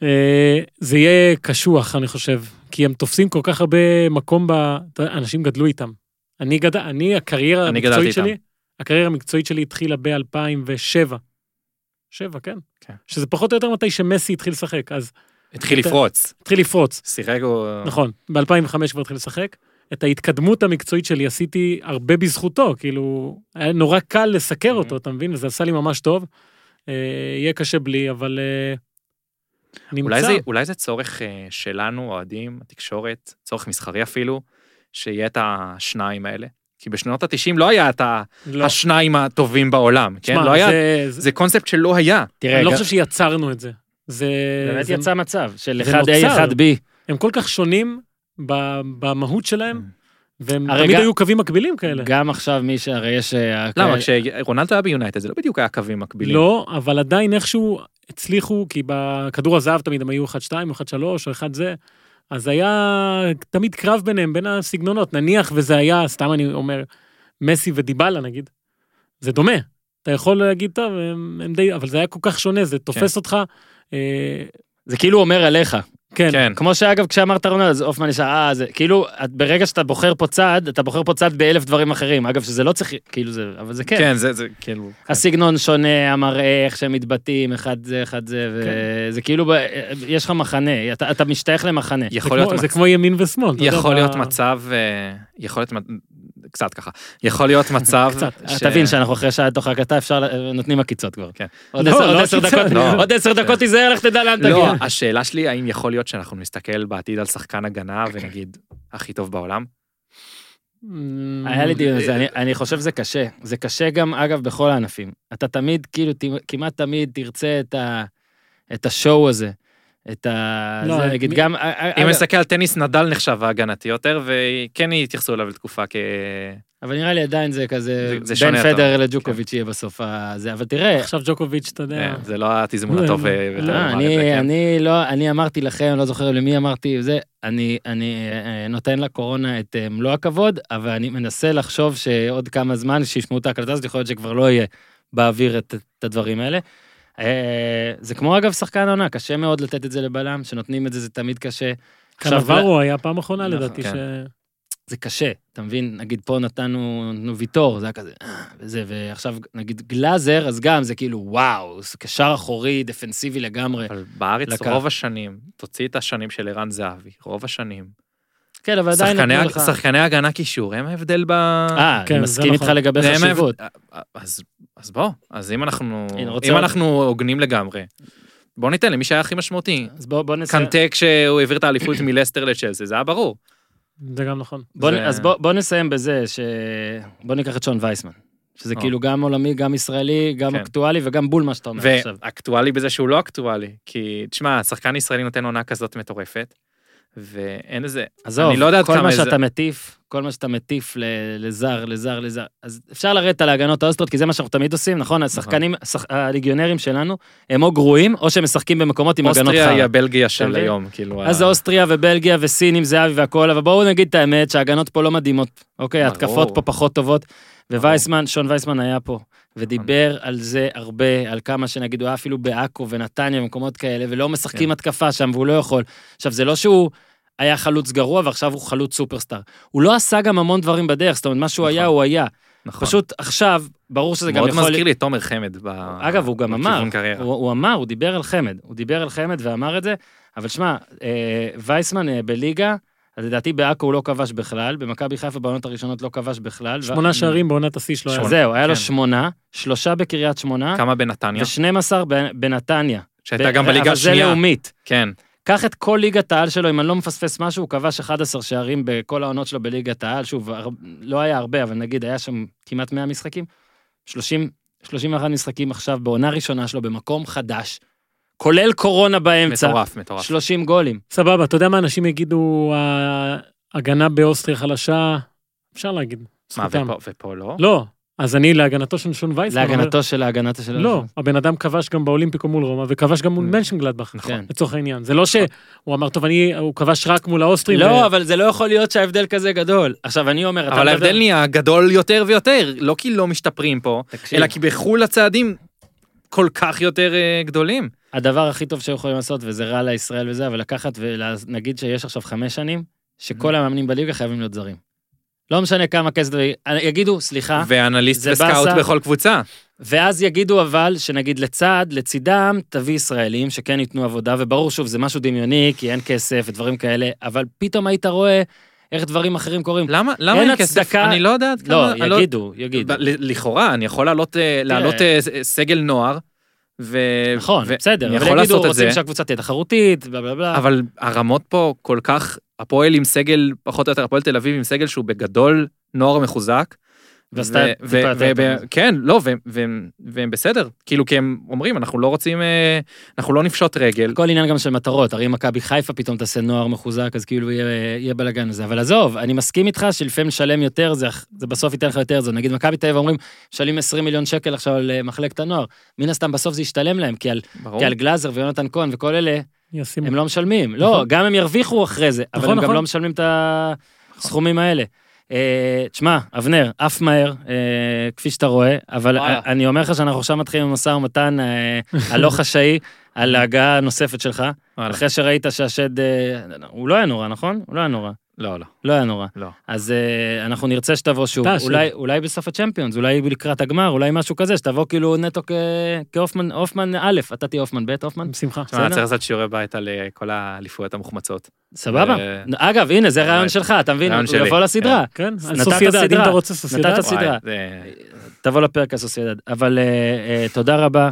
אה, זה יהיה קשוח, אני חושב, כי הם תופסים כל כך הרבה מקום ב... אנשים גדלו איתם. אני גדל... אני, הקריירה אני המקצועית שלי, איתם. הקריירה המקצועית שלי התחילה ב-2007. שבע, כן. כן. שזה פחות או יותר מתי שמסי התחיל לשחק, אז התחיל אתה- לפרוץ. התחיל לפרוץ. שיחק הוא... נכון, ב-2005 כבר התחיל לשחק. את ההתקדמות המקצועית שלי עשיתי הרבה בזכותו, כאילו, היה נורא קל לסקר אותו, אתה מבין? וזה עשה לי ממש טוב. אה, יהיה קשה בלי, אבל אה, נמצא. אולי זה, אולי זה צורך אה, שלנו, אוהדים, התקשורת, צורך מסחרי אפילו, שיהיה את השניים האלה. כי בשנות ה-90 לא היה את ה- לא. השניים הטובים בעולם, כן? שמע, לא היה, זה- זה- זה קונספט שלא היה. תראה, אני לא חושב שיצרנו את זה. זה... באמת זה- יצא מצב של זה 1A, נוצר. 1B. הם כל כך שונים ב- במהות שלהם, והם הרי תמיד גם- היו קווים מקבילים כאלה. גם עכשיו מי שהרי יש... אה, למה? כאלה- כשרונלדו היה ביונייטד זה לא בדיוק היה קווים מקבילים. לא, אבל עדיין איכשהו הצליחו, כי בכדור הזהב תמיד הם היו 1-2 או 1-3 או 1 זה, אז היה תמיד קרב ביניהם, בין הסגנונות. נניח וזה היה, סתם אני אומר, מסי ודיבלה נגיד, זה דומה. אתה יכול להגיד, טוב, הם, הם די, אבל זה היה כל כך שונה, זה תופס אותך. אה, זה כאילו אומר עליך. כן, כן. כמו שאגב, כשאמרת רונלד, אז הופמן ישר, אה, זה כאילו, את- ברגע שאתה בוחר פה צד, אתה בוחר פה צד באלף דברים אחרים. אגב, שזה לא צריך, כאילו זה, אבל זה כן. כן, זה זה כאילו... כן. הסגנון שונה, המראה, איך שהם מתבטאים, אחד זה, אחד זה, וזה כאילו, ב- יש לך מחנה, אתה, אתה משתייך למחנה. זה, יכול להיות כמו, זה מצב- כמו ימין ושמאל. יודע, יכול ב- להיות מצב, אה, יכול להיות, מצ- קצת ככה, יכול להיות מצב, קצת. ש... תבין שאנחנו אחרי שעה לתוך ההקלטה, אפשר, נותנים עקיצות כבר. כן. עוד לא, עשר- עוד לא דקות, לא. עוד עשר דקות תיזהר, לך תדע לאן לא, תגיע. השאלה שלי, האם יכול להיות שאנחנו נסתכל בעתיד על שחקן הגנה ונגיד, הכי טוב בעולם? אמ, היה לי דיון על זה, אני- אני חושב שזה קשה. זה קשה גם, אגב, בכל הענפים. אתה תמיד, כאילו, כמעט תמיד תרצה את השואו הזה. את ה... לא, זה, נגיד, מי- גם... אם אגב, נסתכל על טניס, נדל נחשב ההגנתי יותר, וכן יתייחסו אליו לתקופה כ... אבל נראה לי עדיין זה כזה, זה- זה בין. פדר לג'וקוביץ' יהיה בסוף הזה, אבל תראה, עכשיו ג'וקוביץ', אתה יודע. כן, זה לא התזמון לא, הטוב לא, אה, לא, אני, כן. אני לא, אני אמרתי לכם, לא זוכר למי אמרתי זה, אני, אני אה, נותן לקורונה את אה, מלוא הכבוד, אבל אני מנסה לחשוב שעוד כמה זמן שישמעו את ההקלטה הזאת, יכול להיות שכבר לא יהיה באוויר את, את הדברים האלה. אה, זה כמו אגב שחקן העונה, קשה מאוד לתת את זה לבלם, שנותנים את זה, זה תמיד קשה. עכשיו, קנברו היה פעם אחרונה נכון, לדעתי, כן. ש... זה קשה, אתה מבין? נגיד פה נתנו, נתנו ויטור, זה היה כזה, "אה", וזה, ועכשיו נגיד גלאזר, אז גם זה כאילו, וואו, זה קשר אחורי, דפנסיבי לגמרי. אבל בארץ לקח. רוב השנים, תוציא את השנים של ערן זהבי, רוב השנים. כן, אבל עדיין נתנו לך... שחקני הגנה קישור, הם ההבדל ב... אה, כן, אני זה מסכים איתך נכון. לגבי הם חשיבות. ההבדל- אז אז בוא, אז אם אנחנו הוגנים לגמרי, בוא ניתן למי שהיה הכי משמעותי. אז בוא, בוא נסיים. קנטה כשהוא העביר את האליפות מלסטר לצ'לסי, זה היה ברור. זה גם נכון. בוא, זה- אז בוא, בוא נסיים בזה, ש... בוא ניקח את שון וייסמן. שזה או. כאילו גם עולמי, גם ישראלי, גם כן. אקטואלי וגם בול מה שאתה אומר עכשיו. ואקטואלי בזה שהוא לא אקטואלי, כי תשמע, שחקן ישראלי נותן עונה כזאת מטורפת, ואין איזה, עזוב, אני לא יודע עד כל כמה מה שאתה מטיף, כל מה שאתה מטיף לזר, לזר, לזר, אז אפשר לרדת על ההגנות האוסטריות, כי זה מה שאנחנו תמיד עושים, נכון? השחקנים, השח- הליגיונרים שלנו, הם או גרועים, או שהם משחקים במקומות עם הגנות אוסטריה היא חרא. הבלגיה של? היום, כאילו. אז ה- אוסטריה ובלגיה וסין עם זהבי והכל, אבל בואו נגיד את האמת שההגנות פה לא מדהימות, אוקיי? ההתקפות פה פחות טובות. ווייסמן, שון וייסמן היה פה, ודיבר על זה הרבה, על כמה שנגיד הוא היה אפילו בעכו ונתניה ומקומות כאלה, ולא משחקים כן. התקפה שם והוא לא יכול. עכשיו, זה לא שהוא היה חלוץ גרוע ועכשיו הוא חלוץ סופרסטאר. הוא לא עשה גם המון דברים בדרך, זאת אומרת, מה שהוא נכון. היה, הוא היה. נכון. פשוט עכשיו, ברור שזה גם מאוד יכול... מזכיר לי את תומר חמד. ב- אגב, הוא גם אמר. הוא, הוא אמר, הוא דיבר על חמד, הוא דיבר על חמד ואמר את זה, אבל שמע, אה, וייסמן אה, בליגה, אז לדעתי בעכו הוא לא כבש בכלל, במכבי חיפה בעונות הראשונות לא כבש בכלל. שמונה ו- שערים בעונת השיא שלו. היה. זהו, היה לו כן. שמונה, שלושה בקריית שמונה, כמה בנתניה? ו-12 בנתניה. שהייתה ב- גם בליגה אבל זה השנייה. לאומית. כן. קח את כל ליגת העל שלו, אם אני לא מפספס משהו, הוא כבש 11 שערים בכל העונות שלו בליגת העל. שוב, הר- לא היה הרבה, אבל נגיד, היה שם כמעט 100 משחקים. 30, 31 משחקים עכשיו בעונה ראשונה שלו במקום חדש, כולל קורונה באמצע. מטורף, מטורף. 30 גולים. סבבה, אתה יודע מה אנשים יגידו, ההגנה באוסטריה חלשה? אפשר להגיד, מה. ופה- ופה לא? לא, אז אני להגנתו של שון וייסמן. אומר- להגנתו של ההגנתו של... לא, הבן אדם כבש גם באולימפיקו מול רומא, וכבש גם מול Mm. מנשנגלדבך, נכון. לצורך העניין. זה לא שהוא אמר, טוב, אני, הוא כבש רק מול האוסטרים. לא, ו- אבל זה לא יכול להיות שההבדל כזה גדול. עכשיו, אני אומר, אבל ההבדל נהיה גדול יותר ויותר, לא כי לא משתפרים פה, תקשיב, אלא כי בחו"ל הצעדים כל כך יותר אה, גדולים. הדבר הכי טוב שיכולים לעשות, וזה רע לישראל וזה, אבל לקחת ונגיד שיש עכשיו חמש שנים, שכל המאמנים בליגה חייבים להיות זרים. לא משנה כמה כסף, יגידו, סליחה, ואנליסט וסקאוט באסה. בכל קבוצה. ואז יגידו אבל, שנגיד לצד, לצידם, תביא ישראלים שכן ייתנו עבודה, וברור שוב, זה משהו דמיוני, כי אין כסף ודברים כאלה, אבל פתאום היית רואה איך דברים אחרים קורים. למה? למה אין אין כסף? הצדקה- אני לא יודעת לא, כמה... אני יגידו, יגידו. ב- ל- לכאורה, אני יכול להעלות, אה, להעלות אה, ס- סגל נוער, ו... נכון, ו- בסדר, אני אבל יכול יגידו, לעשות את רוצים זה, שהקבוצה תהיה תחרותית, בלה בלה בלה. אבל הרמות פה כל כך, הפועל עם סגל, פחות או יותר, הפועל תל אביב עם סגל שהוא בגדול נוער מחוזק. ועשתה טיפה ו- יותר ו- טוב. ו- כן, לא, והם- והם והם בסדר. כאילו, כי הם אומרים, אנחנו לא רוצים, אה, אנחנו לא נפשוט רגל. הכל עניין גם של מטרות, הרי אם מכבי חיפה פתאום תעשה נוער מחוזק, אז כאילו יהיה, יהיה בלאגן הזה. אבל עזוב, אני מסכים איתך שלפעמים לשלם יותר, זה, זה בסוף ייתן לך יותר. זה נגיד מכבי תל אביב אומרים, משלמים 20 מיליון שקל עכשיו על אה, מחלקת הנוער. מן הסתם בסוף זה ישתלם להם, כי על, ברור. כי על גלאזר ויונתן כהן וכל אלה, ישימו. הם לא משלמים. לא, נכון. גם הם ירוויחו אחרי זה, אבל נכון, הם גם נכון. לא משלמים את הסכומים האלה. אה, תשמע, אבנר, עף מהר, אה, כפי שאתה רואה, אבל. אני אומר לך שאנחנו עכשיו מתחילים עם משא ומתן אה, הלא חשאי על ההגעה הנוספת שלך. אחרי שראית שהשד, אה, הוא לא היה נורא, נכון? הוא לא היה נורא. לא, לא, לא היה נורא. לא. אז אה, אנחנו נרצה שתבוא שוב. אולי, אולי בסוף הצ'מפיונס, אולי לקראת הגמר, אולי משהו כזה, שתבוא כאילו נטו כהופמן, הופמן א', אתה תהיה הופמן ב', הופמן. בשמחה. תשמע. צריך לעשות שיעורי בית על אה, כל האליפויות המוחמצות. סבבה. אה, אגב, הנה, זה רעיון. שלך, אתה מבין? רעיון הוא שלי. יבוא לסדרה. כן, על נתת סוסיידד, אם. אתה רוצה סוסיידד. נתת סדרה. תבוא לפרק הסוסיידד. אבל אה, אה, תודה רבה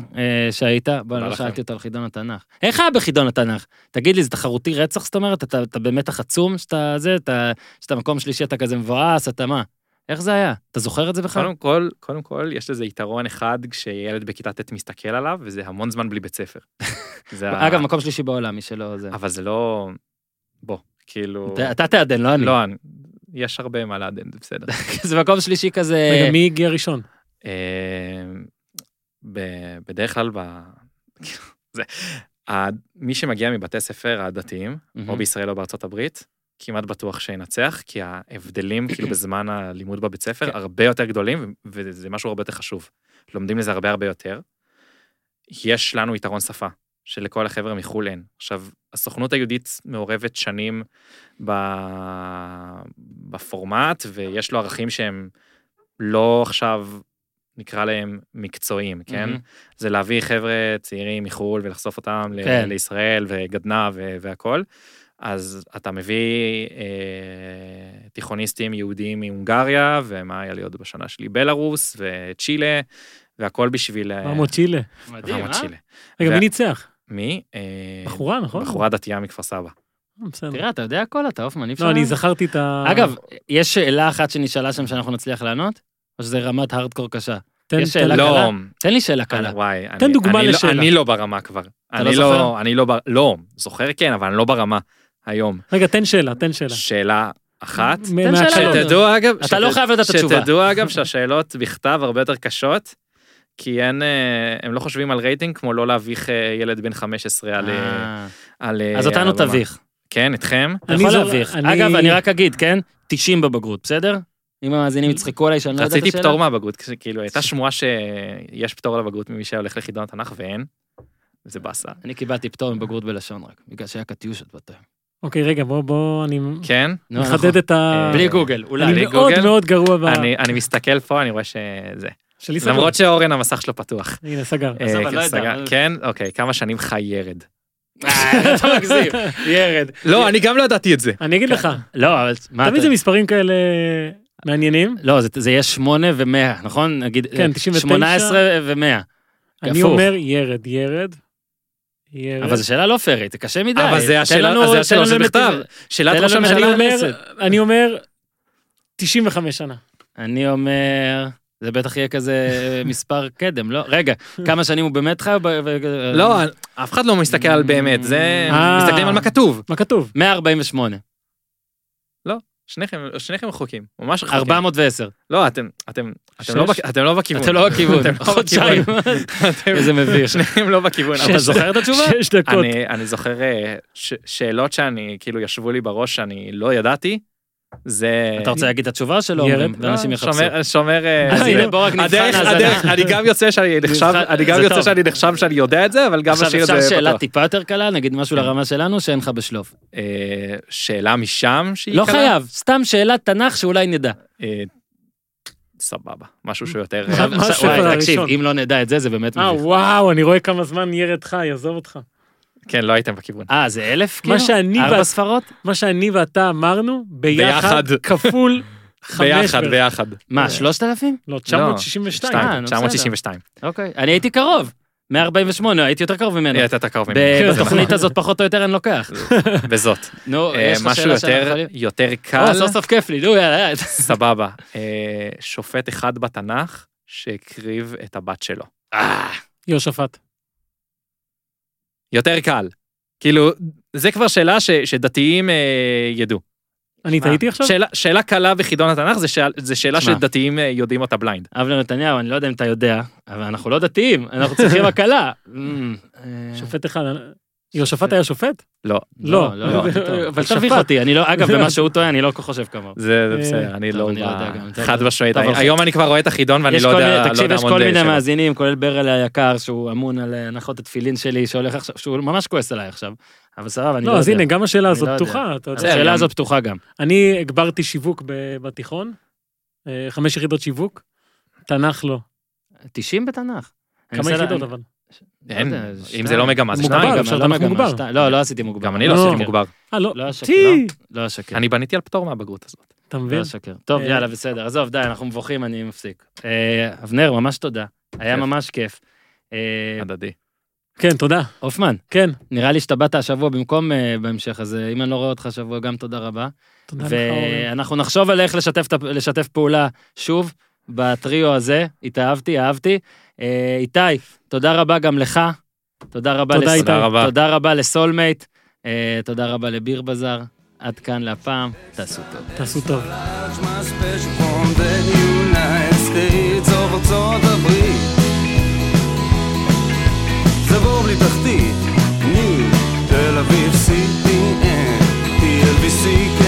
שהיית. בוא, תודה לא. שאלתי אותו על חידון התנ"ך. איך היה בחידון התנ"ך? תגיד לי, זה תחרותי רצח, זאת אומרת? אתה אתה במתח עצום שאתה זה, אתה- שאתה מקום שלישי, אתה כזה מבואס, אתה מה? איך זה היה? אתה זוכר את זה בכלל? קודם כל, קודם כל, יש לזה יתרון אחד כשילד בכיתה ט' מסתכל עליו, וזה המון זמן בלי בית ספר. ה- אגב, מקום שלישי בעולם, מי שלא זה. אבל זה לא... בוא, כאילו... אתה- אתה תעדן, לא אני. לא, אני- יש הרבה מה לעדן, זה בסדר. זה מקום שלישי כזה... רגע, מי הגיע ראשון? אה, ב- בדרך כלל, ב... זה, מי שמגיע מבתי ספר הדתיים, או. בישראל או בארצות הברית, כמעט בטוח שינצח, כי ההבדלים כאילו בזמן הלימוד בבית ספר כן. הרבה יותר גדולים, וזה משהו הרבה יותר חשוב. לומדים לזה הרבה הרבה יותר. יש לנו יתרון שפה, שלכל החבר'ה מחו"ל אין. עכשיו, הסוכנות היהודית מעורבת שנים ב... בפורמט, ויש לו ערכים שהם לא עכשיו, נקרא להם מקצועיים, כן? מהמם. זה להביא חבר'ה צעירים מחו"ל ולחשוף אותם ל- כן. לישראל וגדנ"ע ו- והכל. אז אתה מביא אה, תיכוניסטים יהודים מהונגריה, ומה היה לי עוד בשנה שלי? בלארוס וצ'ילה, והכל בשביל... אה, 400 צ'ילה. מדהים, אה? צ'ילה. רגע, ו- מי ניצח? מי? אה, בחורה, נכון? בחורה דתייה מכפר סבא. אה, בסדר. תראה, אתה יודע הכל, אתה הופמן, אי אפשר... לא, אני זכרתי את ה... אגב, יש שאלה אחת שנשאלה שם שאנחנו נצליח לענות? או שזה רמת הארדקור קשה? תן- יש שאלה לא, קלה? תן לי שאלה קלה. אני- וואי, תן אני- דוגמה אני לא- לשאלה. אני לא ברמה כבר. אני לא לא, זוכר? אני לא, בר- לא, זוכר כן, אבל אני לא ברמה היום. רגע, תן שאלה, תן שאלה. שאלה אחת. תן. שאלה. שתדעו אגב, אתה לא חייב לדעת את התשובה. שתדעו אגב שהשאלות בכתב הרבה יותר קשות, כי אין, אה, הם לא חושבים על רייטינג כמו לא להביך אה, ילד בן 15 על... אה, על אז אותנו. תביך. כן, אתכם. אתה אני יכול להביך. אני- אגב, אני רק אגיד, כן? 90 בבגרות, בסדר? אם המאזינים יצחקו עליי שאני לא יודע את רציתי השאלה. פטור מהבגרות, כאילו הייתה שמועה שיש פטור לבגרות ממי שהולך לחידון התנ"ך ואין. זה באסה. אני קיבלתי פטור מבגרות בלשון רק, בגלל שהיה קטיושות באותו יום. אוקיי, רגע, בוא, בוא, אני כן? נו, מחדד נכון. את ה... בלי גוגל, אני אולי. בלי מאוד גוגל? מאוד גרוע ב... אני אני מסתכל פה, אני רואה שזה... שלי סגור. למרות שאורן המסך שלו פתוח. הנה, סגר. עזוב, אה, אני לא סגר- כן, אוקיי, כמה שנים חי ירד. אה, אתה מגזים, ירד. לא, אני גם לא ידעתי את זה. אני אגיד לך, לא, אבל תמיד. זה מספרים כאלה מעניינים. לא, זה- זה יהיה 8 ו-100, נכון? נגיד, כן, אה, 99. 18 ו-100. אני. אומר ירד, ירד. אבל זו שאלה לא פיירית, זה קשה מדי. אבל זה השאלה, לנו- אז זה השאלה שבכתב. נתיב. שאלת ראש הממשלה. אומר, אני אומר 95 שנה. אני אומר, זה בטח יהיה כזה מספר קדם, לא? רגע, כמה שנים הוא באמת חי? לא, אף אחד לא מסתכל על באמת, זה... אה. מסתכלים על מה כתוב. מה כתוב? 148, שניכם שניכם רחוקים, ממש רחוקים. 410. לא, אתם אתם אתם. לא אתם לא בכיוון. אתה לא בכיוון, אתם לא חודשיים. בכיוון. אתם- איזה מביך. שניכם לא בכיוון. אתה זוכר את התשובה? שש דקות. אני זוכר אה, שאלות שאני כאילו ישבו לי בראש שאני לא ידעתי. זה... אתה רוצה להגיד את התשובה שלו? ירד? אומרים, ואנשים לא, יחפשו. שומר- שומר... אה, הדרך, אני גם יוצא שאני נחשב, אני גם יוצא. שאני נחשב שאני יודע את זה, אבל גם עכשיו משאיר את זה אפשר שאלה. טיפה יותר קלה, נגיד משהו כן. לרמה שלנו שאין לך בשלוף. אה, שאלה משם שהיא לא קלה? חייב, סתם שאלת תנ"ך שאולי נדע. אה, סבבה, משהו שהוא יותר... מה- מה עכשיו, הספר וואי, תקשיב? אם לא נדע את זה, זה באמת אה מביך. וואו, אני רואה כמה זמן ירד חי, עזוב אותך. כן, לא הייתם בכיוון. אה, זה אלף כאילו? מה שאני ארבע ואת- ספרות? מה שאני ואתה אמרנו, ביחד, ביחד. כפול חמש. ביחד. ביחד. מה, שלושת אלפים? לא, 962. אה, שתיים, נו, 962. אוקיי. אני הייתי קרוב. 148, הייתי יותר קרוב ממנו. הייתה יותר קרוב זה בתוכנית נכון. הזאת פחות או יותר אני לוקח. בזאת. נו, אה, יש לך משהו שאלה שאנחנו יותר קל, סוף סוף כיף לי, נו יאללה. יאללה. סבבה. אה, שופט אחד בתנ"ך שהקריב את הבת שלו. אה, יהושפט. יותר קל. כאילו, זה כבר שאלה ש- שדתיים אה, ידעו. אני טעיתי עכשיו? שאלה, שאלה קלה בחידון התנ"ך זה, שאל, זה שאלה שמע. שדתיים אה, יודעים אותה בליינד. אבנר נתניהו, אני לא יודע אם אתה יודע, אבל אנחנו לא דתיים, אנחנו צריכים הקלה. אמ, אה, שופט אחד. יהושפט היה שופט? לא. לא. לא, לא, אבל אבל תביך. אותי, אני לא, אגב, במה שהוא טועה, אני לא כל כך חושב כמוהו. זה, אה, בסדר, אני לא... לא יודע חד. משמעית. אבל- היום אני כבר רואה את החידון ואני לא יודע... לא תקשיב, יש כל מיני. מאזינים, כולל ברל היקר, שהוא אמון על אה, הנחות התפילין שלי, שהולך עכשיו, שהוא ממש כועס עליי עכשיו. אבל סבבה, אני לא לא, יודע. אז הנה, גם השאלה הזאת לא. פתוחה. השאלה הזאת פתוחה גם. אני הגברתי שיווק בתיכון, אה, חמש יחידות שיווק, תנ"ך לא. 90 בתנ"ך. כמה יחידות אבל? אין, לא אם שתיים. זה לא מגמה, זה מוגבר, שניים. מגמה, אפשר לא תנ"ך מגמה, מוגבר. שתיים. לא, לא עשיתי מוגבר. גם אני לא לא. עשיתי מוגבר. אה, לא. לא אשקר! לא אשקר. אני בניתי על פטור מהבגרות הזאת. אתה לא מבין? אשקר. טוב, אה, יאללה, בסדר. עזוב, די, אנחנו מבוכים, אני מפסיק. אה, אבנר, ממש תודה. היה. ממש כיף. אה, הדדי. כן, תודה. הופמן, כן. נראה לי שאתה באת השבוע במקום בהמשך, אז אם אני לא רואה אותך השבוע, גם תודה רבה. תודה לך, אורן. ואנחנו נחשוב על איך לשתף פעולה שוב בטריו הזה. התאהבתי, אהבתי. אה, איתי, תודה רבה גם לך. תודה רבה, תודה, לס... איתי. תודה רבה. תודה רבה לסולמייט. אה, תודה רבה לביר בזאר. עד כאן להפעם, תעשו טוב. תעשו טוב. זה תל אביב, CTN, TLBC,